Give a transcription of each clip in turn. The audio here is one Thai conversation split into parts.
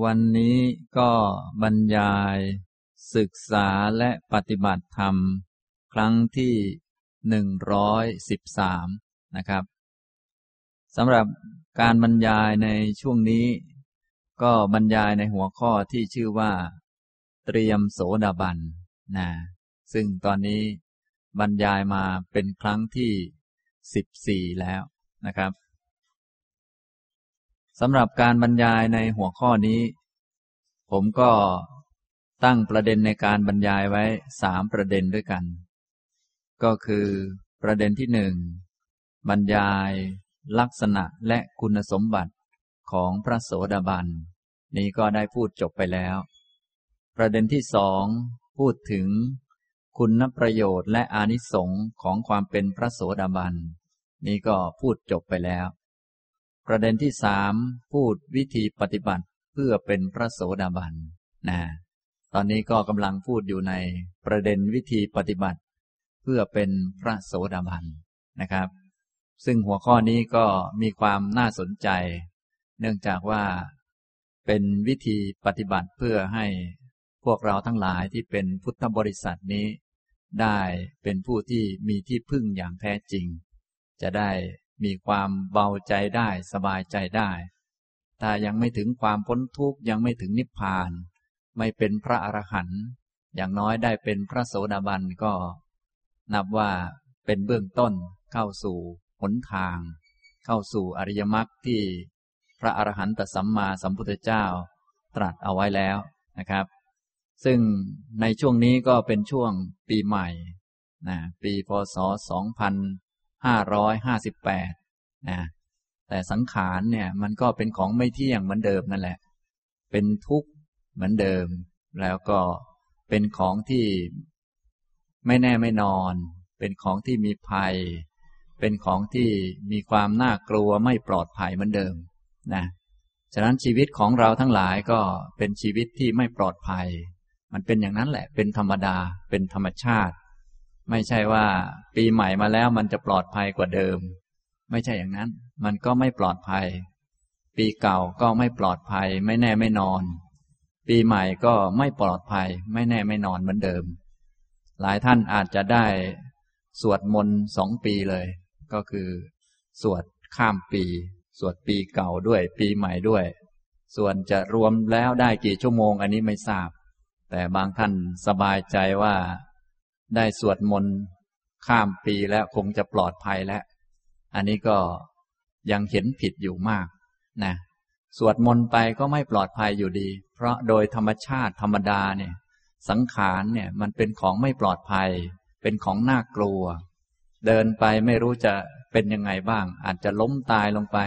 วันนี้ก็บรรยาย ศึกษาและปฏิบัติธรรม ครั้งที่หนึ่งร้อยสิบสามนะครับสำหรับการบรรยายในช่วงนี้ ก็บรรยายในหัวข้อที่ชื่อว่า เตรียมโสดาบันนะซึ่งตอนนี้บรรยายมาเป็นครั้งที่สิบสี่แล้วนะครับ สำหรับการบรรยายในหัวข้อนี้ ผมก็ตั้งประเด็นในการบรรยายไว้สามประเด็นด้วยกัน ก็คือประเด็นที่หนึ่งบรรยายลักษณะและคุณสมบัติของพระโสดาบัน นี้ก็ได้พูดจบไปแล้ว ประเด็นที่สองพูดถึงคุณประโยชน์และอานิสงค์ของความเป็นพระโสดาบัน นี้ก็พูดจบไปแล้ว ประเด็นที่สามพูดวิธีปฏิบัติเพื่อเป็นพระโสดาบันนะตอนนี้ก็กำลังพูดอยู่ในประเด็นวิธีปฏิบัติ เพื่อเป็นพระโสดาบันนะครับ ซึ่งหัวข้อนี้ก็มีความน่าสนใจ เนื่องจากว่าเป็นวิธีปฏิบัติเพื่อให้พวกเราทั้งหลายที่เป็นพุทธบริษัทนี้ ได้เป็นผู้ที่มีที่พึ่งอย่างแท้จริง จะได้ มีความเบาใจได้สบายใจได้ ถ้ายังไม่ถึงความพ้นทุกข์ยังไม่ถึงนิพพาน ไม่เป็นพระอรหันต์อย่างน้อยได้เป็นพระโสดาบันก็ นับว่าเป็นเบื้องต้นเข้าสู่หนทาง เข้าสู่อริยมรรคที่พระอรหันตสัมมาสัมพุทธเจ้าตรัสเอาไว้แล้วนะครับ ซึ่งในช่วงนี้ก็เป็นช่วงปีใหม่นะปีพศ ห้าร้อยห้าสิบแปดนะแต่สังขารเนี่ยมันก็เป็นของไม่เที่ยงเหมือนเดิมนั่นแหละ เป็นทุกข์เหมือนเดิม แล้วก็เป็นของที่ไม่แน่ไม่นอน เป็นของที่มีภัย เป็นของที่มีความน่ากลัวไม่ปลอดภัยเหมือนเดิมนะฉะนั้นชีวิตของเราทั้งหลายก็เป็นชีวิตที่ไม่ปลอดภัย มันเป็นอย่างนั้นแหละ เป็นธรรมดา เป็นธรรมชาติ ไม่ใช่ว่าปีใหม่มาแล้วมันจะปลอดภัยกว่าเดิม ไม่ใช่อย่างนั้น มันก็ไม่ปลอดภัย ปีเก่าก็ไม่ปลอดภัย ไม่แน่ไม่นอน ปีใหม่ก็ไม่ปลอดภัย ไม่แน่ไม่นอนเหมือนเดิม หลายท่านอาจจะได้สวดมนต์สองปีเลย ก็คือ สวดข้ามปี สวดปีเก่าด้วย ปีใหม่ด้วย ส่วนจะรวมแล้วได้กี่ชั่วโมง อันนี้ไม่ทราบ แต่บางท่านสบายใจว่า ได้สวดมนต์ข้ามปีแล้วคงจะปลอดภัยแล้ว อันนี้ก็ยังเห็นผิดอยู่มากนะสวดมนต์ไปก็ไม่ปลอดภัยอยู่ดี เพราะโดยธรรมชาติธรรมดาเนี่ย สังขารเนี่ยมันเป็นของไม่ปลอดภัย เป็นของน่ากลัว เดินไปไม่รู้จะเป็นยังไงบ้าง อาจจะล้มตายลงไป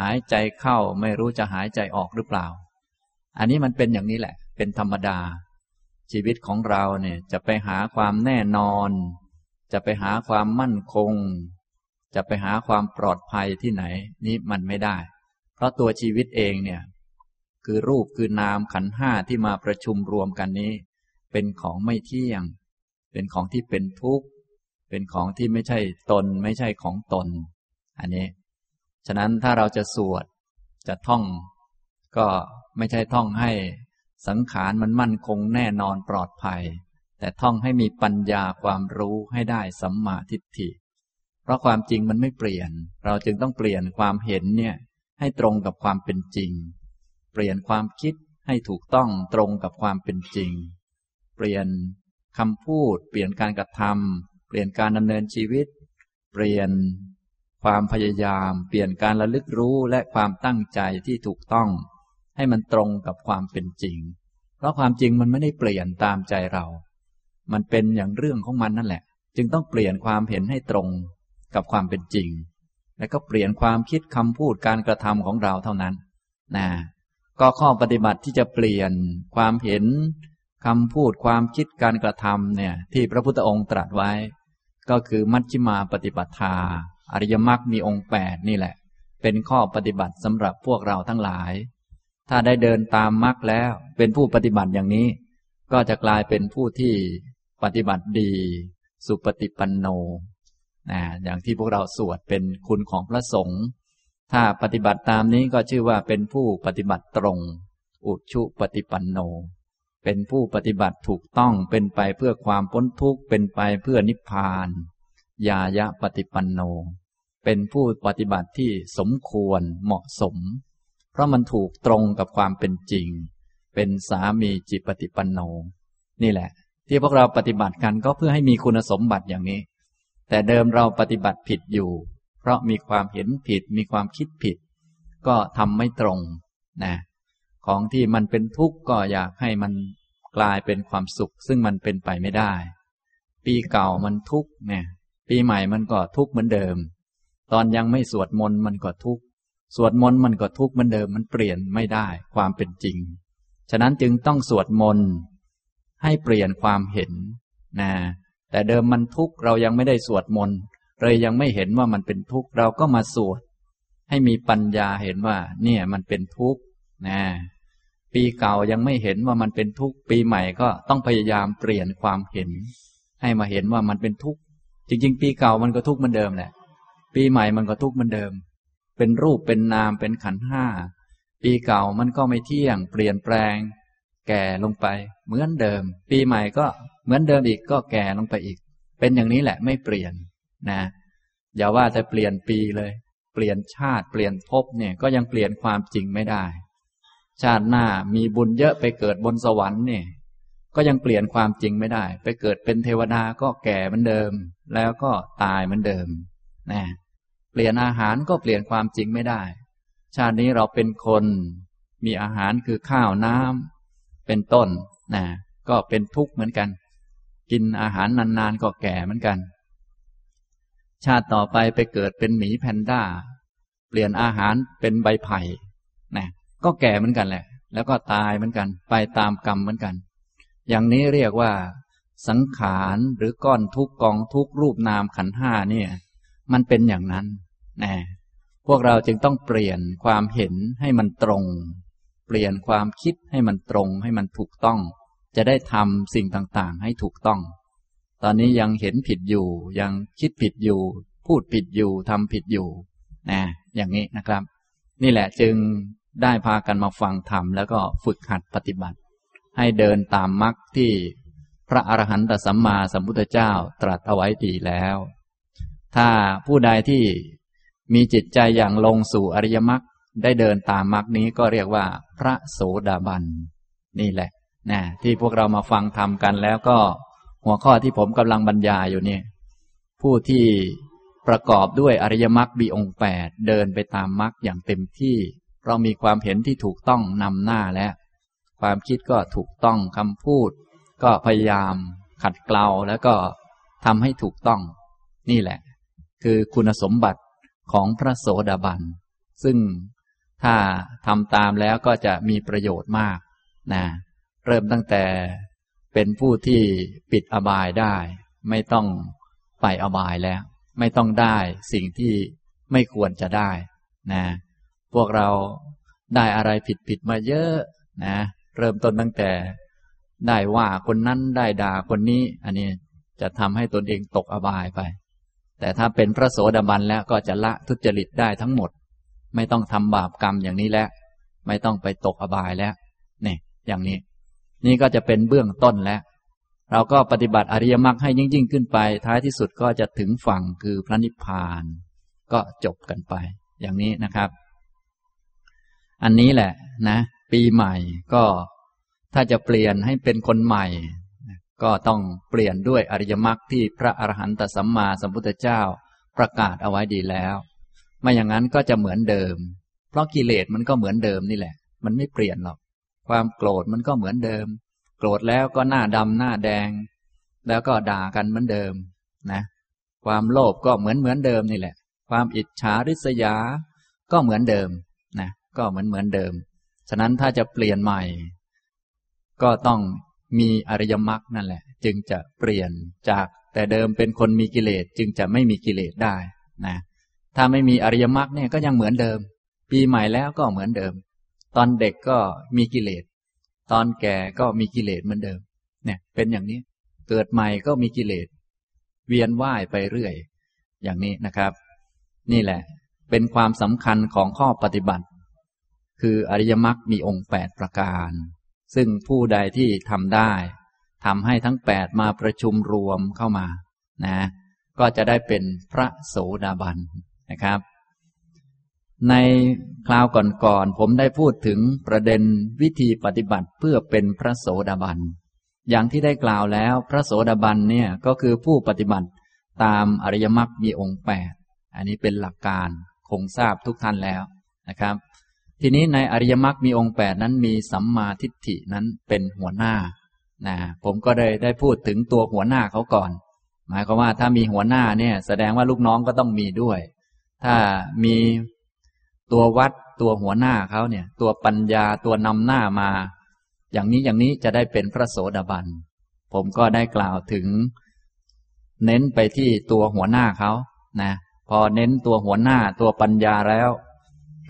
หายใจเข้าไม่รู้จะหายใจออกหรือเปล่า อันนี้มันเป็นอย่างนี้แหละ เป็นธรรมดา ชีวิตของเราเนี่ยจะไปหาความแน่นอน จะไปหาความมั่นคง จะไปหาความปลอดภัยที่ไหน นี่มันไม่ได้ เพราะตัวชีวิตเองเนี่ย คือรูปคือนามขันห้าที่มาประชุมรวมกันนี้ เป็นของไม่เที่ยง เป็นของที่เป็นทุกข์ เป็นของที่ไม่ใช่ตนไม่ใช่ของตน อันนี้ ฉะนั้นถ้าเราจะสวดจะท่อง ก็ไม่ใช่ท่องให้ สังขารมันมั่นคงแน่นอนปลอดภัย แต่ท่องให้มีปัญญาความรู้ให้ได้สัมมาทิฏฐิ เพราะความจริงมันไม่เปลี่ยน เราจึงต้องเปลี่ยนความเห็นเนี่ย ให้ตรงกับความเป็นจริง เปลี่ยนความคิดให้ถูกต้องตรงกับความเป็นจริง เปลี่ยนคำพูด เปลี่ยนการกระทำเปลี่ยนการดำเนินชีวิต เปลี่ยนความพยายาม เปลี่ยนการระลึกรู้และความตั้งใจที่ถูกต้อง ให้มันตรงกับความเป็นจริง เพราะความจริงมันไม่ได้เปลี่ยนตามใจเรา มันเป็นอย่างเรื่องของมันนั่นแหละ จึงต้องเปลี่ยนความเห็นให้ตรงกับความเป็นจริง และก็เปลี่ยนความคิดคำพูดการกระทำของเราเท่านั้นนะก็ข้อปฏิบัติที่จะเปลี่ยนความเห็นคำพูดความคิดการกระทำเนี่ย ที่พระพุทธองค์ตรัสไว้ ก็คือมัชฌิมาปฏิปทา อริยมรรคมีองค์แปดนี่แหละ เป็นข้อปฏิบัติสำหรับพวกเราทั้งหลาย ถ้าได้เดินตามมรรคแล้ว เป็นผู้ปฏิบัติอย่างนี้ ก็จะกลายเป็นผู้ที่ปฏิบัติดี สุปฏิปันโนนะอย่างที่พวกเราสวดเป็นคุณของพระสงฆ์ถ้าปฏิบัติตามนี้ก็ชื่อว่าเป็นผู้ปฏิบัติตรง อุชุปฏิปันโน เป็นผู้ปฏิบัติถูกต้องเป็นไปเพื่อความพ้นทุกข์เป็นไปเพื่อนิพพานยายะปฏิปันโน เป็นผู้ปฏิบัติที่สมควรเหมาะสม เพราะมันถูกตรงกับความเป็นจริง เป็นสามีจิปฏิปันโน นี่แหละ ที่พวกเราปฏิบัติกันก็เพื่อให้มีคุณสมบัติอย่างนี้ แต่เดิมเราปฏิบัติผิดอยู่ เพราะมีความเห็นผิด มีความคิดผิด ก็ทำไม่ตรงนะของที่มันเป็นทุกข์ก็อยากให้มันกลายเป็นความสุข ซึ่งมันเป็นไปไม่ได้ ปีเก่ามันทุกข์เนี่ย ปีใหม่มันก็ทุกข์เหมือนเดิม ตอนยังไม่สวดมนต์มันก็ทุกข์ สวดมนต์มันก็ทุกข์เหมือนเดิมมันเปลี่ยนไม่ได้ความเป็นจริง ฉะนั้นจึงต้องสวดมนต์ให้เปลี่ยนความเห็นนะแต่เดิมมันทุกข์เรายังไม่ได้สวดมนต์เลยยังไม่เห็นว่ามันเป็นทุกข์เราก็มาสวด ให้มีปัญญาเห็นว่า เนี่ยมันเป็นทุกข์นะปีเก่ายังไม่เห็นว่ามันเป็นทุกข์ปีใหม่ก็ต้องพยายามเปลี่ยนความเห็น ให้มาเห็นว่ามันเป็นทุกข์จริง ๆ ปีเก่ามันก็ทุกข์เหมือนเดิมแหละ ปีใหม่มันก็ทุกข์เหมือนเดิม เป็นรูปเป็นนามเป็นขันห้า ปีเก่ามันก็ไม่เที่ยง เปลี่ยนแปลง แก่ลงไป เหมือนเดิม ปีใหม่ก็เหมือนเดิมอีกก็แก่ลงไปอีก เป็นอย่างนี้แหละไม่เปลี่ยนนะ อย่าว่าแต่เปลี่ยนปีเลย เปลี่ยนชาติเปลี่ยนภพเนี่ยก็ยังเปลี่ยนความจริงไม่ได้ ชาติหน้ามีบุญเยอะไปเกิดบนสวรรค์เนี่ยก็ยังเปลี่ยนความจริงไม่ได้ ไปเกิดเป็นเทวดาก็แก่เหมือนเดิม แล้วก็ตายเหมือนเดิมนะ เปลี่ยนอาหารก็เปลี่ยนความจริงไม่ได้ ชาตินี้เราเป็นคน มีอาหารคือข้าวน้ำเป็นต้นนะก็เป็นทุกข์เหมือนกัน กินอาหารนานๆก็แก่เหมือนกัน ชาติต่อไปไปเกิดเป็นหมีแพนด้า เปลี่ยนอาหารเป็นใบไผ่นะก็แก่เหมือนกันแหละ แล้วก็ตายเหมือนกัน ไปตามกรรมเหมือนกัน อย่างนี้เรียกว่า สังขารหรือก้อนทุกกองทุกรูปนามขันห้าเนี่ย มันเป็นอย่างนั้น นะพวกเราจึงต้องเปลี่ยนความเห็นให้มันตรง เปลี่ยนความคิดให้มันตรงให้มันถูกต้อง จะได้ทำสิ่งต่างๆ ให้ถูกต้อง ตอนนี้ยังเห็นผิดอยู่ ยังคิดผิดอยู่ พูดผิดอยู่ทำผิดอยู่นะอย่างนี้นะครับ นี่แหละจึงได้พากันมาฟังธรรมแล้วก็ฝึกหัดปฏิบัติ ให้เดินตามมรรคที่พระอรหันตสัมมาสัมพุทธเจ้าตรัสเอาไว้ดีแล้ว ถ้าผู้ใดที่ มีจิตใจอย่างลงสู่อริยมรรคได้เดินตามมรรคนี้ก็เรียกว่า พระโสดาบัน นี่แหละนะที่พวกเรามาฟังทำกันแล้วก็หัวข้อที่ผมกำลังบรรยายอยู่นี่ผู้ที่ประกอบด้วยอริยมรรคบีองแปดเดินไปตามมรรคอย่างเต็มที่ เรามีความเห็นที่ถูกต้องนำหน้าแล้ว ความคิดก็ถูกต้องคำพูด ก็พยายามขัดเกลาแล้วก็ทำให้ถูกต้อง นี่แหละ คือคุณสมบัติ ของพระโสดาบัน ซึ่งถ้าทำตามแล้วก็จะมีประโยชน์มากนะเริ่มตั้งแต่เป็นผู้ที่ปิดอบายได้ ไม่ต้องไปอบายแล้ว ไม่ต้องได้สิ่งที่ไม่ควรจะได้นะพวกเราได้อะไรผิดผิดมาเยอะนะเริ่มต้นตั้งแต่ได้ว่าคนนั้นได้ด่าคนนี้ อันนี้จะทำให้ตนเองตกอบายไป แต่ถ้าเป็นพระโสดาบันแล้วก็จะละทุจริตได้ทั้งหมด ไม่ต้องทำบาปกรรมอย่างนี้แล้วไม่ต้องไปตกอบายแล้วนี่อย่างนี้ นี่ก็จะเป็นเบื้องต้นแล้ว เราก็ปฏิบัติอริยมรรคให้ยิ่งยิ่งขึ้นไป ท้ายที่สุดก็จะถึงฝั่งคือพระนิพพาน ก็จบกันไป อย่างนี้นะครับ อันนี้แหละนะ ปีใหม่ก็ถ้าจะเปลี่ยนให้เป็นคนใหม่ ก็ต้องเปลี่ยนด้วยอริยมรรคที่พระอรหันตสัมมาสัมพุทธเจ้าประกาศเอาไว้ดีแล้ว ไม่อย่างนั้นก็จะเหมือนเดิม เพราะกิเลสมันก็เหมือนเดิมนี่แหละ มันไม่เปลี่ยนหรอก ความโกรธมันก็เหมือนเดิม โกรธแล้วก็หน้าดำหน้าแดง แล้วก็ด่ากันเหมือนเดิมนะ ความโลภก็เหมือนเหมือนเดิมนี่แหละ ความอิจฉาริษยา ก็เหมือนเดิมนะ ก็เหมือนเหมือนเดิม ฉะนั้นถ้าจะเปลี่ยนใหม่ ก็ต้อง มีอริยมรรคนั่นแหละ จึงจะเปลี่ยนจากแต่เดิมเป็นคนมีกิเลสจึงจะไม่มีกิเลสได้นะถ้าไม่มีอริยมรรคเนี่ยก็ยังเหมือนเดิม ปีใหม่แล้วก็เหมือนเดิม ตอนเด็กก็มีกิเลส ตอนแก่ก็มีกิเลสเหมือนเดิม เนี่ยเป็นอย่างนี้เกิดใหม่ก็มีกิเลส เวียนว่ายไปเรื่อย อย่างนี้นะครับ นี่แหละ เป็นความสำคัญของข้อปฏิบัติ คืออริยมรรคมีองค์แปดประการ ซึ่งผู้ใดที่ทำได้ทำให้ทั้งแปดมาประชุมรวมเข้ามานะ ก็จะได้เป็นพระโสดาบันนะครับ ในคราวก่อนๆผมได้พูดถึงประเด็นวิธีปฏิบัติเพื่อเป็นพระโสดาบัน อย่างที่ได้กล่าวแล้วพระโสดาบันเนี่ยก็คือผู้ปฏิบัติตามอริยมรรคมีองค์แปดอันนี้เป็นหลักการคงทราบทุกท่านแล้วนะครับ ทีนี้ในอริยมรรคมีองค์แปดนั้นมีสัมมาทิฏฐินั้นเป็นหัวหน้านะผมก็ได้ได้พูดถึงตัวหัวหน้าเขาก่อน หมายความว่าถ้ามีหัวหน้าเนี่ย แสดงว่าลูกน้องก็ต้องมีด้วย ถ้ามีตัววัดตัวหัวหน้าเขาเนี่ย ตัวปัญญาตัวนำหน้ามา อย่างนี้อย่างนี้จะได้เป็นพระโสดาบัน ผมก็ได้กล่าวถึง เน้นไปที่ตัวหัวหน้าเขานะพอเน้นตัวหัวหน้าตัวปัญญาแล้ว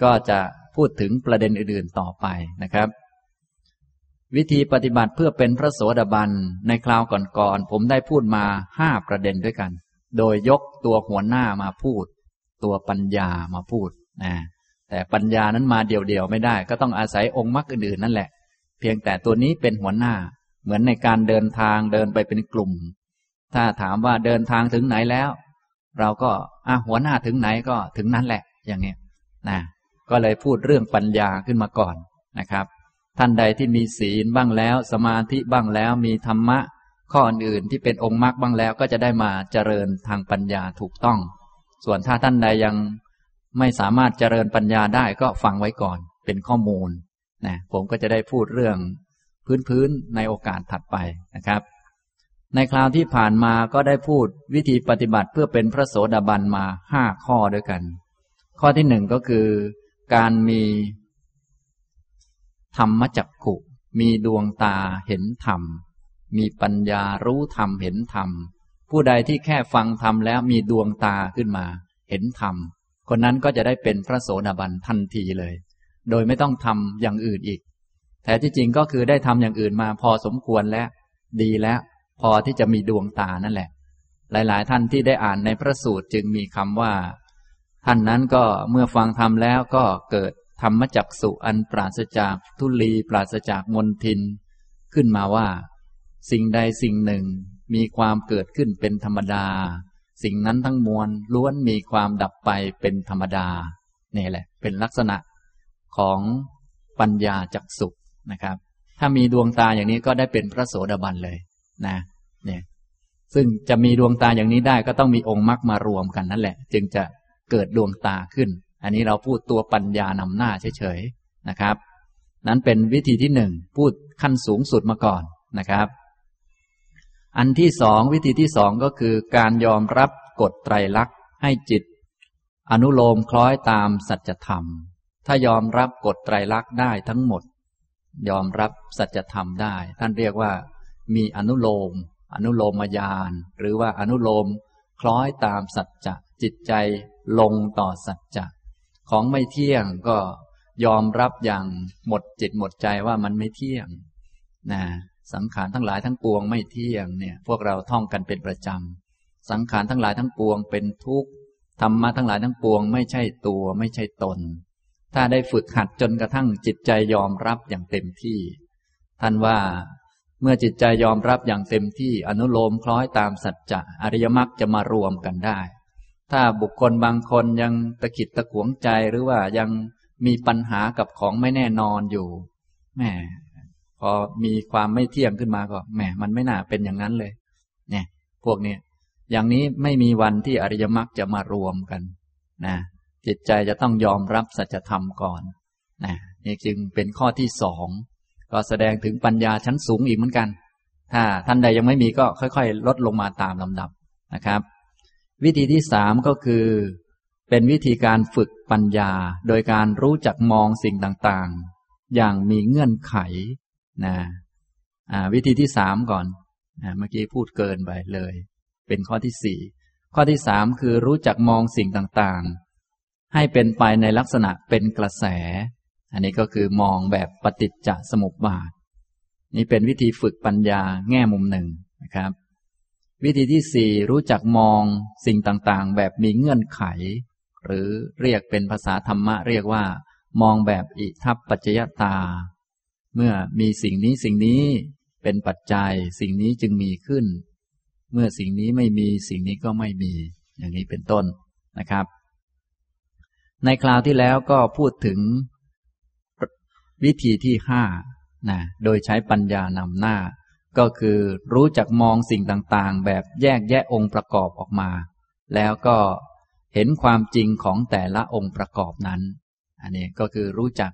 ก็จะ พูดถึงประเด็นอื่นๆต่อไปนะครับ วิธีปฏิบัติเพื่อเป็นพระโสดาบันในคราวก่อนๆผมได้พูดมาห้าประเด็นด้วยกัน โดยยกตัวหัวหน้ามาพูด ตัวปัญญามาพูดนะแต่ปัญญานั้นมาเดี่ยวๆไม่ได้ ก็ต้องอาศัยองค์มรรคอื่นๆนั่นแหละ เพียงแต่ตัวนี้เป็นหัวหน้า เหมือนในการเดินทางเดินไปเป็นกลุ่ม ถ้าถามว่าเดินทางถึงไหนแล้ว เราก็อะหัวหน้าถึงไหนก็ถึงนั้นแหละ อย่างนี้นะ ก็เลยพูดเรื่องปัญญาขึ้นมาก่อนนะครับ ท่านใดที่มีศีลบ้างแล้ว สมาธิบ้างแล้วมีธรรมะ ข้ออื่นที่เป็นองค์มรรคบ้างแล้ว ก็จะได้มาเจริญทางปัญญาถูกต้อง ส่วนถ้าท่านใดยังไม่สามารถเจริญปัญญาได้ก็ฟังไว้ก่อนเป็นข้อมูลนะผมก็จะได้พูดเรื่องพื้นๆในโอกาสถัดไปนะครับ ในคราวที่ผ่านมาก็ได้พูดวิธีปฏิบัติเพื่อเป็นพระโสดาบันมาห้าข้อด้วยกัน ข้อที่หนึ่งก็คือ การมีธรรมจักขุ มีดวงตาเห็นธรรม มีปัญญารู้ธรรมเห็นธรรม ผู้ใดที่แค่ฟังธรรมแล้วมีดวงตาขึ้นมา เห็นธรรม คนนั้นก็จะได้เป็นพระโสดาบันทันทีเลย โดยไม่ต้องทำอย่างอื่นอีก แต่ที่จริงก็คือได้ทำอย่างอื่นมาพอสมควรแล้ว ดีแล้ว พอที่จะมีดวงตานั่นแหละ หลาย ๆ ท่านที่ได้อ่านในพระสูตรจึงมีคำว่า ท่านนั้นก็เมื่อฟังธรรมแล้วก็เกิดธรรมจักสุอันปราศจากทุลีปราศจากมนทิน ขึ้นมาว่า สิ่งใดสิ่งหนึ่งมีความเกิดขึ้นเป็นธรรมดา สิ่งนั้นทั้งมวลล้วนมีความดับไปเป็นธรรมดานี่แหละ เป็นลักษณะของปัญญาจักสุนะครับ ถ้ามีดวงตาอย่างนี้ก็ได้เป็นพระโสดาบันเลยนะเนี่ยซึ่งจะมีดวงตาอย่างนี้ได้ก็ต้องมีองค์มรรคมารวมกันนั่นแหละ จึงจะ เกิดดวงตาขึ้น อันนี้เราพูดตัวปัญญานำหน้าเฉยๆนะครับ นั้นเป็นวิธีที่หนึ่งพูดขั้นสูงสุดมาก่อนนะครับ อันที่สองวิธีที่สองก็คือการยอมรับกฎไตรลักษณ์ให้จิต อนุโลมคล้อยตามสัจธรรม ถ้ายอมรับกฎไตรลักษณ์ได้ทั้งหมด ยอมรับสัจธรรมได้ ท่านเรียกว่า มีอนุโลม อนุโลมมายานหรือว่าอนุโลมคล้อยตามสัจจะ จิตใจลงต่อสัจจะของไม่เที่ยงก็ยอมรับอย่างหมดจิตหมดใจว่ามันไม่เที่ยงนะสังขารทั้งหลายทั้งปวงไม่เที่ยงเนี่ย พวกเราท่องกันเป็นประจำสังขารทั้งหลายทั้งปวงเป็นทุกข์ธรรมะทั้งหลายทั้งปวงไม่ใช่ตัวไม่ใช่ตน ถ้าได้ฝึกหัดจนกระทั่งจิตใจยอมรับอย่างเต็มที่ ท่านว่าเมื่อจิตใจยอมรับอย่างเต็มที่อนุโลมคล้อยตามสัจจะอริยมรรคจะมารวมกันได้ ถ้าบุคคลบางคนยังตะขิดตะขวงใจหรือว่ายังมีปัญหากับของไม่แน่นอนอยู่แหมพอมีความไม่เที่ยงขึ้นมาก็แหมมันไม่น่าเป็นอย่างนั้นเลย เนี่ย พวกเนี้ยอย่างนี้ไม่มีวันที่อริยมรรคจะมารวมกันนะจิตใจจะต้องยอมรับสัจธรรมก่อนนะนี่จึงเป็นข้อที่สองก็แสดงถึงปัญญาชั้นสูงอีกเหมือนกัน ถ้าท่านใดยังไม่มีก็ค่อย ๆ ลดลงมาตามลำดับนะครับ วิธีที่สามก็คือ เป็นวิธีการฝึกปัญญา โดยการรู้จักมองสิ่งต่างๆ อย่างมีเงื่อนไขนะวิธีที่สามก่อนนะเมื่อกี้พูดเกินไปเลย เป็นข้อที่สี่ข้อที่สามคือรู้จักมองสิ่งต่างๆ ให้เป็นไปในลักษณะเป็นกระแส อันนี้ก็คือมองแบบปฏิจจสมุปบาท นี่เป็นวิธีฝึกปัญญาแง่มุมหนึ่งนะครับ วิธีที่สี่รู้จักมองสิ่งต่างๆ แบบมีเงื่อนไข หรือเรียกเป็นภาษาธรรมะเรียกว่า มองแบบอิทัปปัจจยตา เมื่อมีสิ่งนี้สิ่งนี้เป็นปัจจัย สิ่งนี้จึงมีขึ้น เมื่อสิ่งนี้ไม่มีสิ่งนี้ก็ไม่มี อย่างนี้เป็นต้นนะครับ ในคราวที่แล้วก็พูดถึงวิธีที่ห้านะโดยใช้ปัญญานำหน้า ก็คือรู้จักมองสิ่งต่างๆ แบบแยกแยะองค์ประกอบออกมา แล้วก็เห็นความจริงของแต่ละองค์ประกอบนั้น อันนี้ก็คือรู้จัก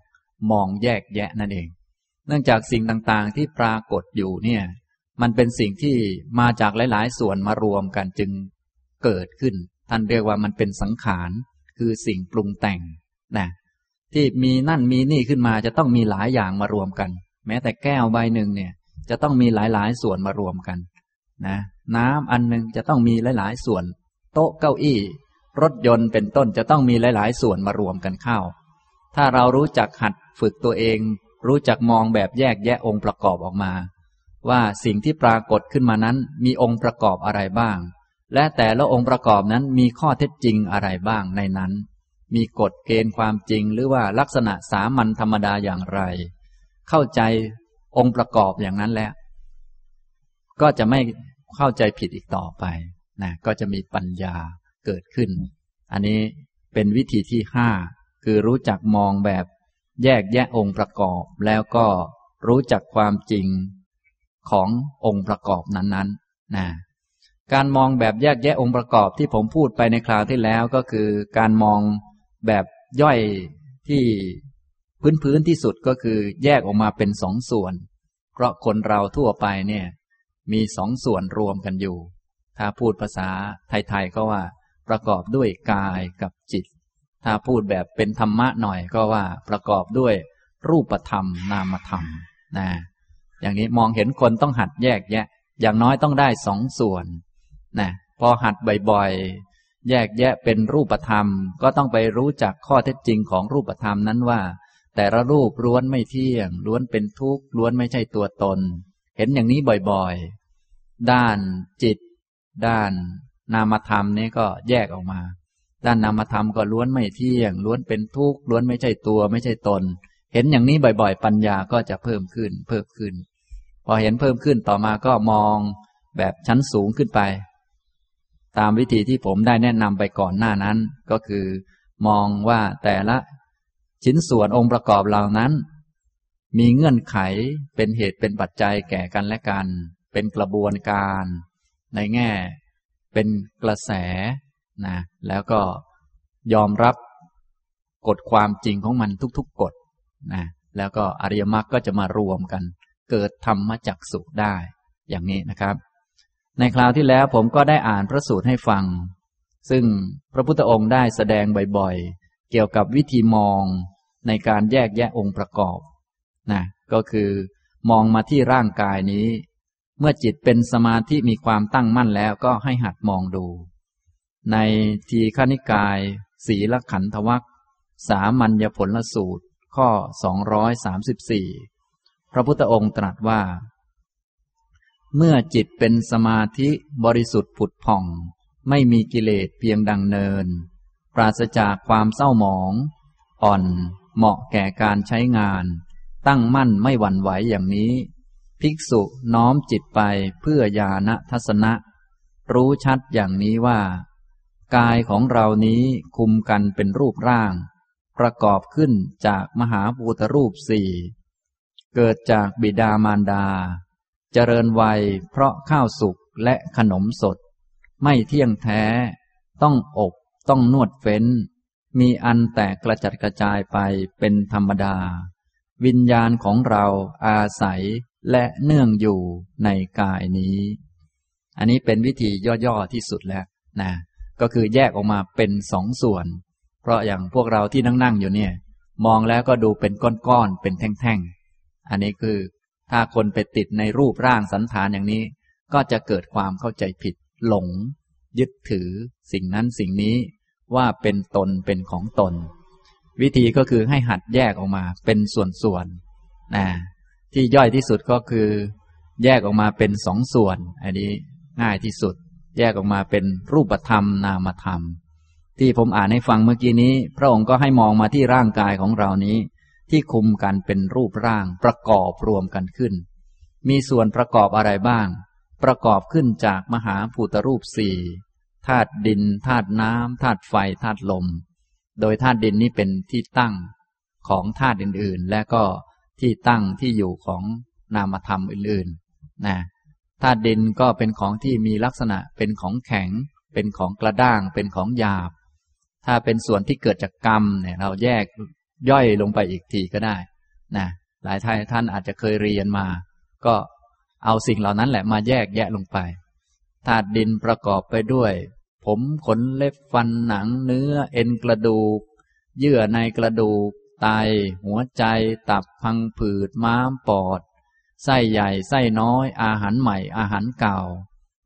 มองแยกแยะนั่นเอง เนื่องจากสิ่งต่างๆที่ปรากฏอยู่เนี่ย มันเป็นสิ่งที่มาจากหลาย ๆ ส่วนมารวมกันจึงเกิดขึ้น ท่านเรียกว่ามันเป็นสังขาร คือสิ่งปรุงแต่งนะที่มีนั่นมีนี่ขึ้นมาจะต้องมีหลายอย่างมารวมกัน แม้แต่แก้วใบหนึ่งเนี่ย จะต้องมีหลายๆ ส่วนมารวมกันนะน้ำอันหนึ่งจะต้องมีหลาย ๆ ส่วน โต๊ะเก้าอี้ รถยนต์เป็นต้นจะต้องมีหลาย ๆ ส่วนมารวมกันเข้า ถ้าเรารู้จักหัดฝึกตัวเอง รู้จักมองแบบแยกแยะองค์ประกอบออกมา ว่าสิ่งที่ปรากฏขึ้นมานั้นมีองค์ประกอบอะไรบ้าง และแต่ละองค์ประกอบนั้นมีข้อเท็จจริงอะไรบ้างในนั้น มีกฎเกณฑ์ความจริงหรือว่าลักษณะสามัญธรรมดาอย่างไร เข้าใจ องค์ประกอบอย่างนั้นแล้ว ก็จะไม่เข้าใจผิดอีกต่อไปนะก็จะมีปัญญาเกิดขึ้น อันนี้เป็นวิธีที่ห้าคือรู้จักมองแบบแยกแยะองค์ประกอบ แล้วก็รู้จักความจริงขององค์ประกอบนั้นๆนนะการมองแบบแยกแยะองค์ประกอบที่ผมพูดไปในคราวที่แล้วก็คือ การมองแบบย่อยที่ พื้นพื้นที่สุดก็คือแยกออกมาเป็นสองส่วน เพราะคนเราทั่วไปเนี่ย มีสองส่วนรวมกันอยู่ ถ้าพูดภาษาไทยๆก็ว่า ประกอบด้วยกายกับจิต ถ้าพูดแบบเป็นธรรมะหน่อยก็ว่า ประกอบด้วยรูปธรรมนามธรรมนะอย่างนี้มองเห็นคนต้องหัดแยกแยะ อย่างน้อยต้องได้สองส่วนนะพอหัดบ่อยแยกแยะเป็นรูปธรรม ก็ต้องไปรู้จักข้อเท็จจริงของรูปธรรมนั้นว่า แต่ละรูปล้วนไม่เที่ยง ล้วนเป็นทุกข์ล้วนไม่ใช่ตัวตน เห็นอย่างนี้บ่อยๆ ด้านจิต ด้านนามธรรมนี้ก็แยกออกมา ด้านนามธรรมก็ล้วนไม่เที่ยง ล้วนเป็นทุกข์ล้วนไม่ใช่ตัว ไม่ใช่ตน เห็นอย่างนี้บ่อยๆ ปัญญาก็จะเพิ่มขึ้น เพิ่มขึ้น พอเห็นเพิ่มขึ้นต่อมาก็มองแบบชั้นสูงขึ้นไป ตามวิธีที่ผมได้แนะนำไปก่อนหน้านั้น ก็คือ มองว่าแต่ละ ชิ้นส่วนองค์ประกอบเหล่านั้น มีเงื่อนไขเป็นเหตุเป็นปัจจัยแก่กันและกัน เป็นกระบวนการ ในแง่ เป็นกระแสนะแล้วก็ยอมรับกฎความจริงของมันทุก ๆกฎนะแล้วก็อริยมรรคก็จะมารวมกัน เกิดธรรมจักสุได้ อย่างนี้นะครับ ในคราวที่แล้วผมก็ได้อ่านพระสูตรให้ฟัง ซึ่งพระพุทธองค์ได้แสดงบ่อย เกี่ยวกับวิธีมองในการแยกแยะองค์ประกอบนะก็คือ มองมาที่ร่างกายนี้ เมื่อจิตเป็นสมาธิมีความตั้งมั่นแล้วก็ให้หัดมองดู ในทีฆนิกาย สีลขันธวัคสามัญญผลสูตร ข้อ 234 พระพุทธองค์ตรัสว่า เมื่อจิตเป็นสมาธิบริสุทธิ์ผุดผ่อง ไม่มีกิเลสเพียงดังเนิน ปราศจากความเศร้าหมอง อ่อน เหมาะแก่การใช้งาน ตั้งมั่นไม่หวั่นไหวอย่างนี้ ภิกษุน้อมจิตไปเพื่อญาณทัศนะ รู้ชัดอย่างนี้ว่า กายของเรานี้คุมกันเป็นรูปร่าง ประกอบขึ้นจากมหาภูตรูปสี่เกิดจากบิดามารดา เจริญวัยเพราะข้าวสุกและขนมสด ไม่เที่ยงแท้ ต้องอบ ต้องนวดเฟ้น มีอันแตกกระจัดกระจายไปเป็นธรรมดา วิญญาณของเราอาศัยและเนื่องอยู่ในกายนี้ อันนี้เป็นวิธีย่อๆที่สุดแล้วนะก็คือแยกออกมาเป็นสองส่วน เพราะอย่างพวกเราที่นั่งๆอยู่เนี่ย มองแล้วก็ดูเป็นก้อนๆเป็นแท่งๆ อันนี้คือถ้าคนไปติดในรูปร่างสันฐานอย่างนี้ ก็จะเกิดความเข้าใจผิดหลง ยึดถือสิ่งนั้นสิ่งนี้ว่าเป็นตนเป็นของตน วิธีก็คือให้หัดแยกออกมาเป็นส่วนๆนะที่ย่อยที่สุดก็คือ แยกออกมาเป็นสองส่วน อันนี้ง่ายที่สุด แยกออกมาเป็นรูปธรรมนามธรรม ที่ผมอ่านให้ฟังเมื่อกี้นี้ พระองค์ก็ให้มองมาที่ร่างกายของเรานี้ ที่คุมกันเป็นรูปร่างประกอบรวมกันขึ้น มีส่วนประกอบอะไรบ้าง ประกอบขึ้นจากมหาภูตรูปสี่ธาตุดินธาตุน้ำธาตุไฟธาตุลม โดยธาตุดินนี้เป็นที่ตั้งของธาตุอื่นๆ และก็ที่ตั้งที่อยู่ของนามธรรมอื่นๆนะธาตุดินก็เป็นของที่มีลักษณะเป็นของแข็ง เป็นของกระด้าง เป็นของหยาบ ถ้าเป็นส่วนที่เกิดจากกรรมเนี่ยเราแยกย่อยลงไปอีกทีก็ได้นะหลายท่านท่านอาจจะเคยเรียนมา ก็ เอาสิ่งเหล่านั้นแหละมาแยกแยะลงไปธาตุดินประกอบไปด้วย ผมขนเล็บฟันหนังเนื้อเอ็นกระดูก เยื่อในกระดูก ไต หัวใจ ตับพังผืดม้ามปอด ไส้ใหญ่ไส้น้อย อาหารใหม่อาหารเก่า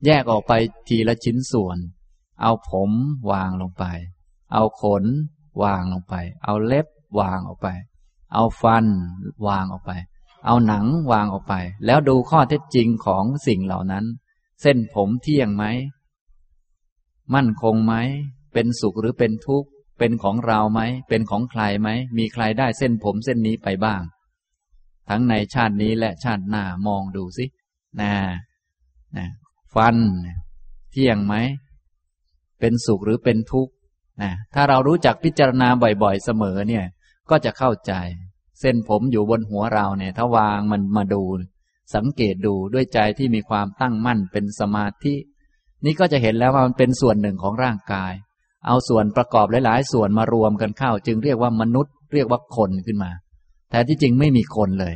แยกออกไปทีละชิ้นส่วน เอาผมวางลงไป เอาขน วางลงไป เอาเล็บวางออกไป เอาฟันวางออกไป เอาหนังวางออกไป แล้วดูข้อเท็จจริงของสิ่งเหล่านั้น เส้นผมเที่ยงไหม มั่นคงไหม เป็นสุขหรือเป็นทุกข์ เป็นของเราไหม เป็นของใครไหม มีใครได้เส้นผมเส้นนี้ไปบ้าง ทั้งในชาตินี้และชาติหน้ามองดูสินะนะฟัน เที่ยงไหม เป็นสุขหรือเป็นทุกข์นะถ้าเรารู้จักพิจารณาบ่อยๆเสมอเนี่ย ก็จะเข้าใจ เส้นผมอยู่บนหัวเราเนี่ย ถ้าวางมันมาดู สังเกตดูด้วยใจที่มีความตั้งมั่นเป็นสมาธิ นี่ก็จะเห็นแล้วว่ามันเป็นส่วนหนึ่งของร่างกาย เอาส่วนประกอบหลาย ๆ ส่วนมารวมกันเข้า จึงเรียกว่ามนุษย์เรียกว่าคนขึ้นมา แต่ที่จริงไม่มีคนเลย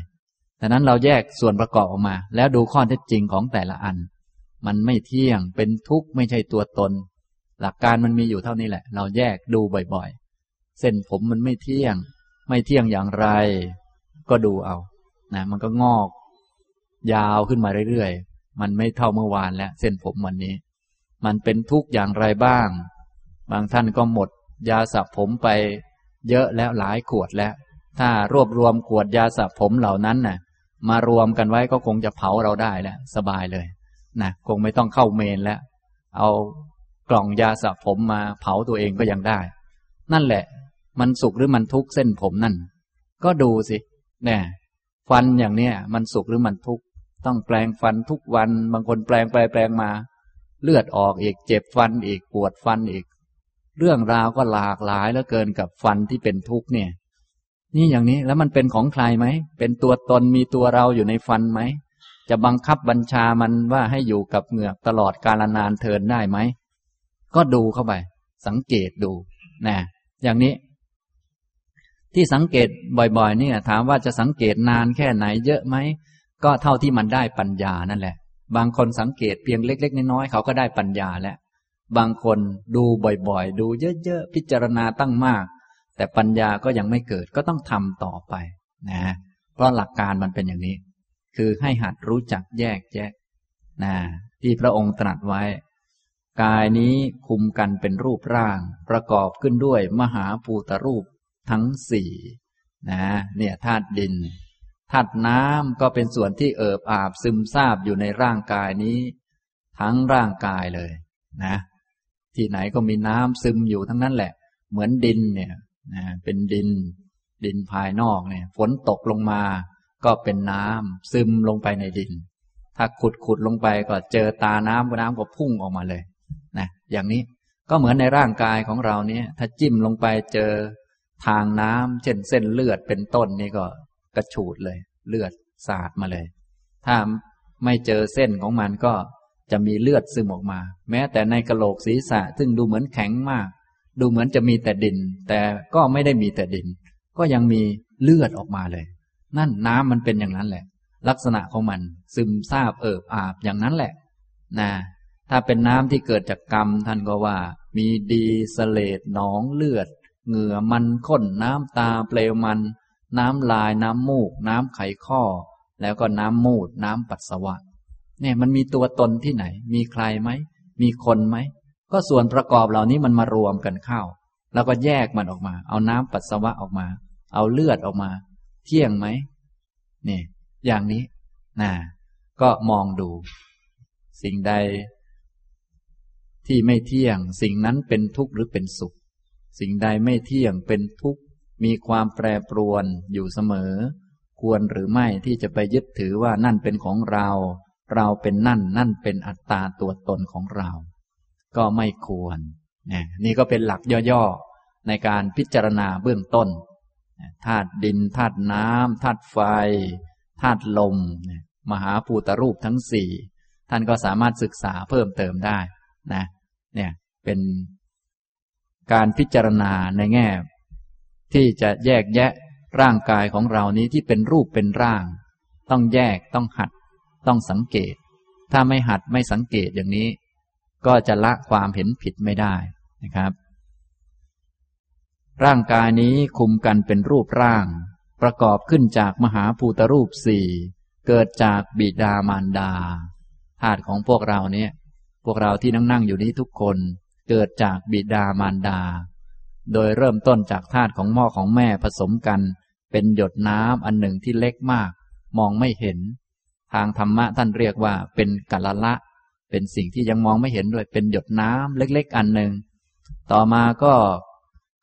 ดังนั้นเราแยกส่วนประกอบออกมา แล้วดูข้อเท็จจริงของแต่ละอัน มันไม่เที่ยงเป็นทุกข์ไม่ใช่ตัวตน หลักการมันมีอยู่เท่านี้แหละ เราแยกดูบ่อยๆ เส้นผมมันไม่เที่ยง ไม่เที่ยงอย่างไร ก็ดูเอา นะ มันก็งอก ยาวขึ้นมาเรื่อยๆ มันไม่เท่าเมื่อวานแล้วเส้นผมวันนี้ มันเป็นทุกข์อย่างไรบ้าง บางท่านก็หมด ยาสระผมไป เยอะแล้วหลายขวดแล้ว ถ้ารวบรวมขวดยาสระผมเหล่านั้นนะ่ะ มารวมกันไว้ก็คงจะเผาเราได้แล้ว สบายเลย นะ คงไม่ต้องเข้าเมนแล้ว เอากล่องยาสระผมมาเผาตัวเองก็ยังได้ นั่นแหละ มันสุขหรือมันทุกข์เส้นผมนั่น ก็ดูสิเนี่ยฟันอย่างเนี้ยมันสุขหรือมันทุกข์ต้องแปลงฟันทุกวัน บางคนแปลงไปแปลงมา เลือดออกอีกเจ็บฟันอีกปวดฟันอีก เรื่องราวก็หลากหลายแล้วเกินกับฟันที่เป็นทุกข์เนี่ย นี่อย่างนี้แล้วมันเป็นของใครไหมเป็นตัวตนมีตัวเราอยู่ในฟันไหมจะบังคับบัญชามันว่าให้อยู่กับเหงือกตลอดกาลนานเทินได้ไหมก็ดูเข้าไป สังเกตดูนะอย่างนี้ ที่สังเกตบ่อยๆเนี่ย ถามว่าจะสังเกตนานแค่ไหนเยอะไหม ก็เท่าที่มันได้ปัญญานั่นแหละ บางคนสังเกตเพียงเล็ก ๆ น้อยๆเขาก็ได้ปัญญาแล้ว บางคนดูบ่อยๆ ดูเยอะๆ พิจารณาตั้งมาก แต่ปัญญาก็ยังไม่เกิดก็ต้องทำต่อไปนะ เพราะหลักการมันเป็นอย่างนี้ คือให้หัดรู้จักแยกแยะนะที่พระองค์ตรัสไว้ กายนี้คุมกันเป็นรูปร่าง ประกอบขึ้นด้วยมหาภูตรูป ทั้งสี่นะเนี่ยธาตุดินธาตุน้ำก็เป็นส่วนที่เอิบอาบซึมซาบอยู่ในร่างกายนี้ ทั้งร่างกายเลยนะ ที่ไหนก็มีน้ำซึมอยู่ทั้งนั้นแหละ เหมือนดินเนี่ยนะเป็นดิน ดินภายนอกเนี่ย ฝนตกลงมา ก็เป็นน้ำซึมลงไปในดิน ถ้าขุดขุดลงไปก็เจอตาน้ำก็น้ำก็พุ่งออกมาเลยนะอย่างนี้ก็เหมือนในร่างกายของเราเนี่ย ถ้าจิ้มลงไปเจอ ทางน้ำเช่นเส้นเลือดเป็นต้นนี่ก็กระฉูดเลย เลือดสาดมาเลย ถ้าไม่เจอเส้นของมันก็จะมีเลือดซึมออกมา แม้แต่ในกระโหลกศีรษะ ซึ่งดูเหมือนแข็งมาก ดูเหมือนจะมีแต่ดิน แต่ก็ไม่ได้มีแต่ดิน ก็ยังมีเลือดออกมาเลย นั่นน้ำมันเป็นอย่างนั้นแหละ ลักษณะของมันซึมซาบเอิบอาบอย่างนั้นแหละนะถ้าเป็นน้ำที่เกิดจากกรรมท่านก็ว่า มีดีสเลดหนองเลือด เหงื่อมันข้นน้ำตาเปลวมัน น้ำลายน้ำมูก น้ำไขข้อ แล้วก็น้ำมูด น้ำปัสสาวะ เนี่ยมันมีตัวตนที่ไหน มีใครไหม มีคนไหม ก็ส่วนประกอบเหล่านี้มันมารวมกันเข้า แล้วก็แยกมันออกมา เอาน้ำปัสสาวะออกมา เอาเลือดออกมา เที่ยงไหมนี่อย่างนี้นะก็มองดู สิ่งใดที่ไม่เที่ยง สิ่งนั้นเป็นทุกข์หรือเป็นสุข สิ่งใดไม่เที่ยงเป็นทุกข์มีความแปรปรวนอยู่เสมอ ควรหรือไม่ที่จะไปยึดถือว่านั่นเป็นของเรา เราเป็นนั่นนั่นเป็นอัตตาตัวตนของเรา ก็ไม่ควร นี่ก็เป็นหลักย่อๆ ในการพิจารณาเบื้องต้นธาตุดินธาตุน้ำธาตุไฟธาตุลม มหาภูตรูปทั้งสี่ ท่านก็สามารถศึกษาเพิ่มเติมได้นะเนี่ยเป็น การพิจารณาในแง่ ที่จะแยกแยะร่างกายของเรานี้ที่เป็นรูปเป็นร่าง ต้องแยกต้องหัด ต้องสังเกต ถ้าไม่หัดไม่สังเกตอย่างนี้ ก็จะละความเห็นผิดไม่ได้นะครับ ร่างกายนี้คุมกันเป็นรูปร่าง ประกอบขึ้นจากมหาภูตรูปสี่เกิดจากบิดามารดาธาตุของพวกเราเนี่ย พวกเราที่นั่งนั่งอยู่นี้ทุกคน เกิดจากบิดามารดา โดยเริ่มต้นจากธาตุของพ่อของแม่ผสมกัน เป็นหยดน้ำอันหนึ่งที่เล็กมาก มองไม่เห็น ทางธรรมะท่านเรียกว่าเป็นกัลละ เป็นสิ่งที่ยังมองไม่เห็นด้วย เป็นหยดน้ำเล็ก ๆ อันหนึ่ง ต่อมาก็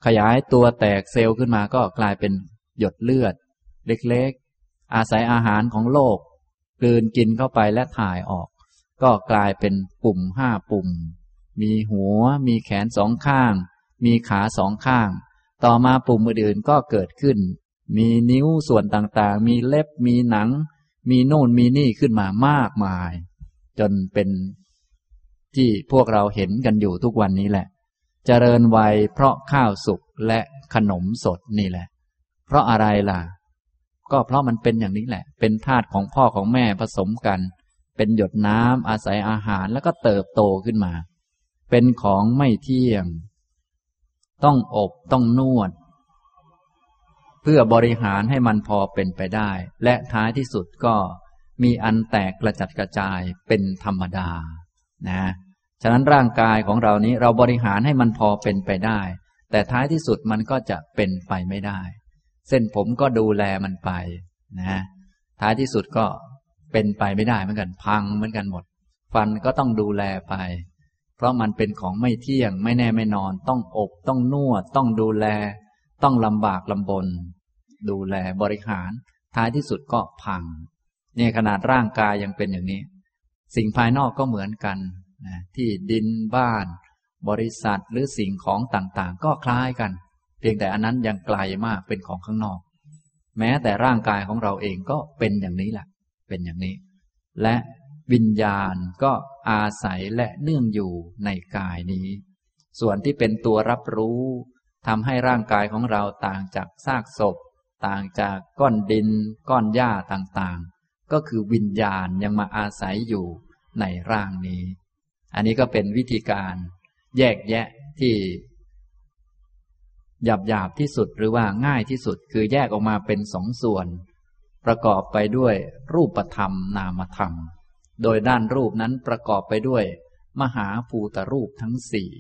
ขยายตัวแตกเซลล์ขึ้นมาก็กลายเป็นหยดเลือด เล็กๆ อาศัยอาหารของโลกกลืนกินเข้าไปและถ่ายออก ก็กลายเป็นปุ่มห้าปุ่ม มีหัว มีแขนสองข้าง มีขาสองข้าง ต่อมาปุ่มอื่นๆก็เกิดขึ้น มีนิ้วส่วนต่างๆ มีเล็บ มีหนัง มีโน่นมีนี่ขึ้นมามากมาย จนเป็นที่พวกเราเห็นกันอยู่ทุกวันนี้แหละเจริญวัยเพราะข้าวสุกและขนมสดนี่แหละ เพราะอะไรล่ะ ก็เพราะมันเป็นอย่างนี้แหละ เป็นธาตุของพ่อของแม่ผสมกัน เป็นหยดน้ำอาศัยอาหารแล้วก็เติบโตขึ้นมา เป็นของไม่เที่ยง ต้องอบต้องนวด เพื่อบริหารให้มันพอเป็นไปได้ และท้ายที่สุดก็มีอันแตกกระจัดกระจายเป็นธรรมดา นะ ฉะนั้นร่างกายของเรานี้เราบริหารให้มันพอเป็นไปได้ แต่ท้ายที่สุดมันก็จะเป็นไปไม่ได้ เส้นผมก็ดูแลมันไป นะ ท้ายที่สุดก็เป็นไปไม่ได้เหมือนกัน พังเหมือนกันหมด ฟันก็ต้องดูแลไป เพราะมันเป็นของไม่เที่ยงไม่แน่ไม่นอน ต้องอบต้องนวด ต้องดูแล ต้องลำบากลำบน ดูแลบริหาร ท้ายที่สุดก็พัง เนี่ยขนาดร่างกายยังเป็นอย่างนี้ สิ่งภายนอกก็เหมือนกันนะที่ดินบ้าน บริษัทหรือสิ่งของต่างๆ ก็คล้ายกัน เพียงแต่อันนั้นยังไกลมากเป็นของข้างนอก แม้แต่ร่างกายของเราเองก็เป็นอย่างนี้แหละเป็นอย่างนี้ และ วิญญาณก็อาศัยและเนื่องอยู่ในกายนี้ ส่วนที่เป็นตัวรับรู้ทำให้ร่างกายของเราต่างจากซากศพ ต่างจากก้อนดิน ก้อนหญ้าต่างๆ ก็คือวิญญาณยังมาอาศัยอยู่ในร่างนี้ อันนี้ก็เป็นวิธีการแยกแยะที่หยาบหยาบที่สุดหรือว่าง่ายที่สุดคือแยกออกมาเป็นสองส่วน ประกอบไปด้วยรูปธรรมนามธรรม โดยด้านรูปนั้นประกอบไปด้วย มหาภูตรูปทั้งสี่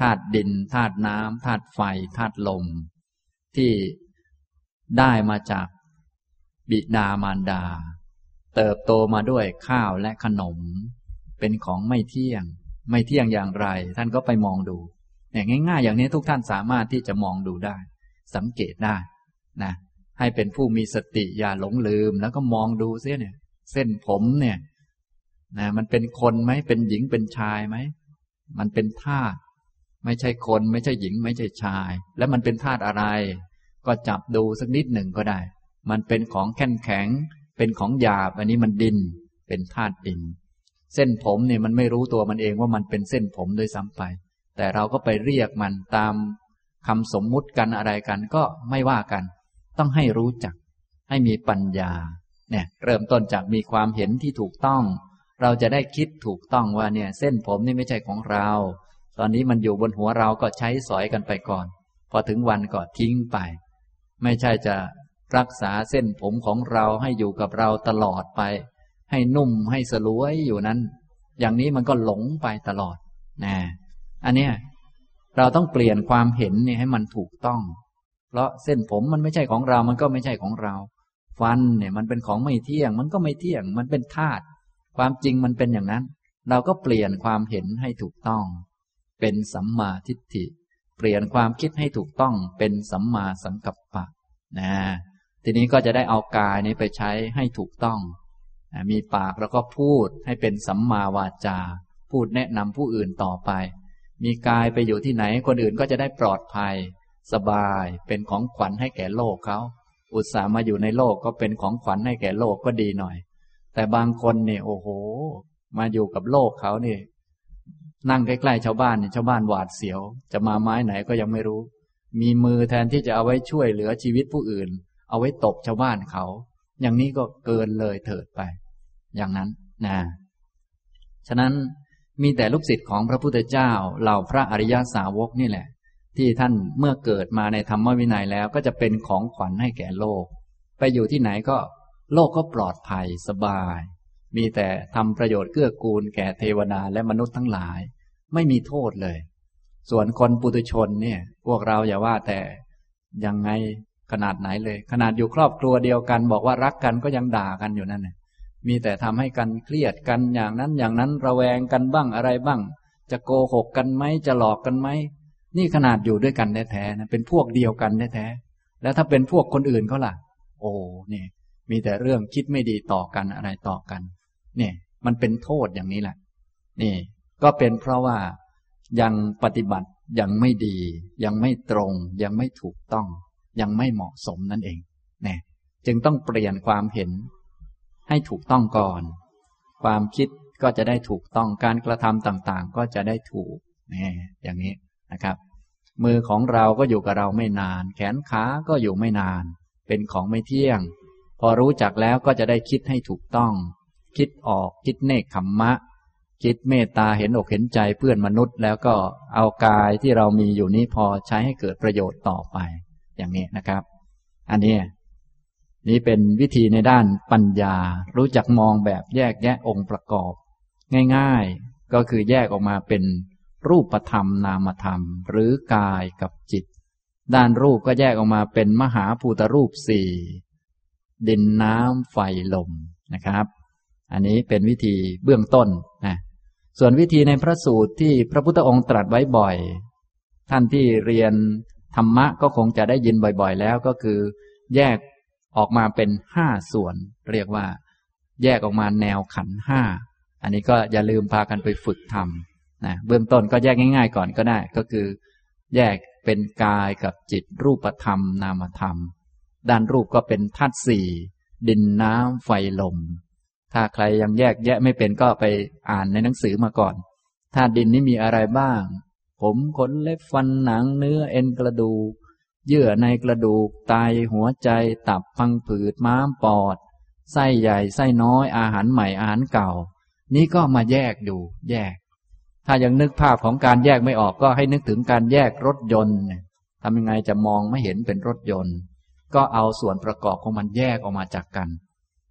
ธาตุดินธาตุน้ำธาตุไฟธาตุลม ที่ได้มาจากบิดามารดา เติบโตมาด้วยข้าวและขนม เป็นของไม่เที่ยง ไม่เที่ยงอย่างไร ท่านก็ไปมองดูเนี่ยง่าย ๆ อย่างนี้ทุกท่านสามารถที่จะมองดูได้ สังเกตได้นะให้เป็นผู้มีสติอย่าหลงลืม แล้วก็มองดูเสียเนี่ย เส้นผมเนี่ย นะมันเป็นคนไหมเป็นหญิงเป็นชายไหมมันเป็นธาตุไม่ใช่คนไม่ใช่หญิง ไม่ใช่ชาย แล้วมันเป็นธาตุอะไร ก็จับดูสักนิดหนึ่งก็ได้ มันเป็นของแข็งแข็ง เป็นของหยาบ อันนี้มันดิน เป็นธาตุดิน เส้นผมเนี่ยมันไม่รู้ตัวมันเองว่ามันเป็นเส้นผมโดยซ้ำไป แต่เราก็ไปเรียกมันตามคำสมมุติกันอะไรกันก็ไม่ว่ากัน ต้องให้รู้จัก ให้มีปัญญา เนี่ย เริ่มต้นจากมีความเห็นที่ถูกต้อง เราจะได้คิดถูกต้องว่าเนี่ย เส้นผมนี่ไม่ใช่ของเรา ตอนนี้มันอยู่บนหัวเราก็ใช้สอยกันไปก่อน พอถึงวันก็ทิ้งไป ไม่ใช่จะรักษาเส้นผมของเราให้อยู่กับเราตลอดไป ให้นุ่มให้สลวยอยู่นั้น อย่างนี้มันก็หลงไปตลอดนะอันเนี้ยเราต้องเปลี่ยนความเห็นเนี่ยให้มันถูกต้อง เพราะเส้นผมมันไม่ใช่ของเรา มันก็ไม่ใช่ของเรา ฟันเนี่ย มันเป็นของไม่เที่ยง มันก็ไม่เที่ยง มันเป็นธาตุ ความจริงมันเป็นอย่างนั้น เราก็เปลี่ยนความเห็นให้ถูกต้อง เป็นสัมมาทิฏฐิ เปลี่ยนความคิดให้ถูกต้องเป็นสัมมาสังกัปปะนะทีนี้ก็จะได้เอากายนี้ไปใช้ให้ถูกต้อง มีปากแล้วก็พูดให้เป็นสัมมาวาจา พูดแนะนำผู้อื่นต่อไป มีกายไปอยู่ที่ไหนคนอื่นก็จะได้ปลอดภัย สบายเป็นของขวัญให้แก่โลกเขา อุตส่าห์มาอยู่ในโลกก็เป็นของขวัญให้แก่โลกก็ดีหน่อย แต่บางคนเนี่ยโอ้โห มาอยู่กับโลกเขาเนี่ยนั่งใกล้ๆชาวบ้านเนี่ยชาวบ้านหวาดเสียว จะมาไม้ไหนก็ยังไม่รู้ มีมือแทนที่จะเอาไว้ช่วยเหลือชีวิตผู้อื่น เอาไว้ตบชาวบ้านเขา อย่างนี้ก็เกินเลยเถิดไป อย่างนั้นนะฉะนั้นมีแต่ลูกศิษย์ของพระพุทธเจ้าเหล่าพระอริยสาวกนี่แหละ ที่ท่านเมื่อเกิดมาในธรรมวินัยแล้วก็จะเป็นของขวัญให้แก่โลก ไปอยู่ที่ไหนก็ โลกก็ปลอดภัยสบาย มีแต่ทำประโยชน์เกื้อกูลแก่เทวดาและมนุษย์ทั้งหลาย ไม่มีโทษเลย ส่วนคนปุถุชนเนี่ย พวกเราอย่าว่าแต่ยังไงขนาดไหนเลย ขนาดอยู่ครอบครัวเดียวกัน บอกว่ารักกันก็ยังด่ากันอยู่นั่นน่มีแต่ทำให้กันเครียดกันอย่างนั้นอย่างนั้นระแวงกันบ้างอะไรบ้าง จะโกหกกันไหมจะหลอกกันไหมนี่ขนาดอยู่ด้วยกันแท้ๆนะเป็นพวกเดียวกันแท้ๆแล้วถ้าเป็นพวกคนอื่นเขาล่ะ โอ้นี่ มีแต่เรื่องคิดไม่ดีต่อกันอะไรต่อกัน เนี่ย มันเป็นโทษอย่างนี้แหละ นี่ ก็เป็นเพราะว่ายังปฏิบัติยังไม่ดี ยังไม่ตรง ยังไม่ถูกต้อง ยังไม่เหมาะสมนั่นเองเนี่ยจึงต้องเปลี่ยนความเห็น ให้ถูกต้องก่อน ความคิดก็จะได้ถูกต้องการกระทำต่างๆ ก็จะได้ถูกนี่อย่างนี้นะครับ มือของเราก็อยู่กับเราไม่นาน แขนขาก็อยู่ไม่นาน เป็นของไม่เที่ยง พอรู้จักแล้วก็จะได้คิดให้ถูกต้อง คิดออกคิดเนคขมมะ คิดเมตตาเห็นอกเห็นใจเพื่อนมนุษย์ แล้วก็เอากายที่เรามีอยู่นี้พอใช้ให้เกิดประโยชน์ต่อไป อย่างนี้นะครับ อันนี้นี้เป็นวิธีในด้านปัญญา รู้จักมองแบบแยกแยะองค์ประกอบ ง่ายๆ ก็คือแยกออกมาเป็นรูปธรรมนามธรรม หรือกายกับจิต ด้านรูปก็แยกออกมาเป็นมหาภูตรูปสี่ ดินน้ำไฟลมนะครับ อันนี้เป็นวิธีเบื้องต้นนะส่วนวิธีในพระสูตรที่พระพุทธองค์ตรัสไว้บ่อย ท่านที่เรียนธรรมะก็คงจะได้ยินบ่อยๆ แล้วก็คือ แยกออกมาเป็นห้าส่วน เรียกว่า แยกออกมาแนวขันห้าอันนี้ก็อย่าลืมพากันไปฝึกทำนะเบื้องต้นก็แยกง่าย ๆ ก่อนก็ได้ ก็คือ แยกเป็นกายกับจิตรูปธรรม นามธรรม ด้านรูปก็เป็นธาตุสี่ดินน้ำไฟลม ถ้าใครยังแยกแยะไม่เป็นก็ไปอ่านในหนังสือมาก่อนธาตุดินนี้มีอะไรบ้าง ผมขนเล็บฟันหนังเนื้อเอ็นกระดูก เยื่อในกระดูกไตหัวใจ ตับพังผืดม้ามปอดไส้ใหญ่ไส้น้อยอาหารใหม่อาหารเก่า นี่ก็มาแยกดูแยก ถ้ายังนึกภาพของการแยกไม่ออกก็ให้นึกถึงการแยกรถยนต์ทำยังไงจะมองไม่เห็นเป็นรถยนต์ ก็เอาส่วนประกอบของมันแยกออกมาจากกัน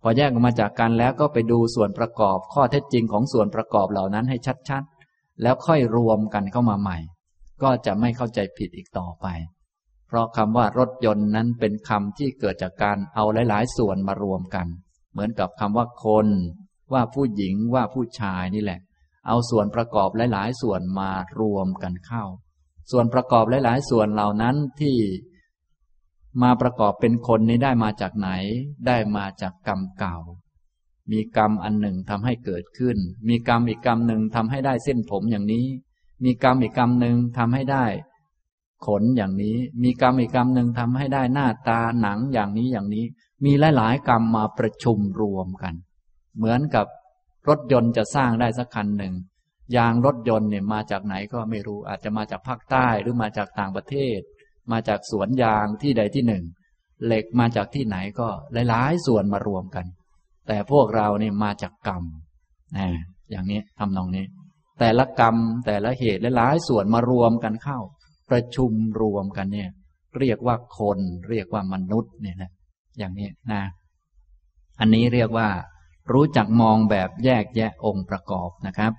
พอแยกออกมาจากกันแล้วก็ไปดูส่วนประกอบข้อเท็จจริงของส่วนประกอบเหล่านั้นให้ชัดๆ แล้วค่อยรวมกันเข้ามาใหม่ ก็จะไม่เข้าใจผิดอีกต่อไป เพราะคำว่ารถยนต์นั้นเป็นคำที่เกิดจากการเอาหลายๆ ส่วนมารวมกัน เหมือนกับคำว่าคน ว่าผู้หญิงว่าผู้ชายนี่แหละ เอาส่วนประกอบหลายๆ ส่วนมารวมกันเข้า ส่วนประกอบหลายๆ ส่วนเหล่านั้นที่ มาประกอบเป็นคนนี้ได้มาจากไหน ได้มาจากกรรมเก่า มีกรรมอันหนึ่งทำให้เกิดขึ้น มีกรรมอีกกรรมหนึ่งทำให้ได้เส้นผมอย่างนี้ มีกรรมอีกกรรมหนึ่งทำให้ได้ ขนอย่างนี้ มีกรรมอีกกรรมหนึ่งทำให้ได้หน้าตาหนังอย่างนี้อย่างนี้ มีหลายๆกรรมมาประชุมรวมกัน เหมือนกับรถยนต์จะสร้างได้สักคันหนึ่งยางรถยนต์เนี่ยมาจากไหนก็ไม่รู้อาจจะมาจากภาคใต้หรือมาจากต่างประเทศ มาจากสวนยางที่ใดที่หนึ่ง เหล็กมาจากที่ไหนก็หลายๆส่วนมารวมกัน แต่พวกเราเนี่ยมาจากกรรมนะอย่างนี้ทำนองนี้ แต่ละกรรมแต่ละเหตุหลายๆส่วนมารวมกันเข้า ประชุมรวมกันเนี่ย เรียกว่าคน เรียกว่ามนุษย์เนี่ยนะอย่างนี้นะ อันนี้เรียกว่า รู้จักมองแบบแยกแยะองค์ประกอบนะครับ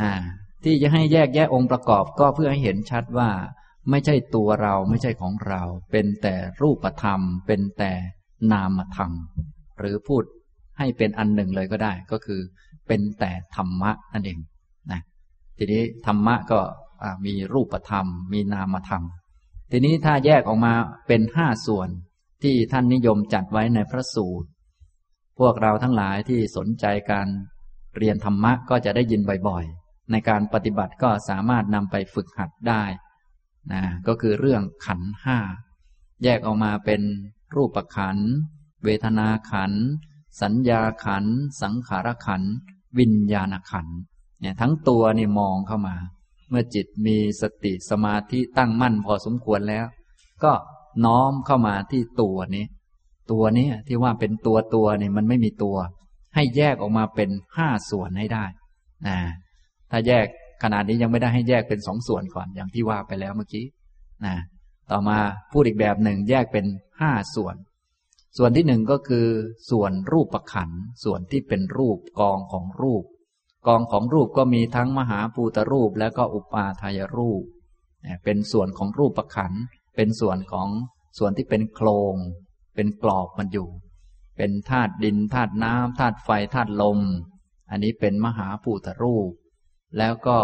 นะที่จะให้แยกแยะองค์ประกอบก็เพื่อให้เห็นชัดว่า ไม่ใช่ตัวเราไม่ใช่ของเรา เป็นแต่รูปธรรม เป็นแต่นามธรรม หรือพูดให้เป็นอันหนึ่งเลยก็ได้ ก็คือ เป็นแต่ธรรมะนั่นเองนะทีนี้ธรรมะก็มีรูปธรรม มีนามธรรม ทีนี้ถ้าแยกออกมาเป็นห้าส่วนที่ท่านนิยมจัดไว้ในพระสูตร พวกเราทั้งหลายที่สนใจการเรียนธรรมะก็จะได้ยินบ่อยๆ ในการปฏิบัติก็สามารถนำไปฝึกหัดได้ นะก็คือเรื่องขันห้าแยกออกมาเป็นรูปขัน เวทนาขัน สัญญาขัน สังขารขัน วิญญาณขันเนี่ยทั้งตัวนี่มองเข้ามา เมื่อจิตมีสติสมาธิตั้งมั่นพอสมควรแล้ว ก็น้อมเข้ามาที่ตัวนี้ ตัวนี้ที่ว่าเป็นตัวตัวนี่มันไม่มีตัว ให้แยกออกมาเป็นห้าส่วนให้ได้นะถ้าแยก ขนาดนี้ยังไม่ได้ให้แยกเป็นสองส่วนก่อนอย่างที่ว่าไปแล้วเมื่อกี้นะต่อมาพูดอีกแบบหนึ่งแยกเป็นห้าส่วน ส่วนที่หนึ่งก็คือ ส่วนรูปประขันส่วนที่เป็นรูปกองของรูป กองของรูปก็มีทั้งมหาภูตรูปและก็อุปาทายรูป เป็นส่วนของรูปประขันเป็นส่วนของส่วนที่เป็นโครง เป็นกรอบมันอยู่ เป็นธาตุดินธาตุน้ำธาตุไฟธาตุลม อันนี้เป็นมหาภูตรูป แล้วก็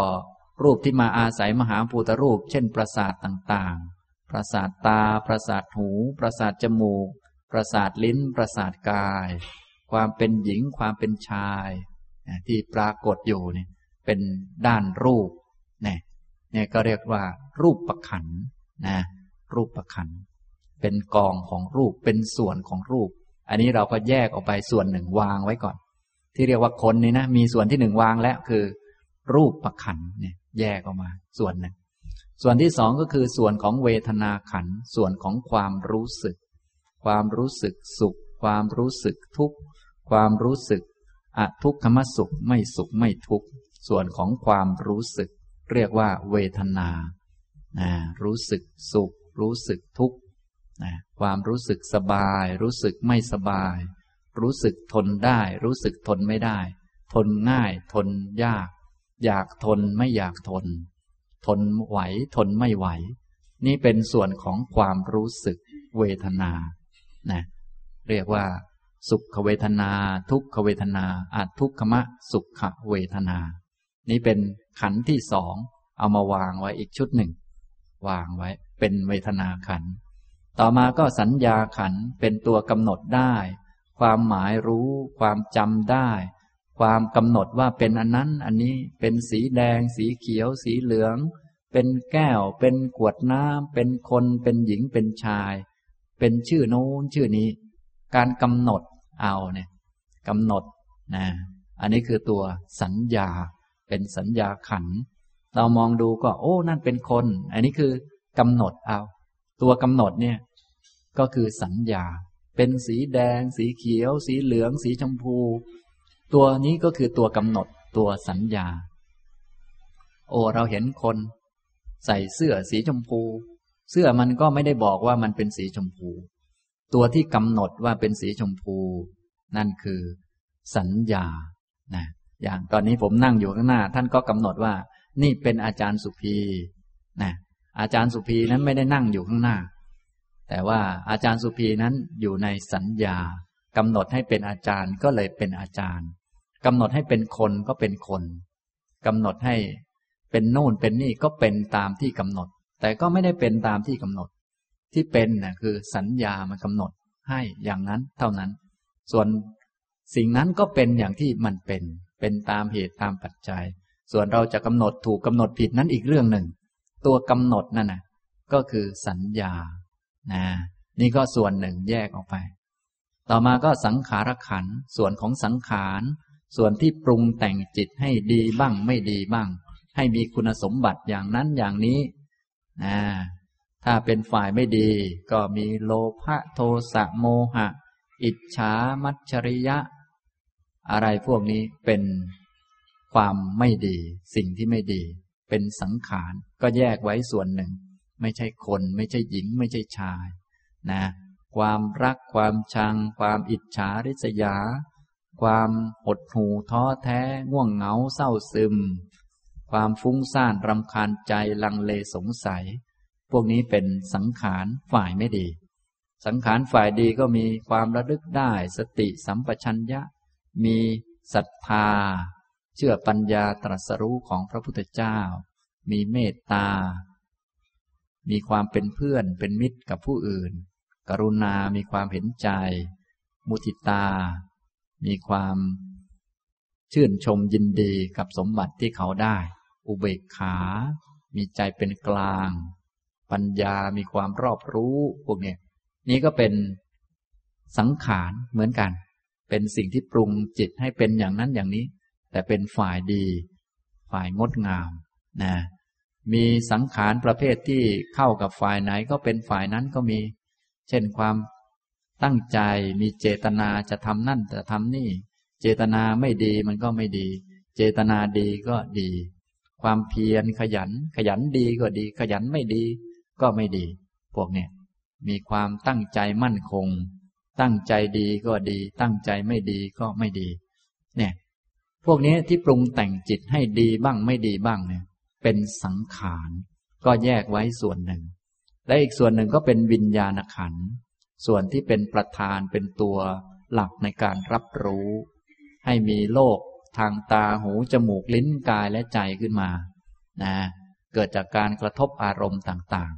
รูปที่มาอาศัยมหาภูตรูป เช่น ประสาทต่างๆ ประสาทตา ประสาทหู ประสาทจมูก ประสาทลิ้น ประสาทกาย ความเป็นหญิง ความเป็นชาย ที่ปรากฏอยู่นี่เป็นด้านรูปเนี่ยเนี่ยก็เรียกว่า รูปประขันนะรูปประขันเป็นกองของรูปเป็นส่วนของรูป อันนี้เราก็แยกออกไปส่วนหนึ่งวางไว้ก่อน ที่เรียกว่าคนนี่นะมีส่วนที่หนึ่งวางแล้วคือ รูปประขันเนี่ยแยกออกมา ส่วนหนึ่งส่วนที่สองก็คือส่วนของเวทนาขัน ส่วนของความรู้สึก ความรู้สึกสุข ความรู้สึกทุกข์ ความรู้สึกอทุกขมสุขไม่สุขไม่ทุกข์ ส่วนของความรู้สึก เรียกว่า เวทนารู้สึกสุข รู้สึกทุกข์ความรู้สึกสบาย รู้สึกไม่สบาย รู้สึกทนได้ รู้สึกทนไม่ได้ ทนง่าย ทนยาก อยากทนไม่อยากทน ทนไหวทนไม่ไหว นี่เป็นส่วนของความรู้สึกเวทนานะเรียกว่า สุขเวทนา ทุกขเวทนาอาทุกขมะ สุขเวทนา นี่เป็นขันที่สองเอามาวางไว้อีกชุดหนึ่ง วางไว้ เป็นเวทนาขัน ต่อมาก็สัญญาขันเป็นตัวกำหนดได้ ความหมายรู้ ความจำได้ ความกำหนดว่าเป็นอันนั้น อันนี้เป็นสีแดง สีเขียว สีเหลือง เป็นแก้ว เป็นขวดน้ำเป็นคนเป็นหญิงเป็นชาย เป็นชื่อโน้นชื่อนี้ การกำหนดเอาเนี่ยกำหนดนะอันนี้คือตัวสัญญา เป็นสัญญาขัน เรามองดูก็ โอ้ นั่นเป็นคน อันนี้คือกำหนดเอา ตัวกำหนดเนี่ย ก็คือสัญญา เป็นสีแดง สีเขียว สีเหลือง สีชมพู ตัวนี้ก็คือตัวกำหนดตัวสัญญา โอ้เราเห็นคน ใส่เสื้อสีชมพู เสื้อมันก็ไม่ได้บอกว่ามันเป็นสีชมพู ตัวที่กำหนดว่าเป็นสีชมพู นั่นคือ สัญญานะอย่างตอนนี้ผมนั่งอยู่ข้างหน้า ท่านก็กำหนดว่า นี่เป็นอาจารย์สุภีนะอาจารย์สุภีนั้นไม่ได้นั่งอยู่ข้างหน้า แต่ว่าอาจารย์สุภีนั้นอยู่ในสัญญา กำหนดให้เป็นอาจารย์ก็เลยเป็นอาจารย์กำหนดให้เป็นคนก็เป็นคนกำหนดให้เป็นโน่นเป็นนี่ก็เป็นตามที่กำหนด แต่ก็ไม่ได้เป็นตามที่กำหนด ที่เป็นนะ่ะคือสัญญามันกำหนดให้อย่างนั้นเท่านั้น ส่วนสิ่งนั้นก็เป็นอย่างที่มันเป็น เป็นตามเหตุตามปัจจัย ส่วนเราจะกำหนดถูกกำหนดผิดนั้นอีกเรื่องหนึ่ง ตัวกำหนดนั่นนะก็คือสัญญานะนี่ก็ส่วนหนึ่งแยกออกไป ต่อมาก็สังขารขัน ส่วนของสังขาร ส่วนที่ปรุงแต่งจิตให้ดีบ้างไม่ดีบ้าง ให้มีคุณสมบัติอย่างนั้นอย่างนี้นะถ้าเป็นฝ่ายไม่ดี ก็มีโลภะโทสะโมหะ อิจฉามัจฉริยะ อะไรพวกนี้เป็นความไม่ดี สิ่งที่ไม่ดี เป็นสังขาร ก็แยกไว้ส่วนหนึ่ง ไม่ใช่คน ไม่ใช่หญิง ไม่ใช่ชาย นะ ความรักความชัง ความอิจฉาริษยา ความหดหู่ท้อแท้ง่วงเหงาเศร้าซึม ความฟุ้งซ่านรำคาญใจลังเลสงสัย พวกนี้เป็นสังขารฝ่ายไม่ดี สังขารฝ่ายดีก็มีความระลึกได้สติสัมปชัญญะ มีศรัทธา เชื่อปัญญาตรัสรู้ของพระพุทธเจ้า มีเมตตา มีความเป็นเพื่อนเป็นมิตรกับผู้อื่น กรุณา มีความเห็นใจ มุทิตา มีความชื่นชมยินดีกับสมบัติที่เขาได้ อุเบกขา มีใจเป็นกลาง ปัญญา มีความรอบรู้พวกนี้นี่ก็เป็นสังขารเหมือนกัน เป็นสิ่งที่ปรุงจิตให้เป็นอย่างนั้นอย่างนี้ แต่เป็นฝ่ายดี ฝ่ายงดงามนะมีสังขารประเภทที่เข้ากับฝ่ายไหนก็เป็นฝ่ายนั้นก็มี เช่นความตั้งใจมีเจตนาจะทำนั่นจะทำนี่ เจตนาไม่ดีมันก็ไม่ดี เจตนาดีก็ดี ความเพียรขยัน ขยันดีก็ดี ขยันไม่ดีก็ไม่ดี พวกเนี้ยมีความตั้งใจมั่นคง ตั้งใจดีก็ดี ตั้งใจไม่ดีก็ไม่ดี เนี่ย พวกนี้ที่ปรุงแต่งจิตให้ดีบ้างไม่ดีบ้างเนี่ย เป็นสังขาร ก็แยกไว้ส่วนหนึ่ง และอีกส่วนหนึ่งก็เป็นวิญญาณขัน ส่วนที่เป็นประธานเป็นตัวหลักในการรับรู้ ให้มีโลกทางตาหู จมูกลิ้นกายและใจขึ้นมา นะ เกิดจากการกระทบอารมณ์ต่าง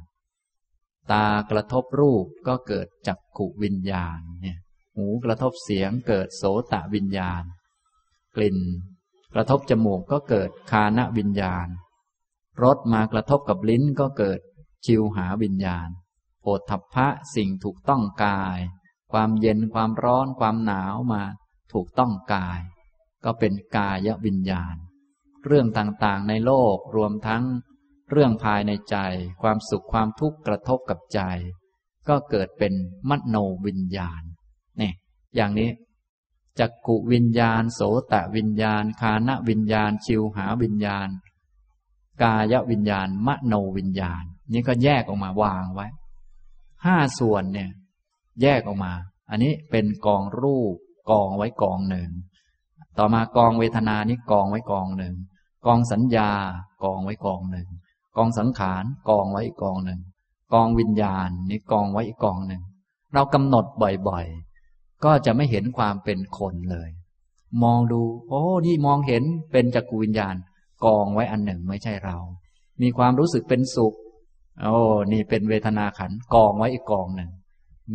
ๆ ตากระทบรูปก็เกิดจักขุวิญญาณเนี่ยหูกระทบเสียงเกิดโสตวิญญาณ กลิ่น กระทบจมูกก็เกิดคานวิญญาณรสมากระทบกับลิ้นก็เกิด ชิวหาวิญญาณโอทัพพะสิ่งถูกต้องกาย ความเย็นความร้อนความหนาวมาถูกต้องกาย ก็เป็นกายวิญญาณ เรื่องต่างๆในโลกรวมทั้ง เรื่องภายในใจ ความสุขความทุกข์กระทบกับใจ ก็เกิดเป็นมโนวิญญาณเนี่ยอย่างนี้จักกุวิญญาณ โสตะวิญญาณ คานวิญญาณ ชิวหาวิญญาณ กายวิญญาณ มโนวิญญาณ นี่ก็แยกออกมาวางไว้ห้าส่วนเนี่ย แยกออกมา อันนี้เป็นกองรูปกองไว้กองหนึ่ง ต่อมากองเวทนานี้กองไว้กองหนึ่ง กองสัญญากองไว้กองหนึ่ง กองสังขารกองไว้อีกกองหนึ่ง กองวิญญาณนี่กองไว้อีกกองหนึ่ง เรากำหนดบ่อยๆ ก็จะไม่เห็นความเป็นคนเลย มองดู โอ้ นี่มองเห็นเป็นจักรวิญญาณ กองไว้อันหนึ่งไม่ใช่เรา มีความรู้สึกเป็นสุข โอ้นี่เป็นเวทนาขันกองไว้อีกกองหนึ่ง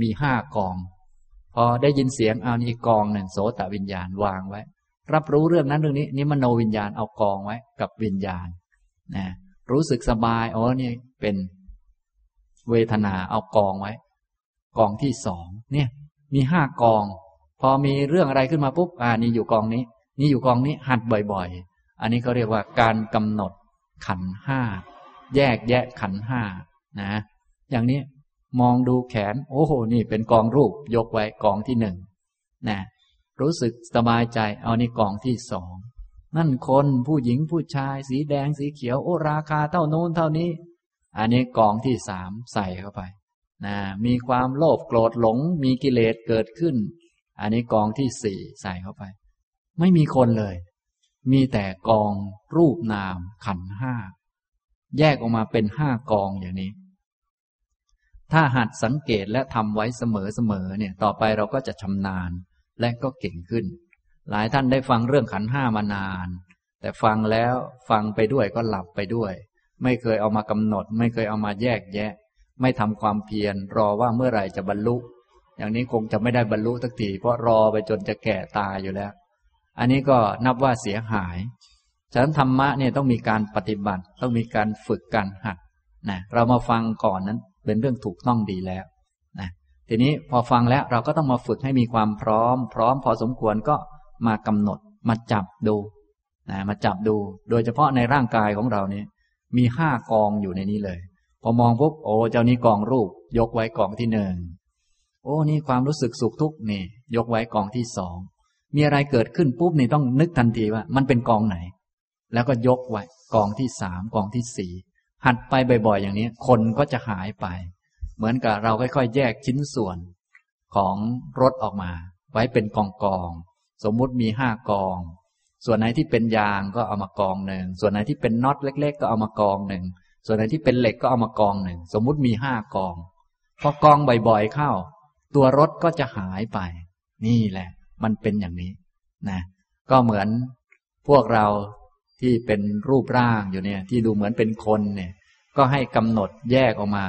มีห้ากอง พอได้ยินเสียงเอานี่กองหนึ่งโสตวิญญาณวางไว้ รับรู้เรื่องนั้นเรื่องนี้นี่มโนวิญญาณเอากองไว้กับวิญญาณนะรู้สึกสบายอ๋อนี่เป็นเวทนาเอากองไว้ กองที่สองเนี่ย มีห้ากอง พอมีเรื่องอะไรขึ้นมาปุ๊บอ่านี่อยู่กองนี้ นี่อยู่กองนี้หัดบ่อย ๆ อันนี้เขาเรียกว่าการกำหนดขันห้า แยกแยะขันห้านะ อย่างนี้มองดูแขน โอ้โห นี่เป็นกองรูปยกไว้กองที่หนึ่งนะรู้สึกสบายใจเอานี่กองที่สองนั่นคนผู้หญิงผู้ชาย สีแดงสีเขียว โอ้ราคาเท่านู้นเท่านี้ อันนี้กองที่สามใส่เข้าไปนะมีความโลภโกรธหลงมีกิเลสเกิดขึ้น อันนี้กองที่สี่ใส่เข้าไป ไม่มีคนเลย มีแต่กองรูปนามขันห้า แยกออกมาเป็นห้ากองอย่างนี้ ถ้าหัดสังเกตและทำไว้เสมอๆเนี่ย ต่อไปเราก็จะชำนาญและก็เก่งขึ้น หลายท่านได้ฟังเรื่องขันห้ามานาน แต่ฟังแล้วฟังไปด้วยก็หลับไปด้วย ไม่เคยเอามากำหนด ไม่เคยเอามาแยกแยะ ไม่ทำความเพียรรอว่าเมื่อไหร่จะบรรลุ อย่างนี้คงจะไม่ได้บรรลุสักทีเพราะรอไปจนจะแก่ตายอยู่แล้ว อันนี้ก็นับว่าเสียหาย ฉะนั้นธรรมะเนี่ยต้องมีการปฏิบัติ ต้องมีการฝึกการหัดนะเรามาฟังก่อนนั้นเป็นเรื่องถูกต้องดีแล้วนะทีนี้พอฟังแล้วเราก็ต้องมาฝึกให้มีความพร้อม พร้อมพอสมควรก็มากำหนดมาจับดูนะมาจับดู โดยเฉพาะในร่างกายของเราเนี่ยมีห้ากองอยู่ในนี้เลย พอมองปุ๊บโอ้เจ้านี้กองรูป ยกไว้กองที่หนึ่งโอ้นี่ความรู้สึกสุขทุกข์นี่ ยกไว้กองที่สองมีอะไรเกิดขึ้นปุ๊บนี่ต้องนึกทันทีว่า มันเป็นกองไหน แล้วก็ยกไว้กองที่สามกองที่สี่หัดไปบ่อยๆ อย่างนี้ คนก็จะหายไป เหมือนกับเราค่อยๆ แยกชิ้นส่วนของรถออกมา ไว้เป็นกองกองสมมุติมีห้ากอง ส่วนไหนที่เป็นยางก็เอามากองหนึ่งส่วนไหนที่เป็นน็อตเล็ก ๆ ก็เอามากองหนึ่งส่วนไหนที่เป็นเหล็กก็เอามากองหนึ่งสมมุติมีห้ากองพอกองบ่อยๆเข้า ตัวรถก็จะหายไป นี่แหละ มันเป็นอย่างนี้นะก็เหมือนพวกเรา ที่เป็นรูปร่างอยู่เนี่ย ที่ดูเหมือนเป็นคนเนี่ย ก็ให้กำหนดแยกออกมา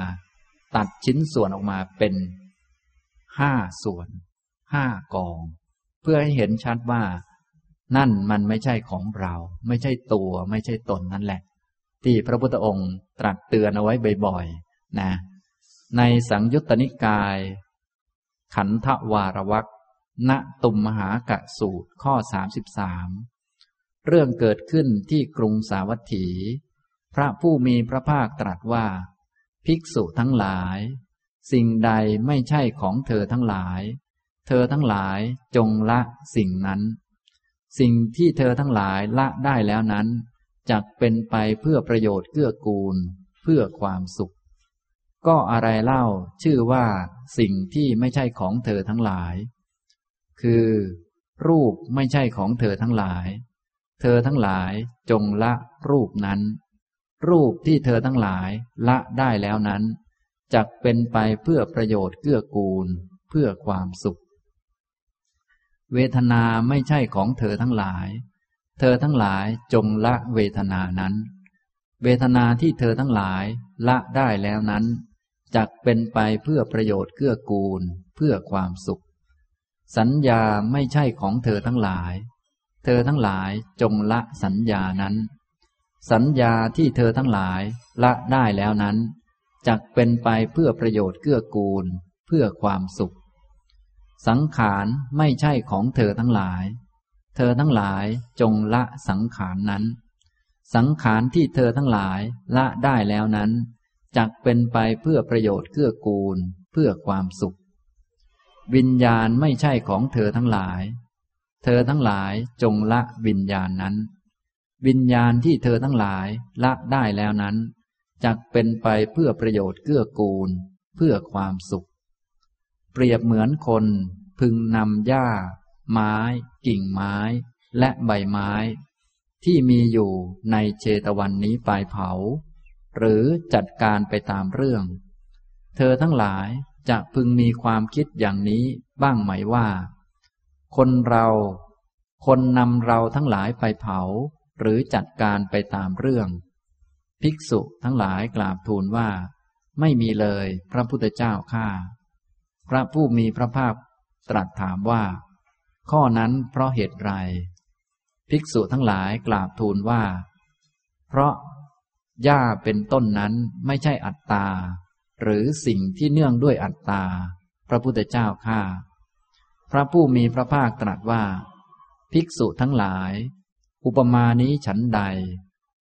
ตัดชิ้นส่วนออกมาเป็นห้าส่วนห้ากอง เพื่อให้เห็นชัดว่า นั่นมันไม่ใช่ของเรา ไม่ใช่ตัว ไม่ใช่ตนนั่นแหละ ที่พระพุทธองค์ตรัสเตือนเอาไว้บ่อยๆนะในสังยุตตนิกาย ขันธวารวักณตุมมหากะสูตรข้อสามสิบสาม เรื่องเกิดขึ้นที่กรุงสาวัตถี พระผู้มีพระภาคตรัสว่า ภิกษุทั้งหลาย สิ่งใดไม่ใช่ของเธอทั้งหลาย เธอทั้งหลายจงละสิ่งนั้น สิ่งที่เธอทั้งหลายละได้แล้วนั้นจักเป็นไปเพื่อประโยชน์เกื้อกูล เพื่อความสุข ก็อะไรเล่าชื่อว่าสิ่งที่ไม่ใช่ของเธอทั้งหลาย คือ รูปไม่ใช่ของเธอทั้งหลาย เธอทั้งหลายจงละรูปนั้น รูปที่เธอทั้งหลายละได้แล้วนั้นจักเป็นไปเพื่อประโยชน์เกื้อกูล เพื่อความสุข เวทนาไม่ใช่ของเธอทั้งหลาย เธอทั้งหลายจงละเวทนานั้น เวทนาที่เธอทั้งหลายละได้แล้วนั้นจักเป็นไปเพื่อประโยชน์เกื้อกูล เพื่อความสุข สัญญาไม่ใช่ของเธอทั้งหลาย เธอทั้งหลายจงละสัญญานั้น สัญญาที่เธอทั้งหลายละได้แล้วนั้นจักเป็นไปเพื่อประโยชน์เกื้อกูล เพื่อความสุข สังขารไม่ใช่ของเธอทั้งหลาย เธอทั้งหลายจงละสังขารนั้น สังขารที่เธอทั้งหลายละได้แล้วนั้นจักเป็นไปเพื่อประโยชน์เกื้อกูล เพื่อความสุข วิญญาณไม่ใช่ของเธอทั้งหลาย เธอทั้งหลายจงละวิญญาณนั้น วิญญาณที่เธอทั้งหลายละได้แล้วนั้นจักเป็นไปเพื่อประโยชน์เกื้อกูล เพื่อความสุข เปรียบเหมือนคนพึงนำหญ้า ไม้ กิ่งไม้ และใบไม้ ที่มีอยู่ในเชตวันนี้ไปเผา หรือจัดการไปตามเรื่อง เธอทั้งหลายจะพึงมีความคิดอย่างนี้บ้างไหมว่า คนเรา คนนำเราทั้งหลายไปเผา หรือจัดการไปตามเรื่อง ภิกษุทั้งหลายกราบทูลว่า ไม่มีเลยพระพุทธเจ้าข้าพระผู้มีพระภาคตรัสถามว่า ข้อนั้นเพราะเหตุไร ภิกษุทั้งหลายกราบทูลว่า เพราะหญ้าเป็นต้นนั้นไม่ใช่อัตตา หรือสิ่งที่เนื่องด้วยอัตตา พระพุทธเจ้าข้า พระผู้มีพระภาคตรัสว่า ภิกษุทั้งหลาย อุปมานี้ฉันใด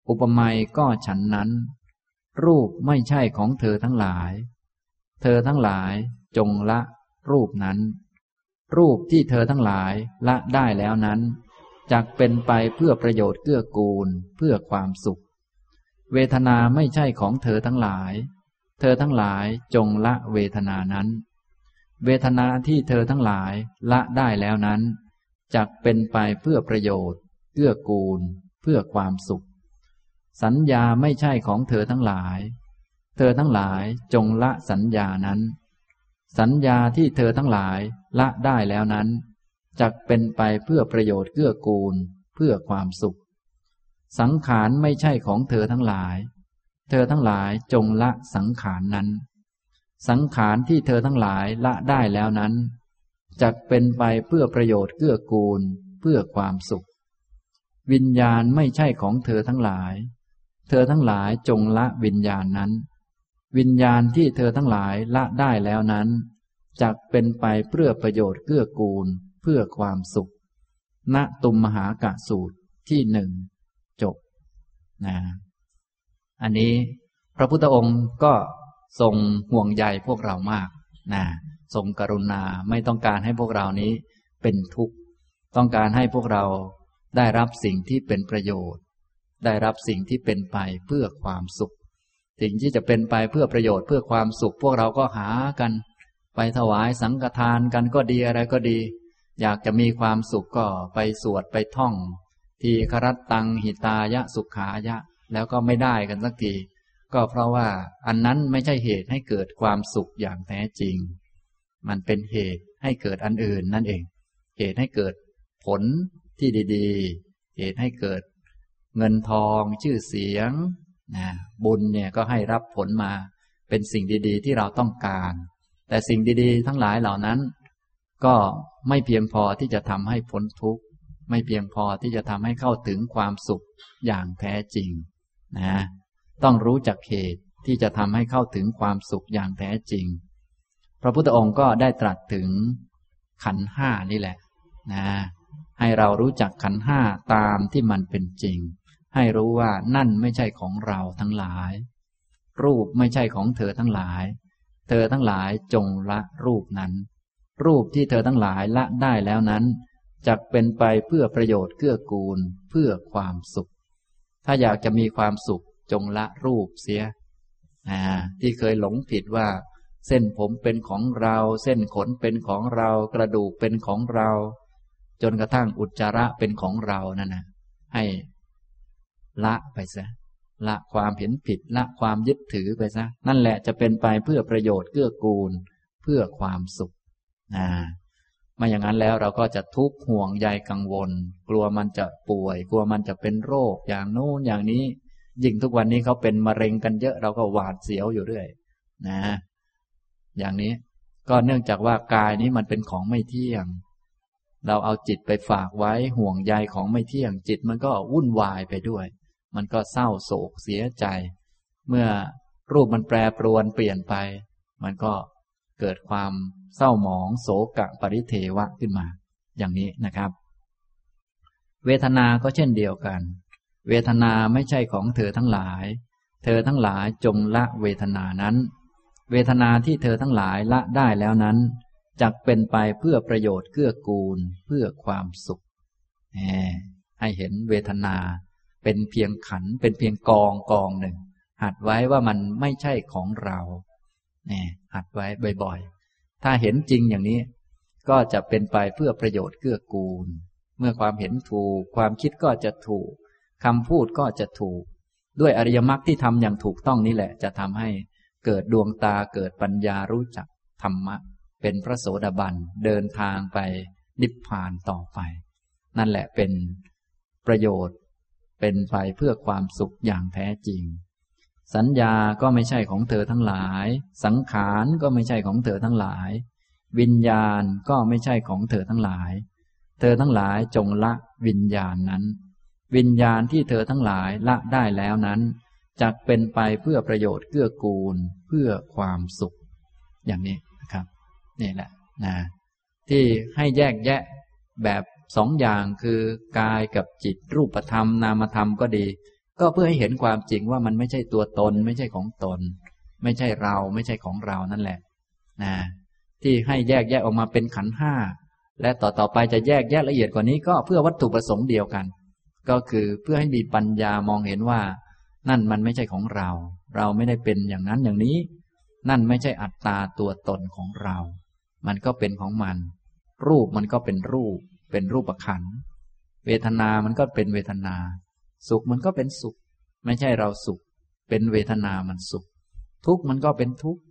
อุปไมยก็ฉันนั้น รูปไม่ใช่ของเธอทั้งหลาย เธอทั้งหลายจงละรูปนั้น รูปที่เธอทั้งหลายละได้แล้วนั้นจักเป็นไปเพื่อประโยชน์เกื้อกูลเพื่อความสุข เวทนาไม่ใช่ของเธอทั้งหลาย เธอทั้งหลายจงละเวทนานั้น เวทนาที่เธอทั้งหลายละได้แล้วนั้นจักเป็นไปเพื่อประโยชน์เกื้อกูล เพื่อความสุข สัญญาไม่ใช่ของเธอทั้งหลาย เธอทั้งหลายจงละสัญญานั้น สัญญาที่เธอทั้งหลายละได้แล้วนั้นจักเป็นไปเพื่อประโยชน์เกื้อกูล เพื่อความสุข สังขารไม่ใช่ของเธอทั้งหลาย เธอทั้งหลายจงละสังขารนั้น สังขารที่เธอทั้งหลายละได้แล้วนั้นจะเป็นไปเพื่อประโยชน์เกื้อกูล เพื่อความสุข วิญญาณไม่ใช่ของเธอทั้งหลาย เธอทั้งหลายจงละวิญญาณนั้น วิญญาณที่เธอทั้งหลายละได้แล้วนั้นจะเป็นไปเพื่อประโยชน์เกื้อกูล เพื่อความสุข ณตุมมหากะสูตรที่หนึ่งจบนะอันนี้พระพุทธองค์ก็ ทรงห่วงใยพวกเรามากนะทรงกรุณาไม่ต้องการให้พวกเรานี้เป็นทุกข์ ต้องการให้พวกเราได้รับสิ่งที่เป็นประโยชน์ ได้รับสิ่งที่เป็นไปเพื่อความสุข สิ่งที่จะเป็นไปเพื่อประโยชน์เพื่อความสุข พวกเราก็หากัน ไปถวายสังฆทานกันก็ดีอะไรก็ดี อยากจะมีความสุขก็ไปสวดไปท่อง ทีครัตตังหิตายะสุขายะ แล้วก็ไม่ได้กันสักที ก็เพราะว่าอันนั้นไม่ใช่เหตุให้เกิดความสุขอย่างแท้จริง มันเป็นเหตุให้เกิดอันอื่นนั่นเอง เหตุให้เกิดผลที่ดีๆ เหตุให้เกิดเงินทองชื่อเสียงนะบุญเนี่ยก็ให้รับผลมาเป็นสิ่งดีๆ ที่เราต้องการ แต่สิ่งดีๆ ทั้งหลายเหล่านั้น ก็ไม่เพียงพอที่จะทำให้พ้นทุกข์ ไม่เพียงพอที่จะทำให้เข้าถึงความสุขอย่างแท้จริงนะ ต้องรู้จักเหตุที่จะทำให้เข้าถึงความสุขอย่างแท้จริง พระพุทธองค์ก็ได้ตรัสถึงขันห้านี่แหละนะให้เรารู้จักขันห้าตามที่มันเป็นจริง ให้รู้ว่านั่นไม่ใช่ของเราทั้งหลาย รูปไม่ใช่ของเธอทั้งหลาย เธอทั้งหลายจงละรูปนั้น รูปที่เธอทั้งหลายละได้แล้วนั้นจะเป็นไปเพื่อประโยชน์เกื้อกูลเพื่อความสุข ถ้าอยากจะมีความสุข จงละรูปเสียที่เคยหลงผิดว่า เส้นผมเป็นของเรา เส้นขนเป็นของเรา กระดูกเป็นของเรา จนกระทั่งอุจจาระเป็นของเรานั่นนะให้ละไปซะละความเห็นผิดละความยึดถือไปซะนั่นแหละจะเป็นไปเพื่อประโยชน์เกื้อกูล เพื่อความสุขนะไม่อย่างนั้นแล้วเราก็จะทุกข์ห่วงใยกังวล กลัวมันจะป่วย กลัวมันจะเป็นโรคอย่างโน้นอย่างนี้ ยิ่งทุกวันนี้เขาเป็นมะเร็งกันเยอะเราก็หวาดเสียวอยู่เรื่อยนะ อย่างนี้ก็เนื่องจากว่ากายนี้มันเป็นของไม่เที่ยง เราเอาจิตไปฝากไว้ห่วงใยของไม่เที่ยง จิตมันก็วุ่นวายไปด้วย มันก็เศร้าโศกเสียใจ เมื่อรูปมันแปรปรวนเปลี่ยนไป มันก็เกิดความเศร้าหมองโศกะปริเทวะขึ้นมา อย่างนี้นะครับ เวทนาก็เช่นเดียวกัน เวทนาไม่ใช่ของเธอทั้งหลาย เธอทั้งหลายจงละเวทนานั้น เวทนาที่เธอทั้งหลายละได้แล้วนั้นจักเป็นไปเพื่อประโยชน์เกื้อกูลเพื่อความสุขให้เห็นเวทนา เป็นเพียงขันเป็นเพียงกองกองหนึ่ง หัดไว้ว่ามันไม่ใช่ของเราเนี่ยหัดไว้บ่อยๆ ถ้าเห็นจริงอย่างนี้ ก็จะเป็นไปเพื่อประโยชน์เกื้อกูล เมื่อความเห็นถูก ความคิดก็จะถูก คำพูดก็จะถูก ด้วยอริยมรรคที่ทำอย่างถูกต้องนี่แหละ จะทำให้เกิดดวงตาเกิดปัญญารู้จักธรรมะ เป็นพระโสดาบันเดินทางไปนิพพานต่อไป นั่นแหละเป็นประโยชน์ เป็นไปเพื่อความสุขอย่างแท้จริง สัญญาก็ไม่ใช่ของเธอทั้งหลาย สังขารก็ไม่ใช่ของเธอทั้งหลาย วิญญาณก็ไม่ใช่ของเธอทั้งหลาย เธอทั้งหลายจงละวิญญาณนั้น วิญญาณที่เธอทั้งหลายละได้แล้วนั้นจะเป็นไปเพื่อประโยชน์เกื้อกูลเพื่อความสุข อย่างนี้นะครับนี่แหละนะที่ให้แยกแยะแบบสองอย่างคือกายกับจิตรูปธรรมนามธรรมก็ดี ก็เพื่อให้เห็นความจริงว่ามันไม่ใช่ตัวตน ไม่ใช่ของตน ไม่ใช่เราไม่ใช่ของเรานั่นแหละนะที่ให้แยกแยะออกมาเป็นขันห้าและต่อต่อไปจะแยกแยะละเอียดกว่านี้ก็เพื่อวัตถุประสงค์เดียวกัน ก็คือเพื่อให้มีปัญญามองเห็นว่า นั่นมันไม่ใช่ของเรา เราไม่ได้เป็นอย่างนั้นอย่างนี้ นั่นไม่ใช่อัตตาตัวตนของเรา มันก็เป็นของมัน รูปมันก็เป็นรูป เป็นรูปขันเวทนามันก็เป็นเวทนา สุขมันก็เป็นสุข ไม่ใช่เราสุข เป็นเวทนามันสุข ทุกข์มันก็เป็นทุกข์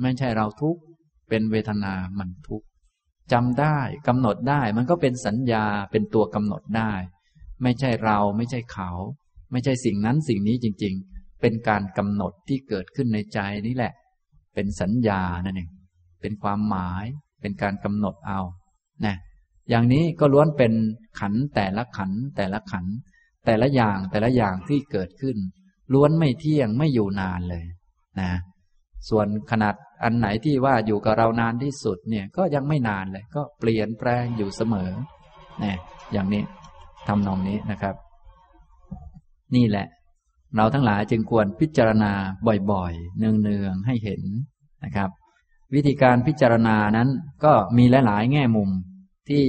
ไม่ใช่เราทุกข์ เป็นเวทนามันทุกข์จำได้กำหนดได้มันก็เป็นสัญญาเป็นตัวกำหนดได้ ไม่ใช่เราไม่ใช่เขา ไม่ใช่สิ่งนั้นสิ่งนี้จริง ๆ เป็นการกำหนดที่เกิดขึ้นในใจนี่แหละ เป็นสัญญานั่นเองเป็นความหมายเป็นการกำหนดเอานะอย่างนี้ก็ล้วนเป็นขันแต่ละขันแต่ละขัน แต่ละอย่างแต่ละอย่างที่เกิดขึ้น ล้วนไม่เที่ยงไม่อยู่นานเลยนะส่วนขนาดอันไหนที่ว่าอยู่กับเรานานที่สุดเนี่ยก็ยังไม่นานเลย ก็เปลี่ยนแปลงอยู่เสมอนะอย่างนี้ ทำนองนี้นะครับ นี่แหละ เราทั้งหลายจึงควรพิจารณาบ่อยๆ เนืองๆ ให้เห็นนะครับ วิธีการพิจารณานั้นก็มีหลายๆ แง่มุมที่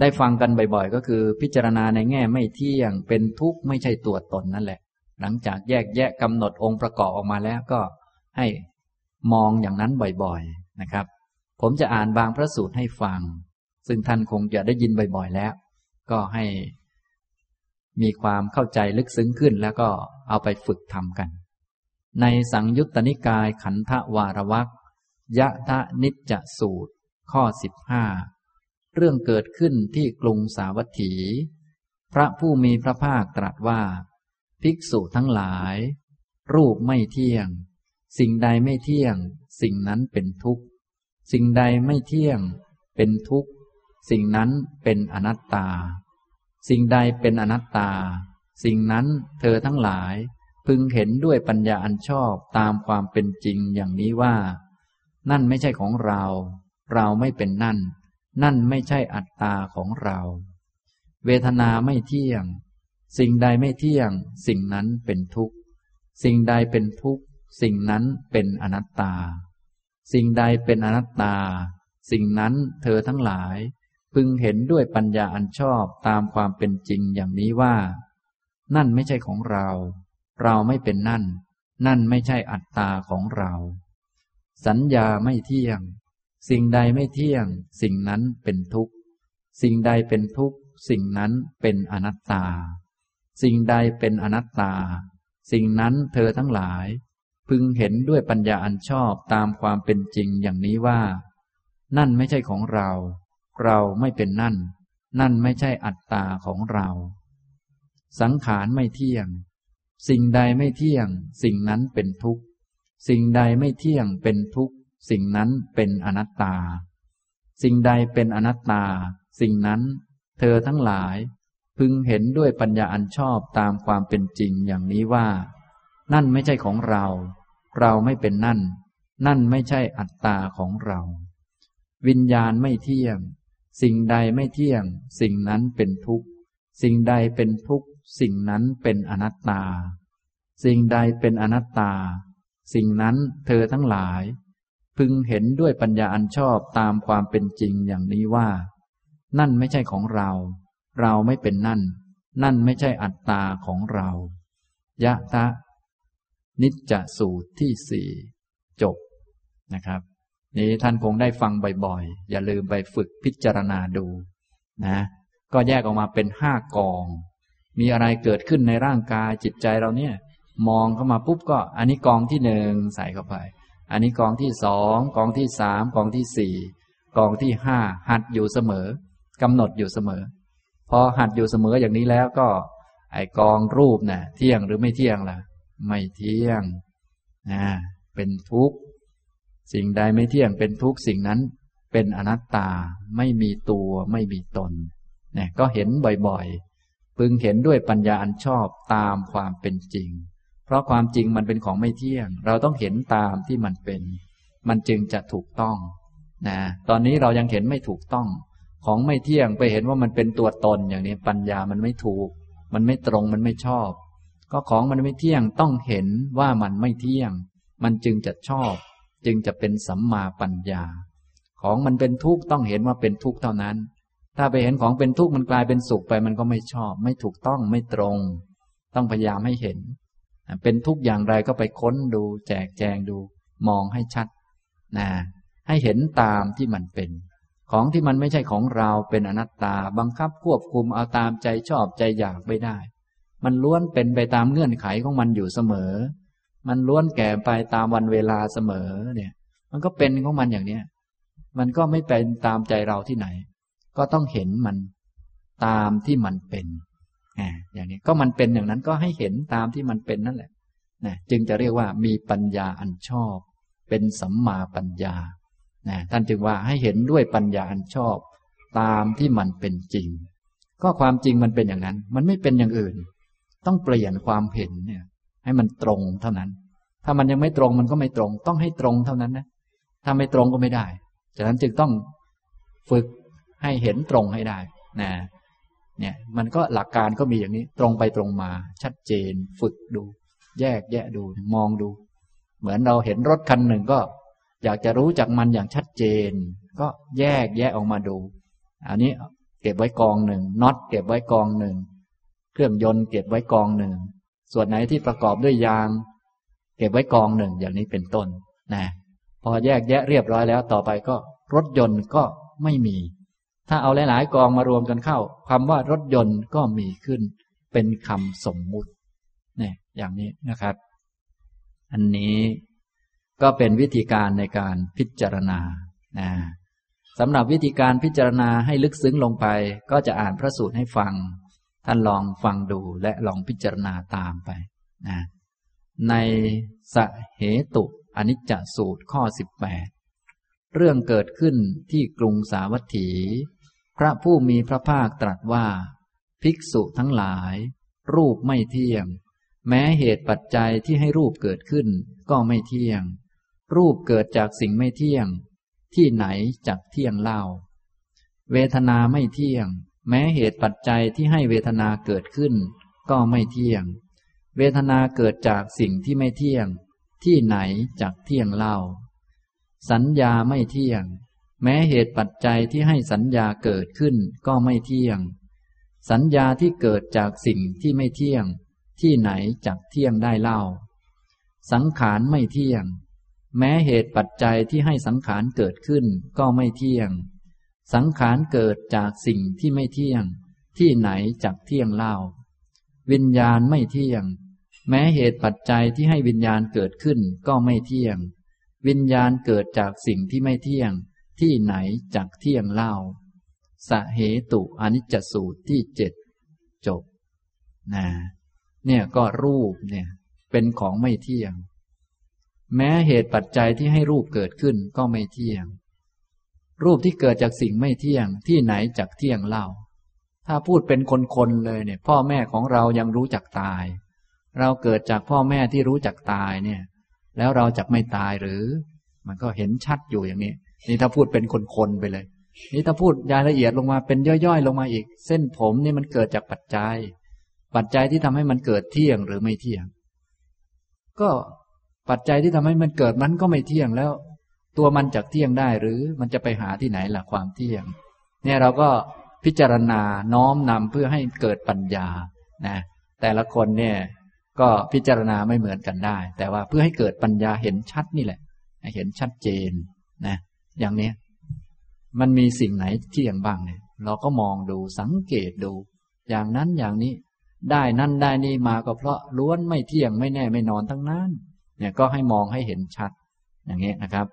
ได้ฟังกันบ่อยๆ ก็คือ พิจารณาในแง่ไม่เที่ยง เป็นทุกข์ไม่ใช่ตัวตนนั่นแหละ หลังจากแยกแยะกำหนดองค์ประกอบออกมาแล้วก็ให้มองอย่างนั้นบ่อยๆนะครับ ผมจะอ่านบางพระสูตรให้ฟัง ซึ่งท่านคงจะได้ยินบ่อยๆแล้ว ก็ให้มีความเข้าใจลึกซึ้งขึ้นแล้วก็เอาไปฝึกทำกัน ในสังยุตตนิกายขันธวารวักยะทะนิจสูตร ข้อสิบห้าเรื่องเกิดขึ้นที่กรุงสาวัตถี พระผู้มีพระภาคตรัสว่า ภิกษุทั้งหลาย รูปไม่เที่ยง สิ่งใดไม่เที่ยง สิ่งนั้นเป็นทุกข์ สิ่งใดไม่เที่ยง เป็นทุกข์ สิ่งนั้นเป็นอนัตตา สิ่งใดเป็นอนัตตา สิ่งนั้นเธอทั้งหลาย พึงเห็นด้วยปัญญาอันชอบตามความเป็นจริงอย่างนี้ว่า นั่นไม่ใช่ของเรา เราไม่เป็นนั่น นั่นไม่ใช่อัตตาของเรา เวทนาไม่เที่ยง สิ่งใดไม่เที่ยง สิ่งนั้นเป็นทุกข์ สิ่งใดเป็นทุกข์ สิ่งนั้นเป็นอนัตตา สิ่งใดเป็นอนัตตา สิ่งนั้นเธอทั้งหลาย พึงเห็นด้วยปัญญาอันชอบตามความเป็นจริงอย่างนี้ว่า นั่นไม่ใช่ของเรา เราไม่เป็นนั่น นั่นไม่ใช่อัตตาของเรา สัญญาไม่เที่ยง สิ่งใดไม่เที่ยง สิ่งนั้นเป็นทุกข์ สิ่งใดเป็นทุกข์ สิ่งนั้นเป็นอนัตตา สิ่งใดเป็นอนัตตา สิ่งนั้นเธอทั้งหลาย พึงเห็นด้วยปัญญาอันชอบตามความเป็นจริงอย่างนี้ว่า นั่นไม่ใช่ของเรา เราไม่เป็นนั่น นั่นไม่ใช่อัตตาของเรา สังขารไม่เที่ยง สิ่งใดไม่เที่ยง สิ่งนั้นเป็นทุกข์ สิ่งใดไม่เที่ยงเป็นทุกข์ สิ่งนั้นเป็นอนัตตา สิ่งใดเป็นอนัตตา สิ่งนั้น เธอทั้งหลาย พึงเห็นด้วยปัญญาอันชอบตามความเป็นจริงอย่างนี้ว่า นั่นไม่ใช่ของเรา เราไม่เป็นนั่น นั่นไม่ใช่อัตตาของเราวิญญาณไม่เที่ยง สิ่งใดไม่เที่ยง สิ่งนั้นเป็นทุกข์ สิ่งใดเป็นทุกข์ สิ่งนั้นเป็นอนัตตา สิ่งใดเป็นอนัตตา สิ่งนั้นเธอทั้งหลาย พึงเห็นด้วยปัญญาอันชอบตามความเป็นจริงอย่างนี้ว่า นั่นไม่ใช่ของเรา เราไม่เป็นนั่น นั่นไม่ใช่อัตตาของเรา ยะตะ นิจจสูตรที่สี่จบนะครับ นี้ท่านคงได้ฟังบ่อยๆ อย่าลืมไปฝึกพิจารณาดูนะ ก็แยกออกมาเป็นห้ากอง มีอะไรเกิดขึ้นในร่างกายจิตใจเราเนี่ย มองเข้ามาปุ๊บก็อันนี้กองที่หนึ่งใส่เข้าไป อันนี้กองที่สองกองที่สามกองที่สี่กองที่ห้าหัดอยู่เสมอกำหนดอยู่เสมอ พอหัดอยู่เสมออย่างนี้แล้วก็ ไอกองรูปนะ่ะ เที่ยงหรือไม่เที่ยงล่ะ ไม่เที่ยงนะเป็นทุกข์ สิ่งใดไม่เที่ยงเป็นทุกสิ่งนั้น เป็นอนัตตาไม่มีตัวไม่มีตนเนี่ยก็เห็นบ่อยๆ พึงเห็นด้วยปัญญาอันชอบตามความเป็นจริง เพราะความจริงมันเป็นของไม่เที่ยง เราต้องเห็นตามที่มันเป็น มันจึงจะถูกต้องนะตอนนี้เรายังเห็นไม่ถูกต้อง ของไม่เที่ยงไปเห็นว่ามันเป็นตัวตนอย่างนี้ปัญญามันไม่ถูก มันไม่ตรงมันไม่ชอบ ก็ของมันไม่เที่ยงต้องเห็นว่ามันไม่เที่ยง มันจึงจะชอบ จึงจะเป็นสัมมาปัญญา ของมันเป็นทุกข์ต้องเห็นว่าเป็นทุกข์เท่านั้น ถ้าไปเห็นของเป็นทุกข์มันกลายเป็นสุขไปมันก็ไม่ชอบ ไม่ถูกต้องไม่ตรง ต้องพยายามให้เห็น เป็นทุกข์อย่างไรก็ไปค้นดู แจกแจงดู มองให้ชัดนะให้เห็นตามที่มันเป็น ของที่มันไม่ใช่ของเราเป็นอนัตตาบังคับควบคุมเอาตามใจชอบใจอยากไม่ได้ มันล้วนเป็นไปตามเงื่อนไขของมันอยู่เสมอ มันล้วนแก่ไปตามวันเวลาเสมอ เนี่ย มันก็เป็นของมันอย่างเนี้ย มันก็ไม่เป็นตามใจเราที่ไหน ก็ต้องเห็นมันตามที่มันเป็นอย่างนี้ก็มันเป็นอย่างนั้นก็ให้เห็นตามที่มันเป็นนั่นแหละนะจึงจะเรียกว่ามีปัญญาอันชอบ เป็นสัมมาปัญญานะท่านจึงว่าให้เห็นด้วยปัญญาอันชอบ ตามที่มันเป็นจริง ก็ความจริงมันเป็นอย่างนั้น มันไม่เป็นอย่างอื่น ต้องเปลี่ยนความเห็นเนี่ย ให้มันตรงเท่านั้น ถ้ามันยังไม่ตรงมันก็ไม่ตรง ต้องให้ตรงเท่านั้นนะถ้าไม่ตรงก็ไม่ได้ฉะนั้นจึงต้องฝึกให้เห็นตรงให้ได้นะเนี่ยมันก็หลักการก็มีอย่างนี้ ตรงไปตรงมา ชัดเจน ฝึกดู แยกแยะดูมองดู เหมือนเราเห็นรถคันหนึ่งก็ อยากจะรู้จักมันอย่างชัดเจน ก็แยกแยะออกมาดู อันนี้เก็บไว้กองหนึ่งน็อตเก็บไว้กองหนึ่ง เครื่องยนต์เก็บไว้กองหนึ่ง ส่วนไหนที่ประกอบด้วยยาง เก็บไว้กองหนึ่งอย่างนี้เป็นต้นนะพอแยกแยะเรียบร้อยแล้วต่อไปก็รถยนต์ก็ไม่มี ถ้าเอาหลาย ๆ กองมารวมกันเข้าคำว่ารถยนต์ก็มีขึ้น เป็นคำสมมุติเนี่ยอย่างนี้นะครับ อันนี้ก็เป็นวิธีการในการพิจารณานะสำหรับวิธีการพิจารณาให้ลึกซึ้งลงไป ก็จะอ่านพระสูตรให้ฟัง ท่านลองฟังดูและลองพิจารณาตามไปนะในสเหตุอนิจจสูตรข้อ 18 เรื่องเกิดขึ้นที่กรุงสาวัตถี พระผู้มีพระภาคตรัสว่า ภิกษุทั้งหลาย รูปไม่เที่ยง แม้เหตุปัจจัยที่ให้รูปเกิดขึ้นก็ไม่เที่ยง รูปเกิดจากสิ่งไม่เที่ยง ที่ไหนจักเที่ยงเล่า เวทนาไม่เที่ยง แม้เหตุปัจจัยที่ให้เวทนาเกิดขึ้น ก็ไม่เที่ยง เวทนาเกิดจากสิ่งที่ไม่เที่ยง ที่ไหนจักเที่ยงเล่า สัญญาไม่เที่ยง แม้เหตุปัจจัยที่ให้สัญญาเกิดขึ้นก็ไม่เที่ยง สัญญาที่เกิดจากสิ่งที่ไม่เที่ยง ที่ไหนจักเที่ยงได้เล่า สังขารไม่เที่ยง แม้เหตุปัจจัยที่ให้สังขารเกิดขึ้นก็ไม่เที่ยง สังขารเกิดจากสิ่งที่ไม่เที่ยง ที่ไหนจักเที่ยงเล่า วิญญาณไม่เที่ยง แม้เหตุปัจจัยที่ให้วิญญาณเกิดขึ้นก็ไม่เที่ยง วิญญาณเกิดจากสิ่งที่ไม่เที่ยง ที่ไหนจักเที่ยงเล่า สเหตุอนิจจสูตรที่เจ็ดจบนะเนี่ยก็รูปเนี่ยเป็นของไม่เที่ยง แม้เหตุปัจจัยที่ให้รูปเกิดขึ้นก็ไม่เที่ยง รูปที่เกิดจากสิ่งไม่เที่ยงที่ไหนจักเที่ยงเล่า ถ้าพูดเป็นคนๆเลยเนี่ย พ่อแม่ของเรายังรู้จักตาย เราเกิดจากพ่อแม่ที่รู้จักตายเนี่ย แล้วเราจักไม่ตายหรือ มันก็เห็นชัดอยู่อย่างนี้ นี่ถ้าพูดเป็นคนๆไปเลย นี่ถ้าพูดรายละเอียดลงมาเป็นย่อยๆ ลงมาอีก เส้นผมนี่มันเกิดจากปัจจัย ปัจจัยที่ทำให้มันเกิดเที่ยงหรือไม่เที่ยง ก็ปัจจัยที่ทำให้มันเกิดมันก็ไม่เที่ยงแล้ว ตัวมันจักเที่ยงได้หรือมันจะไปหาที่ไหนล่ะความเที่ยง เนี่ยเราก็พิจารณาน้อมนำเพื่อให้เกิดปัญญานะแต่ละคนเนี่ยก็พิจารณาไม่เหมือนกันได้ แต่ว่าเพื่อให้เกิดปัญญาเห็นชัดนี่แหละเห็นชัดเจนนะอย่างนี้มันมีสิ่งไหนเที่ยงบ้างเนี่ย เราก็มองดูสังเกตดู อย่างนั้นอย่างนี้ ได้นั่นได้นี่มาก็เพราะล้วนไม่เที่ยงไม่แน่ไม่นอนทั้งนั้น เนี่ยก็ให้มองให้เห็นชัด อย่างนี้นะครับ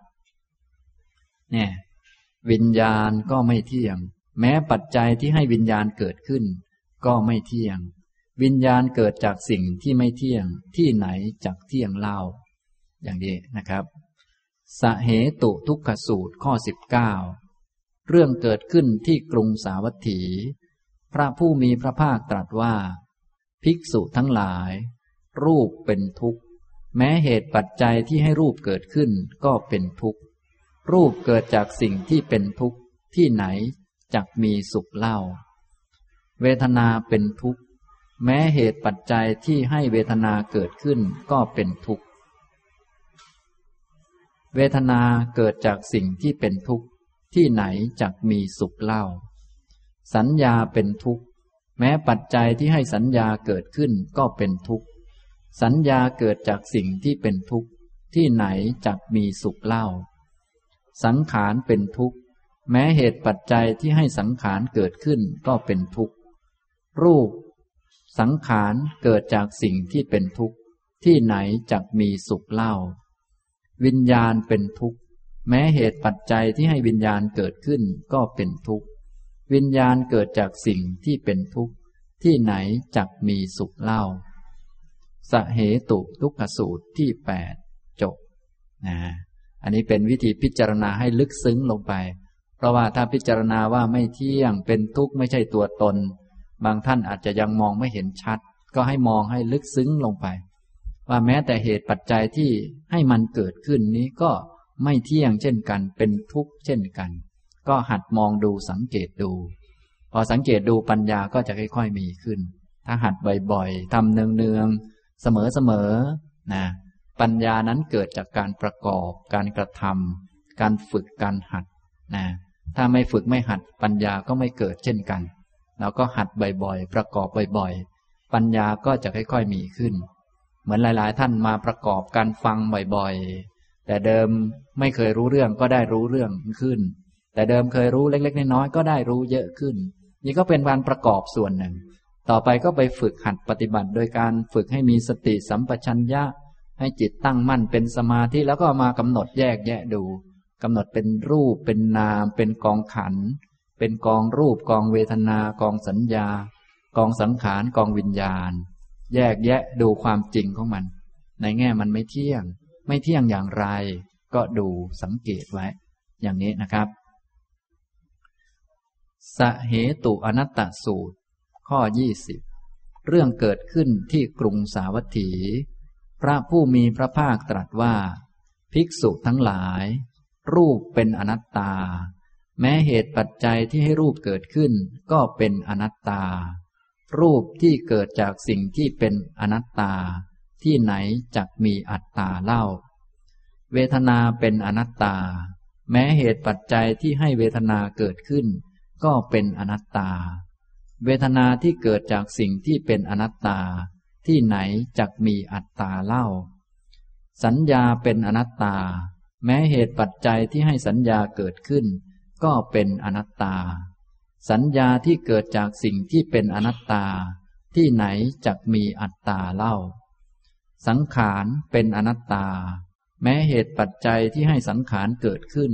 เนี่ยวิญญาณก็ไม่เที่ยง แม้ปัจจัยที่ให้วิญญาณเกิดขึ้น ก็ไม่เที่ยง วิญญาณเกิดจากสิ่งที่ไม่เที่ยงที่ไหนจากเที่ยงเล่า อย่างนี้นะครับสเหตุทุกขสูตรข้อสิบเก้าเรื่องเกิดขึ้นที่กรุงสาวัตถี พระผู้มีพระภาคตรัสว่า ภิกษุทั้งหลาย รูปเป็นทุกข์ แม้เหตุปัจจัยที่ให้รูปเกิดขึ้นก็เป็นทุกข์ รูปเกิดจากสิ่งที่เป็นทุกข์ที่ไหนจักมีสุขเล่า เวทนาเป็นทุกข์ แม้เหตุปัจจัยที่ให้เวทนาเกิดขึ้นก็เป็นทุกข์ เวทนาเกิดจากสิ่งที่เป็นทุกข์ ที่ไหนจักมีสุขเล่า สัญญาเป็นทุกข์ แม้ปัจจัยที่ให้สัญญาเกิดขึ้นก็เป็นทุกข์ สัญญาเกิดจากสิ่งที่เป็นทุกข์ ที่ไหนจักมีสุขเล่า สังขารเป็นทุกข์ แม้เหตุปัจจัยที่ให้สังขารเกิดขึ้นก็เป็นทุกข์ รูป สังขารเกิดจากสิ่งที่เป็นทุกข์ ที่ไหนจักมีสุขเล่า วิญญาณเป็นทุกข์ แม้เหตุปัจจัยที่ให้วิญญาณเกิดขึ้นก็เป็นทุกข์ วิญญาณเกิดจากสิ่งที่เป็นทุกข์ ที่ไหนจักมีสุขเล่าสเหตุทุกขสูตรที่แปดจบนะ อันนี้เป็นวิธีพิจารณาให้ลึกซึ้งลงไป เพราะว่าถ้าพิจารณาว่าไม่เที่ยงเป็นทุกข์ไม่ใช่ตัวตน บางท่านอาจจะยังมองไม่เห็นชัด ก็ให้มองให้ลึกซึ้งลงไป ว่าแม้แต่เหตุปัจจัยที่ให้มันเกิดขึ้นนี้ก็ไม่เที่ยงเช่นกัน เป็นทุกข์เช่นกัน ก็หัดมองดูสังเกตดู พอสังเกตดูปัญญาก็จะค่อยๆมีขึ้น ถ้าหัดบ่อยๆทำเนืองๆเสมอๆนะ ปัญญานั้นเกิดจากการประกอบ การกระทำการฝึกการหัดนะถ้าไม่ฝึกไม่หัดปัญญาก็ไม่เกิดเช่นกัน เราก็หัดบ่อยๆ ประกอบบ่อยๆ ปัญญาก็จะค่อยๆมีขึ้น เหมือนหลายๆ ท่านมาประกอบการฟังบ่อยๆ แต่เดิมไม่เคยรู้เรื่องก็ได้รู้เรื่องขึ้น แต่เดิมเคยรู้เล็ก ๆ น้อยๆก็ได้รู้เยอะขึ้น นี่ก็เป็นการประกอบส่วนหนึ่ง ต่อไปก็ไปฝึกหัดปฏิบัติ โดยการฝึกให้มีสติสัมปชัญญะ ให้จิตตั้งมั่นเป็นสมาธิแล้วก็มากำหนดแยกแยะดูกำหนดเป็นรูปเป็นนาม เป็นกองขัน เป็นกองรูปกองเวทนากองสัญญา กองสังขารกองวิญญาณ แยกแยะดูความจริงของมัน ในแง่มันไม่เที่ยง ไม่เที่ยงอย่างไร ก็ดูสังเกตไว้ อย่างนี้นะครับสเหตุอนัตตสูตร ข้อยี่สิบเรื่องเกิดขึ้นที่กรุงสาวัตถี พระผู้มีพระภาคตรัสว่า ภิกษุทั้งหลาย รูปเป็นอนัตตา แม้เหตุปัจจัยที่ให้รูปเกิดขึ้นก็เป็นอนัตตา รูปที่เกิดจากสิ่งที่เป็นอนัตตา ที่ไหนจักมีอัตตาเล่า เวทนาเป็นอนัตตา แม้เหตุปัจจัยที่ให้เวทนาเกิดขึ้น ก็เป็นอนัตตา เวทนาที่เกิดจากสิ่งที่เป็นอนัตตา ที่ไหนจักมีอัตตาเล่า สัญญาเป็นอนัตตา แม้เหตุปัจจัยที่ให้สัญญาเกิดขึ้น ก็เป็นอนัตตา สัญญาที่เกิดจากสิ่งที่เป็นอนัตตา ที่ไหนจักมีอัตตาเล่า สังขารเป็นอนัตตา แม้เหตุปัจจัยที่ให้สังขารเกิดขึ้น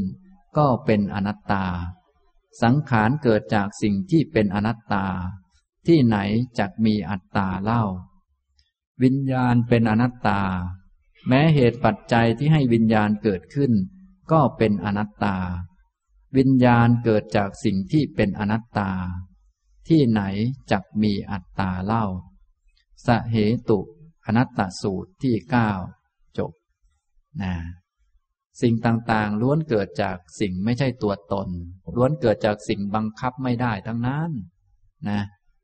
ก็เป็นอนัตตา สังขารเกิดจากสิ่งที่เป็นอนัตตา ที่ไหนจักมีอัตตาเล่า วิญญาณเป็นอนัตตา แม้เหตุปัจจัยที่ให้วิญญาณเกิดขึ้น ก็เป็นอนัตตา วิญญาณเกิดจากสิ่งที่เป็นอนัตตา ที่ไหนจักมีอัตตาเล่า สเหตุอนัตตสูตรที่เก้าจบนะสิ่งต่างๆ ล้วนเกิดจากสิ่งไม่ใช่ตัวตน ล้วนเกิดจากสิ่งบังคับไม่ได้ทั้งนั้นนะ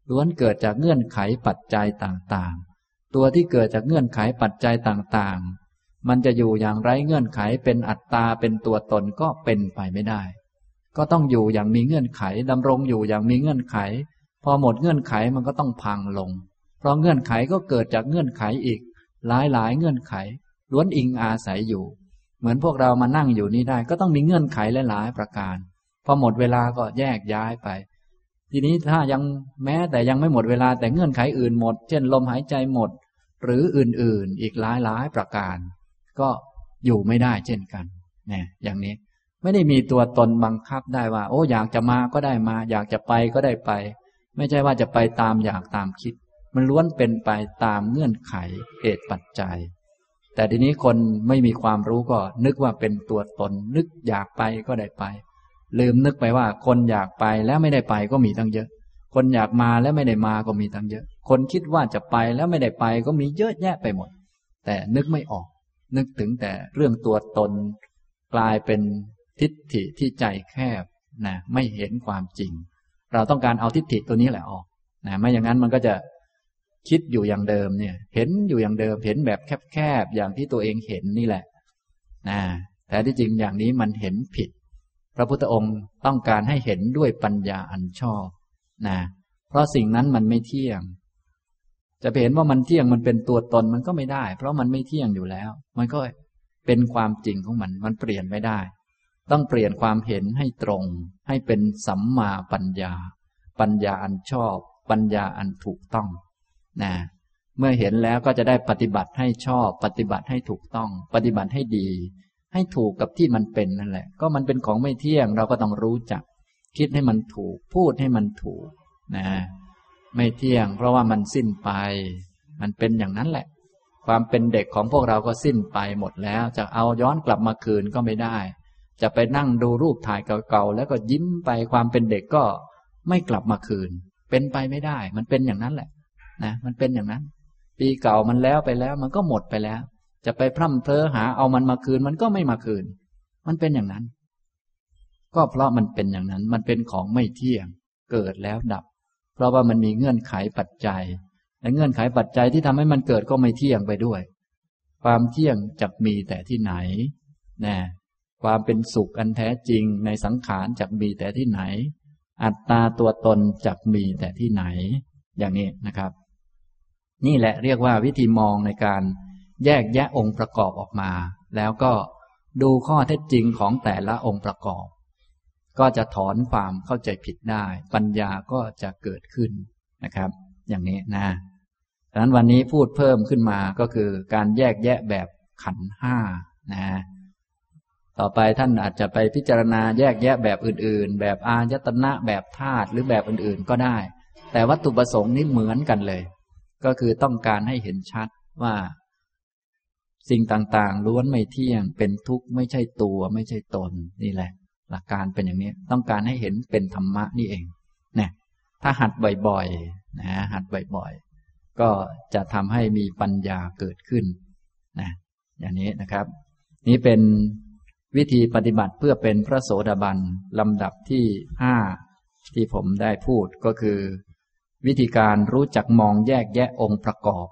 ล้วนเกิดจากเงื่อนไขปัจจัยต่างๆ ตัวที่เกิดจากเงื่อนไขปัจจัยต่างๆ มันจะอยู่อย่างไร้เงื่อนไขเป็นอัตตาเป็นตัวตนก็เป็นไปไม่ได้ ก็ต้องอยู่อย่างมีเงื่อนไขดำรงอยู่อย่างมีเงื่อนไข พอหมดเงื่อนไขมันก็ต้องพังลง เพราะเงื่อนไขก็เกิดจากเงื่อนไขอีก หลายๆ เงื่อนไข ล้วนอิงอาศัยอยู่ เหมือนพวกเรามานั่งอยู่นี่ได้ ก็ต้องมีเงื่อนไขหลายๆประการ พอหมดเวลาก็แยกย้ายไปทีนี้ถ้ายังแม้แต่ยังไม่หมดเวลาแต่เงื่อนไขอื่นหมด เช่นลมหายใจหมด หรืออื่นๆ อีกหลายๆประการ ก็อยู่ไม่ได้เช่นกันนี่อย่างนี้ไม่ได้มีตัวตนบังคับได้ว่า โอ้อยากจะมาก็ได้มา อยากจะไปก็ได้ไป ไม่ใช่ว่าจะไปตามอยากตามคิด มันล้วนเป็นไปตามเงื่อนไขเหตุปัจจัย แต่ทีนี้คนไม่มีความรู้ก็นึกว่าเป็นตัวตน นึกอยากไปก็ได้ไป ลืมนึกไปว่าคนอยากไปแล้วไม่ได้ไปก็มีตั้งเยอะ คนอยากมาแล้วไม่ได้มาก็มีตั้งเยอะ คนคิดว่าจะไปแล้วไม่ได้ไปก็มีเยอะแยะไปหมด แต่นึกไม่ออก นึกถึงแต่เรื่องตัวตน กลายเป็นทิฏฐิที่ใจแคบนะไม่เห็นความจริง เราต้องการเอาทิฏฐิตัวนี้แหละออกนะไม่อย่างนั้นมันก็จะคิดอยู่อย่างเดิมเนี่ย เห็นอยู่อย่างเดิม เห็นแบบแคบๆอย่างที่ตัวเองเห็นนี่แหละนะแต่ที่จริงอย่างนี้มันเห็นผิด พระพุทธองค์ต้องการให้เห็นด้วยปัญญาอันชอบนะเพราะสิ่งนั้นมันไม่เที่ยง จะเห็นว่ามันเที่ยงมันเป็นตัวตนมันก็ไม่ได้ เพราะมันไม่เที่ยงอยู่แล้ว มันก็เป็นความจริงของมัน มันเปลี่ยนไม่ได้ ต้องเปลี่ยนความเห็นให้ตรง ให้เป็นสัมมาปัญญา ปัญญาอันชอบ ปัญญาอันถูกต้องนะเมื่อเห็นแล้วก็จะได้ปฏิบัติให้ชอบ ปฏิบัติให้ถูกต้อง ปฏิบัติให้ดี ให้ถูกกับที่มันเป็นนั่นแหละ ก็มันเป็นของไม่เที่ยง เราก็ต้องรู้จัก คิดให้มันถูก พูดให้มันถูก นะ ไม่เที่ยง เพราะว่ามันสิ้นไป มันเป็นอย่างนั้นแหละ ความเป็นเด็กของพวกเราก็สิ้นไปหมดแล้ว จะเอาย้อนกลับมาคืนก็ไม่ได้ จะไปนั่งดูรูปถ่ายเก่าๆแล้วก็ยิ้มไปความเป็นเด็กก็ไม่กลับมาคืน เป็นไปไม่ได้ มันเป็นอย่างนั้นแหละ นะ มันเป็นอย่างนั้น ปีเก่ามันแล้วไปแล้ว มันก็หมดไปแล้ว จะไปพร่ำเพ้อหาเอามันมาคืน มันก็ไม่มาคืน มันเป็นอย่างนั้น ก็เพราะมันเป็นอย่างนั้น มันเป็นของไม่เที่ยง เกิดแล้วดับ เพราะว่ามันมีเงื่อนไขปัจจัย และเงื่อนไขปัจจัยที่ทำให้มันเกิดก็ไม่เที่ยงไปด้วย ความเที่ยงจะมีแต่ที่ไหนนะความเป็นสุขอันแท้จริงในสังขารจะมีแต่ที่ไหน อัตตาตัวตนจะมีแต่ที่ไหน อย่างนี้นะครับ นี่แหละเรียกว่าวิธีมองในการแยกแยะองค์ประกอบออกมา แล้วก็ดูข้อเท็จจริงของแต่ละองค์ประกอบ ก็จะถอนความเข้าใจผิดได้ ปัญญาก็จะเกิดขึ้นนะครับ อย่างนี้นะดังนั้นวันนี้พูดเพิ่มขึ้นมาก็คือการแยกแยะแบบขันห้านะต่อไปท่านอาจจะไปพิจารณาแยกแยะแบบอื่น ๆ แบบอายตนะแบบธาตุหรือแบบอื่นๆก็ได้ แต่วัตถุประสงค์นี้เหมือนกันเลย ก็คือต้องการให้เห็นชัดว่า สิ่งต่างๆ ล้วนไม่เที่ยงเป็นทุกข์ไม่ใช่ตัวไม่ใช่ตนนี่แหละ หลักการเป็นอย่างนี้ ต้องการให้เห็นเป็นธรรมะนี่เองเนี่ยถ้าหัดบ่อยๆนะหัดบ่อยๆ ก็จะทำให้มีปัญญาเกิดขึ้นนะอย่างนี้นะครับ นี้เป็นวิธีปฏิบัติเพื่อเป็นพระโสดาบันลำดับที่ห้าที่ผมได้พูดก็คือ วิธีการรู้จักมองแยกแยะองค์ประกอบ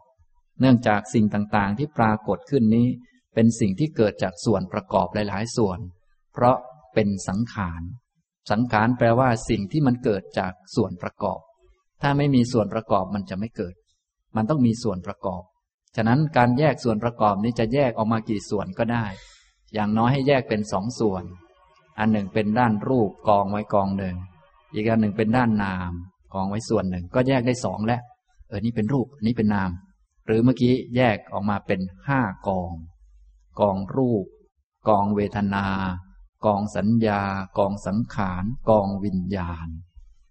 เนื่องจากสิ่งต่างๆ ที่ปรากฏขึ้นนี้ เป็นสิ่งที่เกิดจากส่วนประกอบหลาย ๆ ส่วน เพราะ เป็นสังขาร สังขารแปลว่าสิ่งที่มันเกิดจากส่วนประกอบ ถ้าไม่มีส่วนประกอบมันจะไม่เกิด มันต้องมีส่วนประกอบ ฉะนั้นการแยกส่วนประกอบนี้จะแยกออกมากี่ส่วนก็ได้ อย่างน้อยให้แยกเป็นสองส่วน อันหนึ่งเป็นด้านรูปกองไว้กองหนึ่ง อีกอันหนึ่งเป็นด้านนามกองไว้ส่วนหนึ่ง ก็แยกได้สองแล้ว เออ นี่เป็นรูป นี่เป็นนาม หรือเมื่อกี้แยกออกมาเป็นห้ากอง กองรูป กองเวทนา กองสัญญา กองสังขาร กองวิญญาณ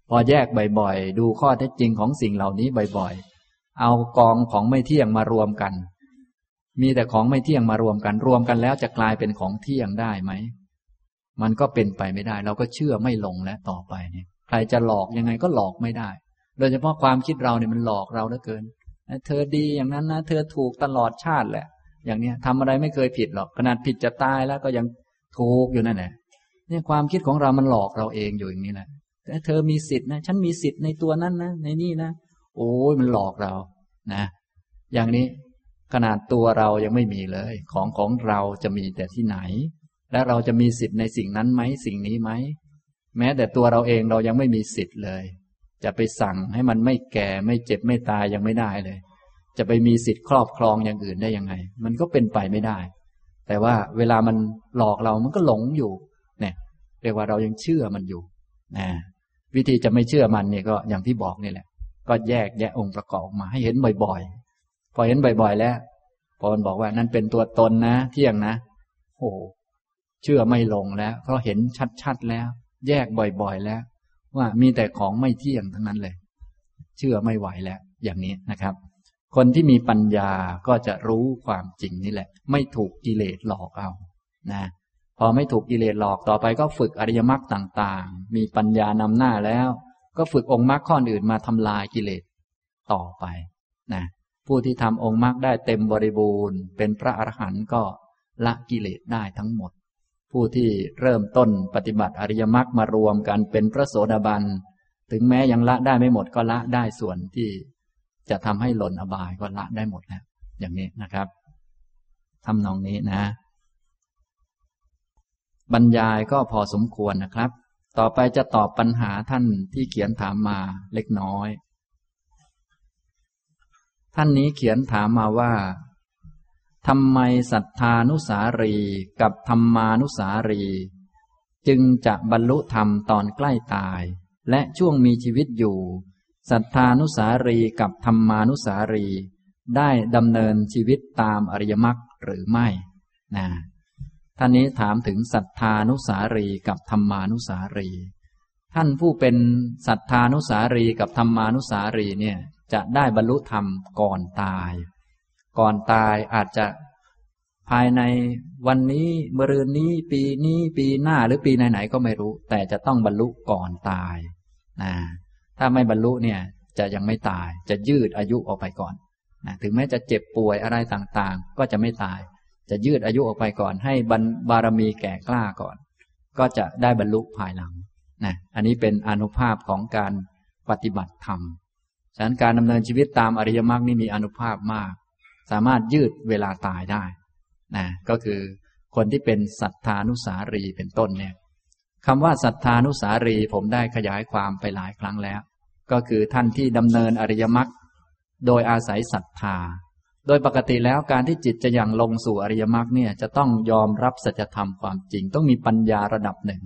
พอแยกบ่อยๆ ดูข้อเท็จจริงของสิ่งเหล่านี้บ่อยๆ เอากองของไม่เที่ยงมารวมกัน มีแต่ของไม่เที่ยงมารวมกัน รวมกันแล้วจะกลายเป็นของเที่ยงได้ไหม มันก็เป็นไปไม่ได้ เราก็เชื่อไม่ลงแล้วต่อไปเนี่ย ใครจะหลอกยังไงก็หลอกไม่ได้ โดยเฉพาะความคิดเราเนี่ยมันหลอกเราเหลือเกิน เธอดีอย่างนั้นนะ เธอถูกตลอดชาติแหละ อย่างเนี้ยทำอะไรไม่เคยผิดหรอก ขนาดผิดจะตายแล้วก็ยัง ถูกอยู่นั่นแหละเนี่ยความคิดของเรามันหลอกเราเองอยู่อย่างนี้แหละแต่เธอมีสิทธินะฉันมีสิทธิ์ในตัวนั้นนะในนี่นะโอ้ยมันหลอกเรานะ อย่างนี้ขนาดตัวเรายังไม่มีเลย ของของเราจะมีแต่ที่ไหน และเราจะมีสิทธิ์ในสิ่งนั้นไหมสิ่งนี้ไหมแม้แต่ตัวเราเองเรายังไม่มีสิทธิ์เลย จะไปสั่งให้มันไม่แก่ไม่เจ็บไม่ตายยังไม่ได้เลย จะไปมีสิทธิ์ครอบครองอย่างอื่นได้ยังไง มันก็เป็นไปไม่ได้ แต่ว่าเวลามันหลอกเรามันก็หลงอยู่ เนี่ย เรียกว่าเรายังเชื่อมันอยู่นะวิธีจะไม่เชื่อมันเนี่ยก็อย่างที่บอกนี่แหละ ก็แยกแยะองค์ประกอบออกมาให้เห็นบ่อยๆ พอเห็นบ่อยๆ แล้วพอมันบอกว่านั่นเป็นตัวตนนะ เที่ยงนะ โอ้เชื่อไม่ลงแล้วเพราะเห็นชัดๆแล้ว แยกบ่อยๆแล้ว ว่ามีแต่ของไม่เที่ยงทั้งนั้นเลย เชื่อไม่ไหวแล้ว อย่างนี้นะครับ คนที่มีปัญญาก็จะรู้ความจริงนี่แหละ ไม่ถูกกิเลสหลอกเอา นะ พอไม่ถูกกิเลสหลอกต่อไปก็ฝึกอริยมรรคต่าง ๆ มีปัญญานำหน้าแล้ว ก็ฝึกองค์มรรคข้ออื่นมาทำลายกิเลสต่อไป นะ ผู้ที่ทำองค์มรรคได้เต็มบริบูรณ์ เป็นพระอรหันต์ก็ละกิเลสได้ทั้งหมด ผู้ที่เริ่มต้นปฏิบัติอริยมรรคมารวมกันเป็นพระโสดาบัน ถึงแม้ยังละได้ไม่หมดก็ละได้ส่วนที่ จะทำให้หล่นอบายก็ละได้หมดแล้วอย่างนี้นะครับทำนองนี้นะ บรรยายก็พอสมควรนะครับ ต่อไปจะตอบปัญหาท่านที่เขียนถามมาเล็กน้อย ท่านนี้เขียนถามมาว่าทำไมศรัทธานุสารีกับธรรมานุสารี จึงจะบรรลุธรรมตอนใกล้ตาย และช่วงมีชีวิตอยู่ ศรัทธานุสารีกับธรรมานุสารี ได้ดำเนินชีวิตตามอริยมรรคหรือไม่นะท่านนี้ถามถึงศรัทธานุสารีกับธรรมานุสารี ท่านผู้เป็นศรัทธานุสารีกับธรรมานุสารีเนี่ยจะได้บรรลุธรรมก่อนตาย ก่อนตายอาจจะภายในวันนี้มรืนนี้ ปีนี้ปีหน้าหรือปีไหนๆก็ไม่รู้ แต่จะต้องบรรลุก่อนตายนะ ถ้าไม่บรรลุเนี่ย จะยังไม่ตายจะยืดอายุออกไปก่อนนะถึงแม้จะเจ็บป่วยอะไรต่างๆ ก็จะไม่ตาย จะยืดอายุออกไปก่อน ให้บารมีแก่กล้าก่อน ก็จะได้บรรลุภายหลังนะอันนี้เป็นอนุภาพของการปฏิบัติธรรมฉะนั้นการดำเนินชีวิตตามอริยมรรคนี่มีอนุภาพมาก สามารถยืดเวลาตายได้นะก็คือคนที่เป็นศรัทธานุสารีเป็นต้นเนี่ยคำว่าศรัทธานุสารีผมได้ขยายความไปหลายครั้งแล้ว ก็คือท่านที่ดำเนินอริยมรรคโดยอาศัยศรัทธา โดยปกติแล้วการที่จิตจะยังลงสู่อริยมรรคเนี่ยจะต้องยอมรับสัจธรรมความจริง ต้องมีปัญญาระดับหนึ่ง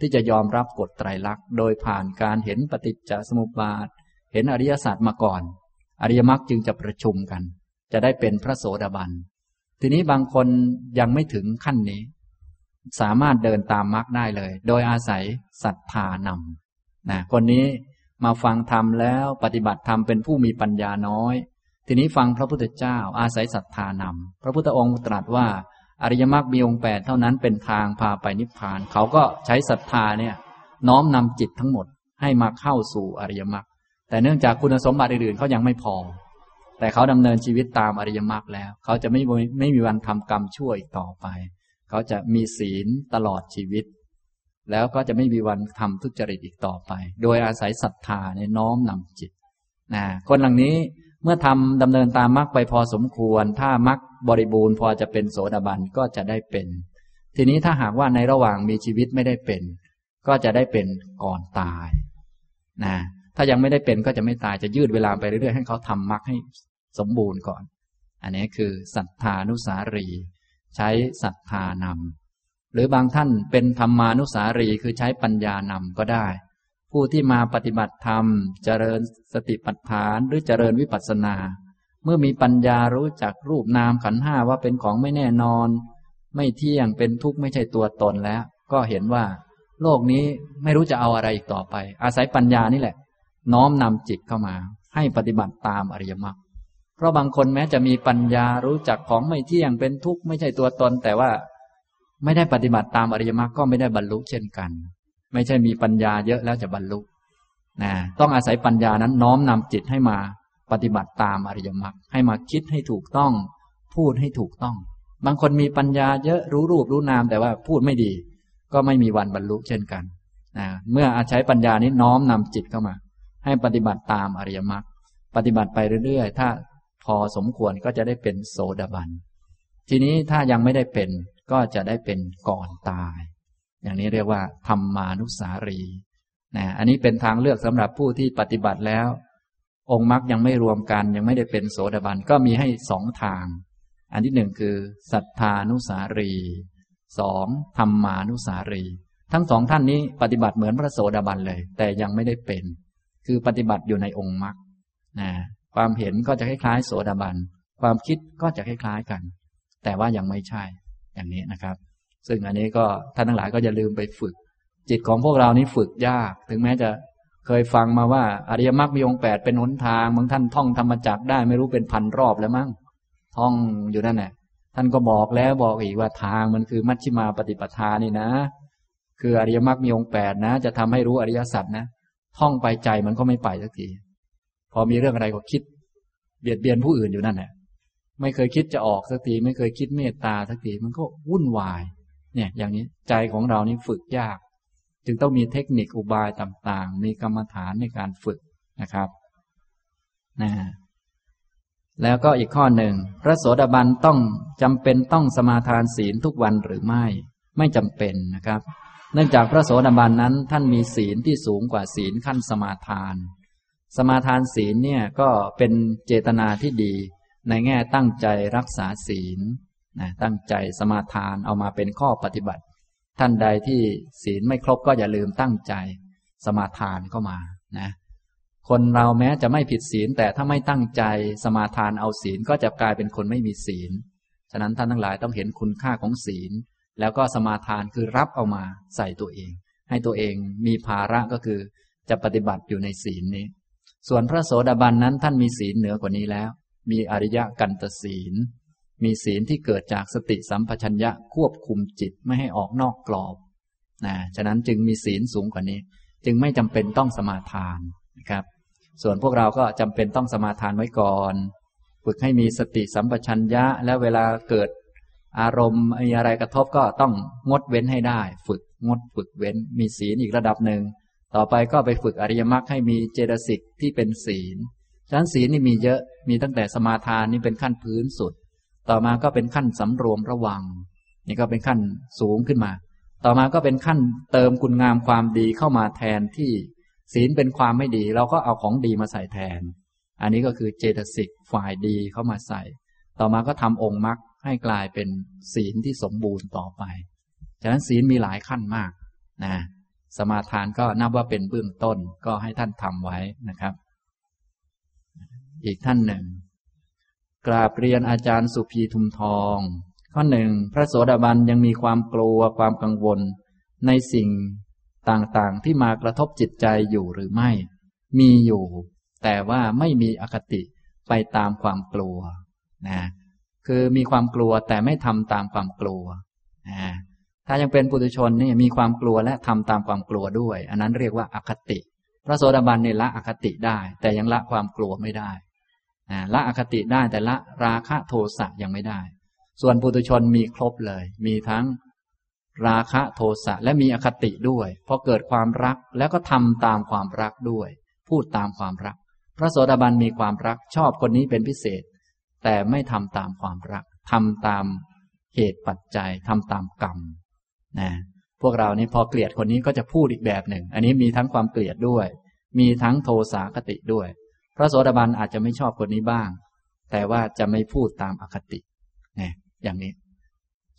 ที่จะยอมรับกฎไตรลักษณ์โดยผ่านการเห็นปฏิจจสมุปบาท เห็นอริยศาสัจมาก่อน อริยมรรคจึงจะประชุมกัน จะได้เป็นพระโสดาบัน ทีนี้บางคนยังไม่ถึงขั้นนี้ สามารถเดินตามมรรคได้เลย โดยอาศัยศรัทธานำนะคนนี้ มาฟังธรรมแล้วปฏิบัติธรรมเป็นผู้มีปัญญาน้อย ทีนี้ฟังพระพุทธเจ้าอาศัยศรัทธานำพระพุทธองค์ตรัสว่าอริยมรรคมีองค์แปดเท่านั้นเป็นทางพาไปนิพพาน เขาก็ใช้ศรัทธาเนี่ยน้อมนำจิตทั้งหมดให้มาเข้าสู่อริยมรรคแต่เนื่องจากคุณสมบัติอื่นๆเขายังไม่พอ แต่เขาดำเนินชีวิตตามอริยมรรคแล้ว เขาจะไม่ไม่มีวันทำกรรมชั่วอีกต่อไป เขาจะมีศีลตลอดชีวิต แล้วก็จะไม่มีวันทำทุจริตอีกต่อไป โดยอาศัยศรัทธาเนี่ยน้อมนำจิตนะคนเหล่านี้เมื่อทำดำเนินตามมรรคไปพอสมควร ถ้ามรรคบริบูรณ์พอจะเป็นโสดาบันก็จะได้เป็น ทีนี้ถ้าหากว่าในระหว่างมีชีวิตไม่ได้เป็น ก็จะได้เป็นก่อนตายนะถ้ายังไม่ได้เป็นก็จะไม่ตายจะยืดเวลาไปเรื่อยๆให้เขาทำมรรคให้สมบูรณ์ก่อน อันนี้คือศรัทธานุสารี ใช้ศรัทธานำ หรือบางท่านเป็นธรรมานุสารีคือใช้ปัญญานำก็ได้ ผู้ที่มาปฏิบัติธรรม เจริญสติปัฏฐานหรือเจริญวิปัสสนา เมื่อมีปัญญารู้จักรูปนามขันห้าว่าเป็นของไม่แน่นอน ไม่เที่ยงเป็นทุกข์ไม่ใช่ตัวตนแล้ว ก็เห็นว่า โลกนี้ไม่รู้จะเอาอะไรอีกต่อไป อาศัยปัญญานี่แหละ น้อมนำจิตเข้ามา ให้ปฏิบัติตามอริยมรรคเพราะบางคนแม้จะมีปัญญารู้จักของไม่เที่ยงเป็นทุกข์ไม่ใช่ตัวตนแต่ว่า ไม่ได้ปฏิบัติตามอริยมรรคก็ไม่ได้บรรลุเช่นกัน ไม่ใช่มีปัญญาเยอะแล้วจะบรรลุนะต้องอาศัยปัญญานั้นน้อมนำจิตให้มาปฏิบัติตามอริยมรรคให้มาคิดให้ถูกต้อง พูดให้ถูกต้อง บางคนมีปัญญาเยอะรู้รูปรู้นามแต่ว่าพูดไม่ดี ก็ไม่มีวันบรรลุเช่นกันนะเมื่ออาศัยปัญญานี้น้อมนำจิตเข้ามา ให้ปฏิบัติตามอริยมรรคปฏิบัติไปเรื่อยๆ ถ้าพอสมควรก็จะได้เป็นโสดาบัน ทีนี้ถ้ายังไม่ได้เป็น ก็จะได้เป็นก่อนตาย อย่างนี้เรียกว่าธรรมานุสารีนะอันนี้เป็นทางเลือกสำหรับผู้ที่ปฏิบัติแล้ว องค์มรรคยังไม่รวมกันยังไม่ได้เป็นโสดาบันก็มีให้สองทาง อันที่หนึ่งคือศรัทธานุสารีสองธรรมานุสารี ทั้งสองท่านนี้ปฏิบัติเหมือนพระโสดาบันเลย แต่ยังไม่ได้เป็น คือปฏิบัติอยู่ในองค์มรรคนะความเห็นก็จะคล้ายๆ โสดาบัน ความคิดก็จะคล้ายๆกัน แต่ว่ายังไม่ใช่ อย่างนี้นะครับ ซึ่งอันนี้ก็ท่านทั้งหลายก็อย่าลืมไปฝึก จิตของพวกเรานี้ฝึกยาก ถึงแม้จะเคยฟังมาว่าอริยมรรคมีองค์แปดเป็นหนทางบางท่านท่องธรรมจักได้ไม่รู้เป็นพันรอบแล้วมั้งท่องอยู่นั่นแหละท่านก็บอกแล้วบอกอีกว่าทางมันคือมัชฌิมาปฏิปทานี่นะ คืออริยมรรคมีองค์แปดนะ จะทำให้รู้อริยสัจนะ ท่องไปใจมันก็ไม่ไปสักทีพอมีเรื่องอะไรก็คิด เบียดเบียนผู้อื่นอยู่นั่นแหละ ไม่เคยคิดจะออกสักทีไม่เคยคิดเมตตาสักทีมันก็วุ่นวาย เนี่ย อย่างนี้ใจของเรานี่ฝึกยาก จึงต้องมีเทคนิคอุบายต่างๆ มีกรรมฐานในการฝึกนะครับนะแล้วก็อีกข้อหนึ่ง พระโสดาบันต้องจำเป็นต้องสมาทานศีลทุกวันหรือไม่ ไม่จำเป็นนะครับ เนื่องจากพระโสดาบันนั้นท่านมีศีลที่สูงกว่าศีลขั้นสมาทาน สมาทานศีลเนี่ยก็เป็นเจตนาที่ดี ในแง่ตั้งใจรักษาศีลนะตั้งใจสมาทานเอามาเป็นข้อปฏิบัติ ท่านใดที่ศีลไม่ครบก็อย่าลืมตั้งใจสมาทานเข้ามานะคนเราแม้จะไม่ผิดศีลแต่ถ้าไม่ตั้งใจสมาทานเอาศีลก็จะกลายเป็นคนไม่มีศีล ฉะนั้นท่านทั้งหลายต้องเห็นคุณค่าของศีล แล้วก็สมาทานคือรับเอามาใส่ตัวเอง ให้ตัวเองมีภาระก็คือจะปฏิบัติอยู่ในศีลนี้ ส่วนพระโสดาบันนั้นท่านมีศีลเหนือกว่านี้แล้ว มีอริยกันตศีล มีศีลที่เกิดจากสติสัมปชัญญะควบคุมจิตไม่ให้ออกนอกกรอบนะฉะนั้นจึงมีศีลสูงกว่านี้ จึงไม่จำเป็นต้องสมาทานนะครับ ส่วนพวกเราก็จำเป็นต้องสมาทานไว้ก่อน ฝึกให้มีสติสัมปชัญญะ และเวลาเกิดอารมณ์มีอะไรกระทบก็ต้องงดเว้นให้ได้ ฝึกงดฝึกเว้น มีศีลอีกระดับหนึ่งต่อไปก็ไปฝึกอริยมรรคให้มีเจตสิกที่เป็นศีล ฉะนั้นศีลนี่มีเยอะมีตั้งแต่สมาทานนี่เป็นขั้นพื้นสุด ต่อมาก็เป็นขั้นสำรวมระวัง นี่ก็เป็นขั้นสูงขึ้นมา ต่อมาก็เป็นขั้นเติมคุณงามความดีเข้ามาแทนที่ศีลเป็นความไม่ดี เราก็เอาของดีมาใส่แทน อันนี้ก็คือเจตสิกฝ่ายดีเข้ามาใส่ ต่อมาก็ทำองค์มรรคให้กลายเป็นศีลที่สมบูรณ์ต่อไป ฉะนั้นศีลมีหลายขั้นมากนะสมาทานก็นับว่าเป็นเบื้องต้นก็ให้ท่านทำไว้นะครับ อีกท่านหนึ่ง กราบเรียนอาจารย์สุภีทุมทอง ข้อหนึ่งพระโสดาบันยังมีความกลัวความกังวล ในสิ่งต่างๆที่มากระทบจิตใจอยู่หรือไม่ มีอยู่ แต่ว่าไม่มีอคติไปตามความกลัวนะคือมีความกลัวแต่ไม่ทำตามความกลัวนะถ้ายังเป็นปุถุชนนี่มีความกลัวและทำตามความกลัวด้วย อันนั้นเรียกว่าอคติ พระโสดาบันเนี่ยละอคติได้ แต่ยังละความกลัวไม่ได้ ละอคติได้แต่ละราคะโทสะยังไม่ได้ ส่วนปุถุชนมีครบเลย มีทั้งราคะโทสะและมีอคติด้วยพอเกิดความรักแล้วก็ทำตามความรักด้วย พูดตามความรัก พระโสดาบันมีความรักชอบคนนี้เป็นพิเศษ แต่ไม่ทำตามความรักทำตามเหตุปัจจัยทำตามกรรมนะพวกเรานี่พอเกลียดคนนี้ก็จะพูดอีกแบบหนึ่ง อันนี้มีทั้งความเกลียดด้วย มีทั้งโทสาคติด้วย พระโสดาบันอาจจะไม่ชอบคนนี้บ้าง แต่ว่าจะไม่พูดตามอคตินะอย่างนี้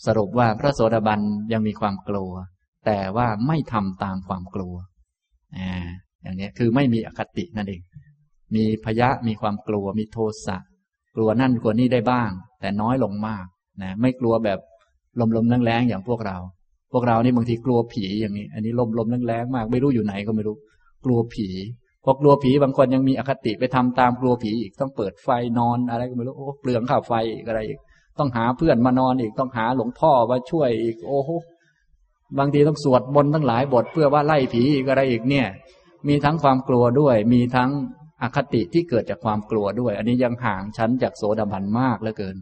สรุปว่าพระโสดาบันยังมีความกลัว แต่ว่าไม่ทำตามความกลัวอ่าอย่างนี้คือไม่มีอคตินั่นเอง มีพยะมีความกลัว มีโทสะกลัวนั่นกลัวนี่ได้บ้าง แต่น้อยลงมากนะไม่กลัวแบบลมๆแรงๆอย่างพวกเรา พวกเรานี่บางทีกลัวผีอย่างนี้ อันนี้ลมๆแรงๆมาก ไม่รู้อยู่ไหนก็ไม่รู้ กลัวผี พอกลัวผีบางคนยังมีอคติไปทำตามกลัวผีอีกต้องเปิดไฟนอนอะไรก็ไม่รู้โอ้เปลืองข้าวไฟอีกอะไรอีกต้องหาเพื่อนมานอนอีกต้องหาหลวงพ่อมาช่วยอีก โอ้โหบางทีต้องสวดมนต์ทั้งหลายบทเพื่อว่าไล่ผีอีกอะไรอีกเนี่ย มีทั้งความกลัวด้วย มีทั้งอคติที่เกิดจากความกลัวด้วย อันนี้ยังห่างชั้นจากโสดาบันมากเหลือเกิน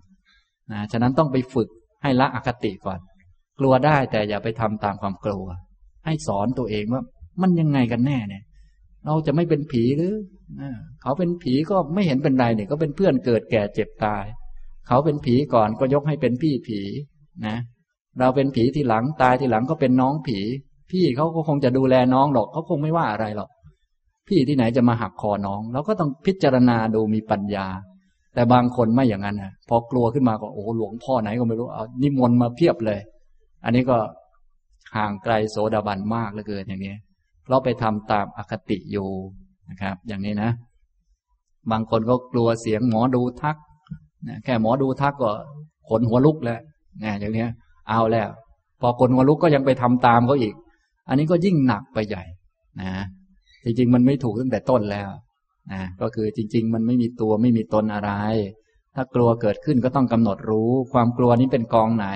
นะฉะนั้นต้องไปฝึกให้ละอคติก่อน กลัวได้แต่อย่าไปทำตามความกลัว ให้สอนตัวเองว่า มันยังไงกันแน่เนี่ย เราจะไม่เป็นผีหรือเขาเป็นผีก็ไม่เห็นเป็นไรเนี่ยก็เป็นเพื่อนเกิดแก่เจ็บตาย เขาเป็นผีก่อนก็ยกให้เป็นพี่ผีนะ เราเป็นผีทีหลังตายทีหลังก็เป็นน้องผี พี่เขาก็คงจะดูแลน้องหรอกเขาคงไม่ว่าอะไรหรอก พี่ที่ไหนจะมาหักคอน้องเราก็ต้องพิจารณาดูมีปัญญา แต่บางคนไม่อย่างนั้นนะพอกลัวขึ้นมาก็โอ้หลวงพ่อไหนก็ไม่รู้เอานิมนต์มาเพียบเลย อันนี้ก็ห่างไกลโสดาบันมากเหลือเกินอย่างนี้ เพราะไปทำตามอคติอยู่นะครับ อย่างนี้นะ บางคนก็กลัวเสียงหมอดูทักแค่หมอดูทักก็ขนหัวลุกแล้วนะอย่างนี้เอาแล้ว พอคนหัวลุกก็ยังไปทำตามเขาอีก อันนี้ก็ยิ่งหนักไปใหญ่ นะจริงๆมันไม่ถูกตั้งแต่ต้นแล้วนะก็คือจริง ๆ มันไม่มีตัวไม่มีตนอะไร ถ้ากลัวเกิดขึ้นก็ต้องกำหนดรู้ ความกลัวนี้เป็นกองไหน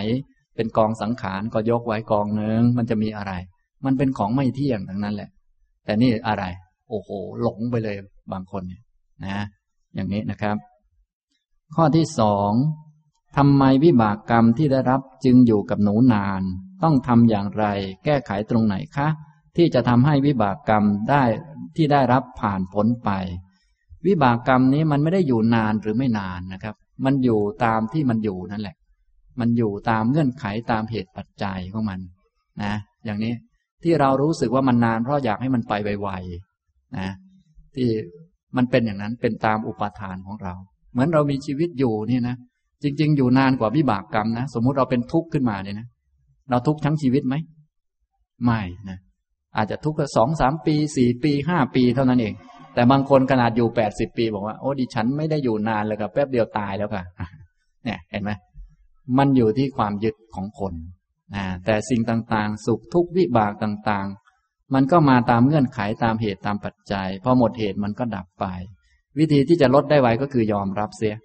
เป็นกองสังขารก็ยกไว้กองหนึ่งมันจะมีอะไร มันเป็นของไม่เที่ยงทั้งนั้นแหละ แต่นี่อะไร โอ้โห หลงไปเลยบางคนเนี่ยนะ อย่างนี้นะครับ ข้อที่สองทำไมวิบากกรรมที่ได้รับจึงอยู่กับหนูนาน ต้องทำอย่างไร แก้ไขตรงไหนคะ ที่จะทำให้วิบากกรรมได้ที่ได้รับผ่านพ้นไป วิบากกรรมนี้มันไม่ได้อยู่นานหรือไม่นานนะครับ มันอยู่ตามที่มันอยู่นั่นแหละ มันอยู่ตามเงื่อนไขตามเหตุปัจจัยของมัน นะ อย่างนี้ ที่เรารู้สึกว่ามันนานเพราะอยากให้มันไปไวๆนะที่มันเป็นอย่างนั้นเป็นตามอุปทานของเรา เหมือนเรามีชีวิตอยู่เนี่ยนะจริง ๆ อยู่นานกว่าวิบากกรรมนะสมมุติเราเป็นทุกข์ขึ้นมาเนี่ยนะเราทุกข์ทั้งชีวิตไหมไม่นะอาจจะทุกข์สองสามปีสี่ปีห้าปีเท่านั้นเอง แต่บางคนขนาดอยู่แปดสิบปีบอกว่าโอ้ดิฉันไม่ได้อยู่นานเลยครับแป๊บเดียวตายแล้วค่ะเนี่ยเห็นไหมมันอยู่ที่ความยึดของคน แต่สิ่งต่างๆ สุขทุกข์วิบากต่างๆ มันก็มาตามเงื่อนไขตามเหตุตามปัจจัย พอหมดเหตุมันก็ดับไป วิธีที่จะลดได้ไวก็คือยอมรับเสีย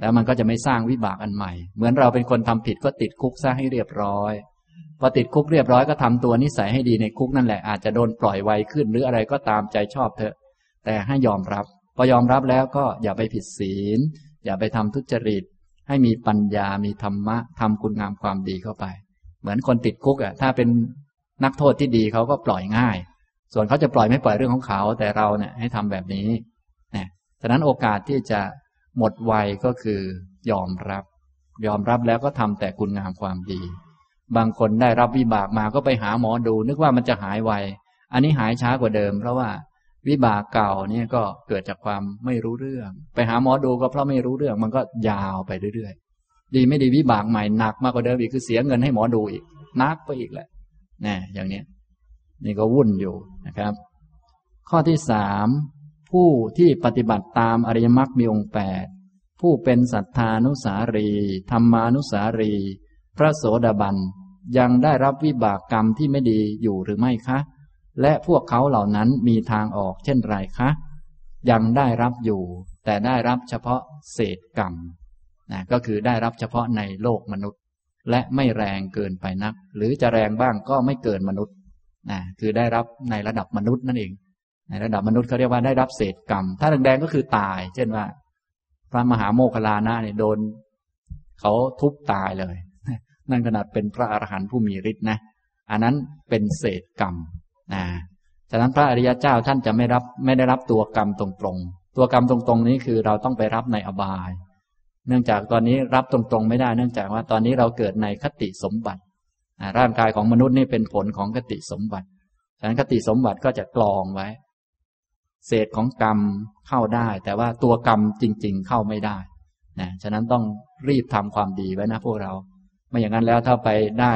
แล้วมันก็จะไม่สร้างวิบากอันใหม่ เหมือนเราเป็นคนทำผิดก็ติดคุกซะให้เรียบร้อย พอติดคุกเรียบร้อยก็ทำตัวนิสัยให้ดีในคุกนั่นแหละอาจจะโดนปล่อยไวขึ้น หรืออะไรก็ตามใจชอบเถอะ แต่ให้ยอมรับ พอยอมรับแล้วก็อย่าไปผิดศีล อย่าไปทำทุจริต ให้มีปัญญามีธรรมะทำคุณงามความดีเข้าไป เหมือนคนติดคุกอะถ้าเป็นนักโทษที่ดีเขาก็ปล่อยง่าย ส่วนเขาจะปล่อยไม่ปล่อยเรื่องของเขา แต่เราเนี่ยให้ทำแบบนี้ฉะนั้นโอกาสที่จะหมดวัยก็คือยอมรับ ยอมรับแล้วก็ทำแต่คุณงามความดี บางคนได้รับวิบากมาก็ไปหาหมอดู นึกว่ามันจะหายไวอันนี้หายช้ากว่าเดิม เพราะว่าวิบากเก่าเนี่ยก็เกิดจากความไม่รู้เรื่อง ไปหาหมอดูก็เพราะไม่รู้เรื่อง มันก็ยาวไปเรื่อยๆ ดีไม่ดีวิบากใหม่หนักมากกว่าเดิมอีกคือเสียเงินให้หมอดูอีกนักไปอีกแหละนี่อย่างนี้นี่ก็วุ่นอยู่นะครับ ข้อที่สามผู้ที่ปฏิบัติตามอริยมรรคมีองค์แปดผู้เป็นสัทธานุสารีธรรมานุสารี พระโสดาบันยังได้รับวิบากกรรมที่ไม่ดีอยู่หรือไม่คะ และพวกเขาเหล่านั้นมีทางออกเช่นไรคะ ยังได้รับอยู่ แต่ได้รับเฉพาะเศษกรรม นะก็คือได้รับเฉพาะในโลกมนุษย์ และไม่แรงเกินไปนัก หรือจะแรงบ้างก็ไม่เกินมนุษย์นะคือได้รับในระดับมนุษย์นั่นเอง ในระดับมนุษย์เขาเรียกว่าได้รับเศษกรรม ถ้าแดงๆก็คือตาย เช่นว่า พระมหาโมคคลานะเนี่ยโดน เขาทุบตายเลย นั่นขนาดเป็นพระอรหันต์ผู้มีฤทธิ์นะ อันนั้นเป็นเศษกรรมนะฉะนั้นพระอริยเจ้าท่านจะไม่รับไม่ได้รับตัวกรรมตรงๆ ตัวกรรมตรงๆนี้คือเราต้องไปรับในอบาย เนื่องจากตอนนี้รับตรงๆไม่ได้ เนื่องจากว่าตอนนี้เราเกิดในคติสมบัติร่างกายของมนุษย์นี่เป็นผลของคติสมบัติฉะนั้นคติสมบัติก็จะกรองไว้ เศษของกรรมเข้าได้ แต่ว่าตัวกรรมจริง ๆ เข้าไม่ได้นะฉะนั้นต้องรีบทำความดีไว้นะพวกเรา ไม่อย่างนั้นแล้วถ้าไปได้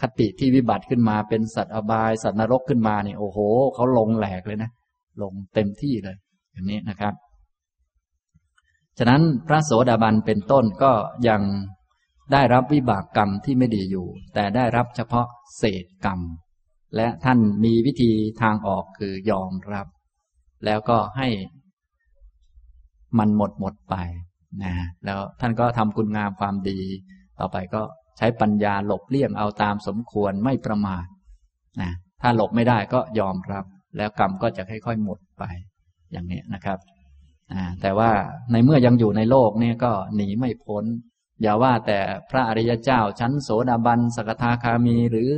คติที่วิบัติขึ้นมาเป็นสัตว์อบาย สัตว์นรกขึ้นมาเนี่ยโอ้โหเขาลงแหลกเลยนะลงเต็มที่เลยอย่างนี้นะครับ ฉะนั้นพระโสดาบันเป็นต้นก็ยังได้รับวิบากกรรมที่ไม่ดีอยู่ แต่ได้รับเฉพาะเศษกรรม และท่านมีวิธีทางออกคือยอมรับ แล้วก็ให้มันหมดหมดไปนะแล้วท่านก็ทำคุณงามความดี ต่อไปก็ใช้ปัญญาหลบเลี่ยงเอาตามสมควรไม่ประมาทนะถ้าหลบไม่ได้ก็ยอมรับ แล้วกรรมก็จะค่อยๆหมดไปอย่างนี้นะครับ แต่ว่าในเมื่อยังอยู่ในโลกเนี่ยก็หนีไม่พ้น อย่าว่าแต่พระอริยเจ้าชั้นโสดาบันสกทาคามีหรือ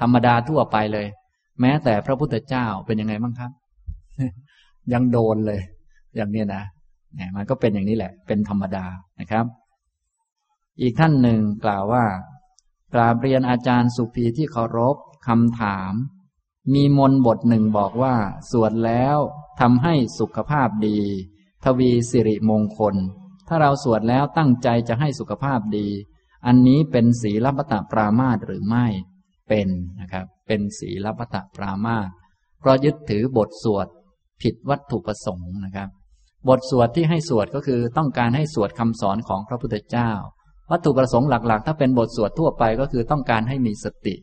ธรรมดาทั่วไปเลย แม้แต่พระพุทธเจ้าเป็นยังไงบ้างครับ ยังโดนเลย อย่างนี้นะมันก็เป็นอย่างนี้แหละ เป็นธรรมดานะครับ อีกท่านหนึ่งกล่าวว่ากราบเรียนอาจารย์สุภีที่เคารพคำถาม มีมนบทหนึ่งบอกว่า สวดแล้วทำให้สุขภาพดี ทวีสิริมงคล ถ้าเราสวดแล้วตั้งใจจะให้สุขภาพดี อันนี้เป็นศีลปตะปรามาตหรือไม่ เป็นนะครับ เป็นศีลปตะปรามาตเพราะยึดถือบทสวดผิดวัตถุประสงค์นะครับ บทสวดที่ให้สวดก็คือต้องการให้สวดคำสอนของพระพุทธเจ้า วัตถุประสงค์หลักๆ ถ้าเป็นบทสวดทั่วไปก็คือต้องการให้มีสติ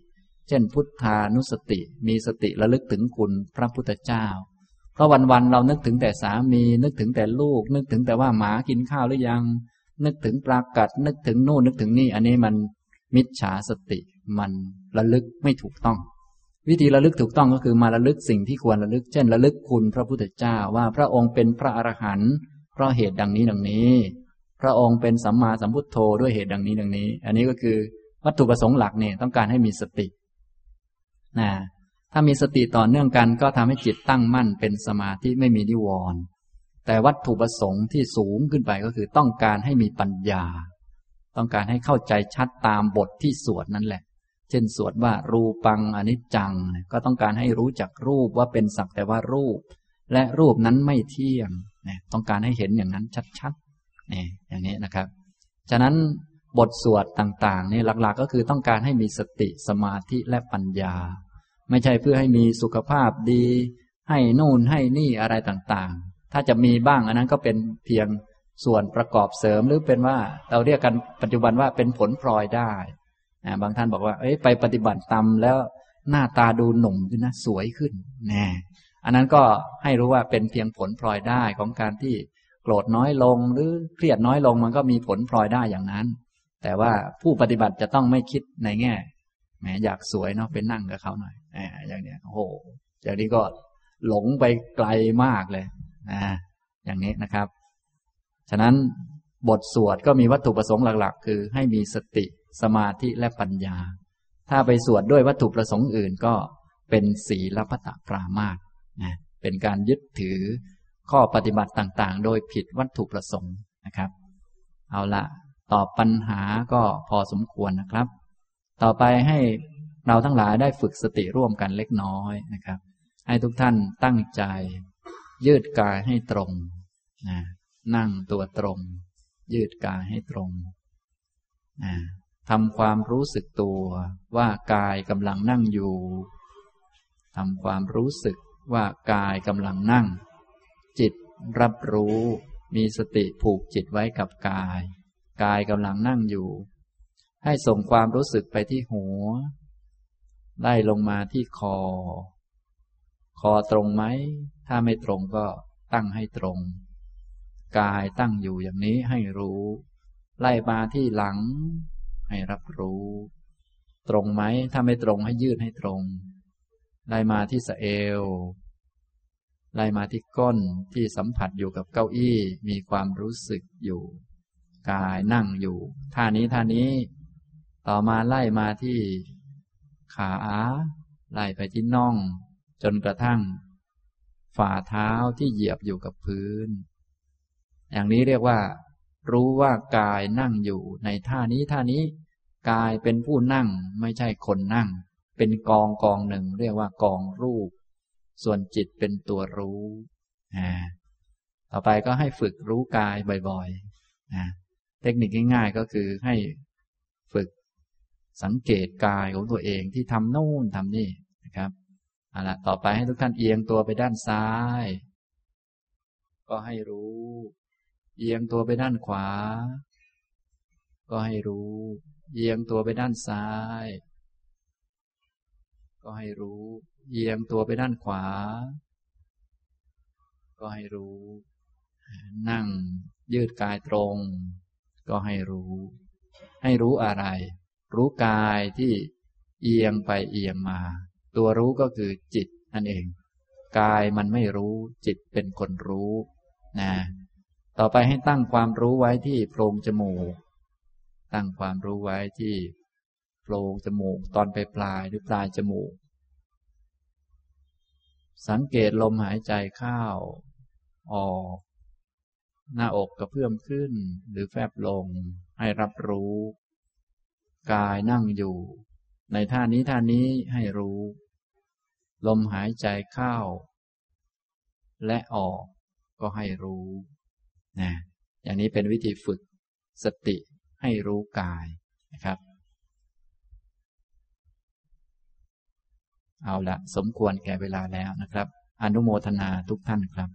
เช่น พุทธานุสติ มีสติระลึกถึงคุณพระพุทธเจ้า เพราะวันๆเรานึกถึงแต่สามี นึกถึงแต่ลูก นึกถึงแต่ว่าหมากินข้าวหรือยัง นึกถึงปลากัด นึกถึงนู่นนึกถึงนี่ อันนี้มันมิจฉาสติ มันระลึกไม่ถูกต้อง วิธีระลึกถูกต้องก็คือมาระลึกสิ่งที่ควรระลึก เช่น ระลึกคุณพระพุทธเจ้าว่าพระองค์เป็นพระอรหันต์เพราะเหตุดังนี้ดังนี้ พระองค์เป็นสัมมาสัมพุทโธด้วยเหตุดังนี้ดังนี้ อันนี้ก็คือวัตถุประสงค์หลักเนี่ยต้องการให้มีสตินะ ถ้ามีสติต่อเนื่องกันก็ทำให้จิตตั้งมั่นเป็นสมาธิไม่มีนิวรณ์แต่วัตถุประสงค์ที่สูงขึ้นไปก็คือต้องการให้มีปัญญา ต้องการให้เข้าใจชัดตามบทที่สวดนั่นแหละ เช่นสวดว่ารูปังอนิจจัง ก็ต้องการให้รู้จักรูปว่าเป็นสักแต่ว่ารูป และรูปนั้นไม่เที่ยงต้องการให้เห็นอย่างนั้นชัดๆเนี่ยอย่างนี้นะครับ ฉะนั้นบทสวดต่างๆนี่หลักๆก็คือต้องการให้มีสติสมาธิและปัญญา ไม่ใช่เพื่อให้มีสุขภาพดี ให้นู่นให้นี่อะไรต่างๆ ถ้าจะมีบ้างอันนั้นก็เป็นเพียงส่วนประกอบเสริมหรือเป็นว่าเราเรียกกันปัจจุบันว่าเป็นผลพลอยได้นะบางท่านบอกว่า เอ้ยไปปฏิบัติตามแล้วหน้าตาดูหนุ่มขึ้นนะสวยขึ้นแน่อันนั้นก็ให้รู้ว่าเป็นเพียงผลพลอยได้ของการที่โกรธน้อยลงหรือเครียดน้อยลงมันก็มีผลพลอยได้อย่างนั้น แต่ว่าผู้ปฏิบัติจะต้องไม่คิดในแง่แหมอยากสวยเนาะไปนั่งกับเขาหน่อย อย่างเนี้ยโอ้โหอย่างนี้ก็หลงไปไกลมากเลยนะอย่างนี้นะครับ ฉะนั้นบทสวดก็มีวัตถุประสงค์หลัก ๆ คือให้มีสติสมาธิและปัญญา ถ้าไปสวดด้วยวัตถุประสงค์อื่นก็เป็นศีลพัตปรามาสนะเป็นการยึดถือข้อปฏิบัติต่างๆ โดยผิดวัตถุประสงค์นะครับ เอาละตอบปัญหาก็พอสมควรนะครับ ต่อไปให้ เราทั้งหลายได้ฝึกสติร่วมกันเล็กน้อยนะครับ ให้ทุกท่านตั้งใจ ยืดกายให้ตรงนะนั่งตัวตรง ยืดกายให้ตรงนะทำความรู้สึกตัวว่ากายกำลังนั่งอยู่ทำความรู้สึกว่ากายกำลังนั่ง จิตรับรู้มีสติผูกจิตไว้กับกาย กายกำลังนั่งอยู่ ให้ส่งความรู้สึกไปที่หัว ไล่ลงมาที่คอ คอตรงไหม ถ้าไม่ตรงก็ตั้งให้ตรง กายตั้งอยู่อย่างนี้ให้รู้ ไล่มาที่หลัง ให้รับรู้ ตรงไหม ถ้าไม่ตรงให้ยืดให้ตรง ไล่มาที่สะเอว ไล่มาที่ก้นที่สัมผัสอยู่กับเก้าอี้มีความรู้สึกอยู่ กายนั่งอยู่ ท่านี้ท่านี้ ต่อมาไล่มาที่ ขาไล่ไปที่น่อง จนกระทั่ง ฝ่าเท้าที่เหยียบอยู่กับพื้น อย่างนี้เรียกว่า รู้ว่ากายนั่งอยู่ในท่านี้ท่านี้ กายเป็นผู้นั่งไม่ใช่คนนั่ง เป็นกองกองหนึ่งเรียกว่ากองรูป ส่วนจิตเป็นตัวรู้อ่าต่อไปก็ให้ฝึกรู้กายบ่อยๆนะเทคนิคง่ายๆก็คือให้ฝึก สังเกตกายของตัวเองที่ทำโน่นทำนี่นะครับเอาละต่อไปให้ทุกท่านเอียงตัวไปด้านซ้าย ก็ให้รู้ เอียงตัวไปด้านขวา ก็ให้รู้ เอียงตัวไปด้านซ้าย ก็ให้รู้ เอียงตัวไปด้านขวา ก็ให้รู้ นั่งยืดกายตรง ก็ให้รู้ ให้รู้อะไร รู้กายที่เอียงไปเอียงมา ตัวรู้ก็คือจิตนั่นเอง กายมันไม่รู้จิตเป็นคนรู้นะต่อไปให้ตั้งความรู้ไว้ที่โพรงจมูก ตั้งความรู้ไว้ที่โพรงจมูกตอนปลายปลายหรือปลายจมูก สังเกตลมหายใจเข้าออก หน้าอกกระเพื่อมขึ้นหรือแฟบลงให้รับรู้ กายนั่งอยู่ ในท่านี้ท่านี้ให้รู้ ลมหายใจเข้า และออกก็ให้รู้นะอย่างนี้เป็นวิธีฝึกสติให้รู้กายนะครับ เอาละสมควรแก่เวลาแล้วนะครับ อนุโมทนาทุกท่านครับ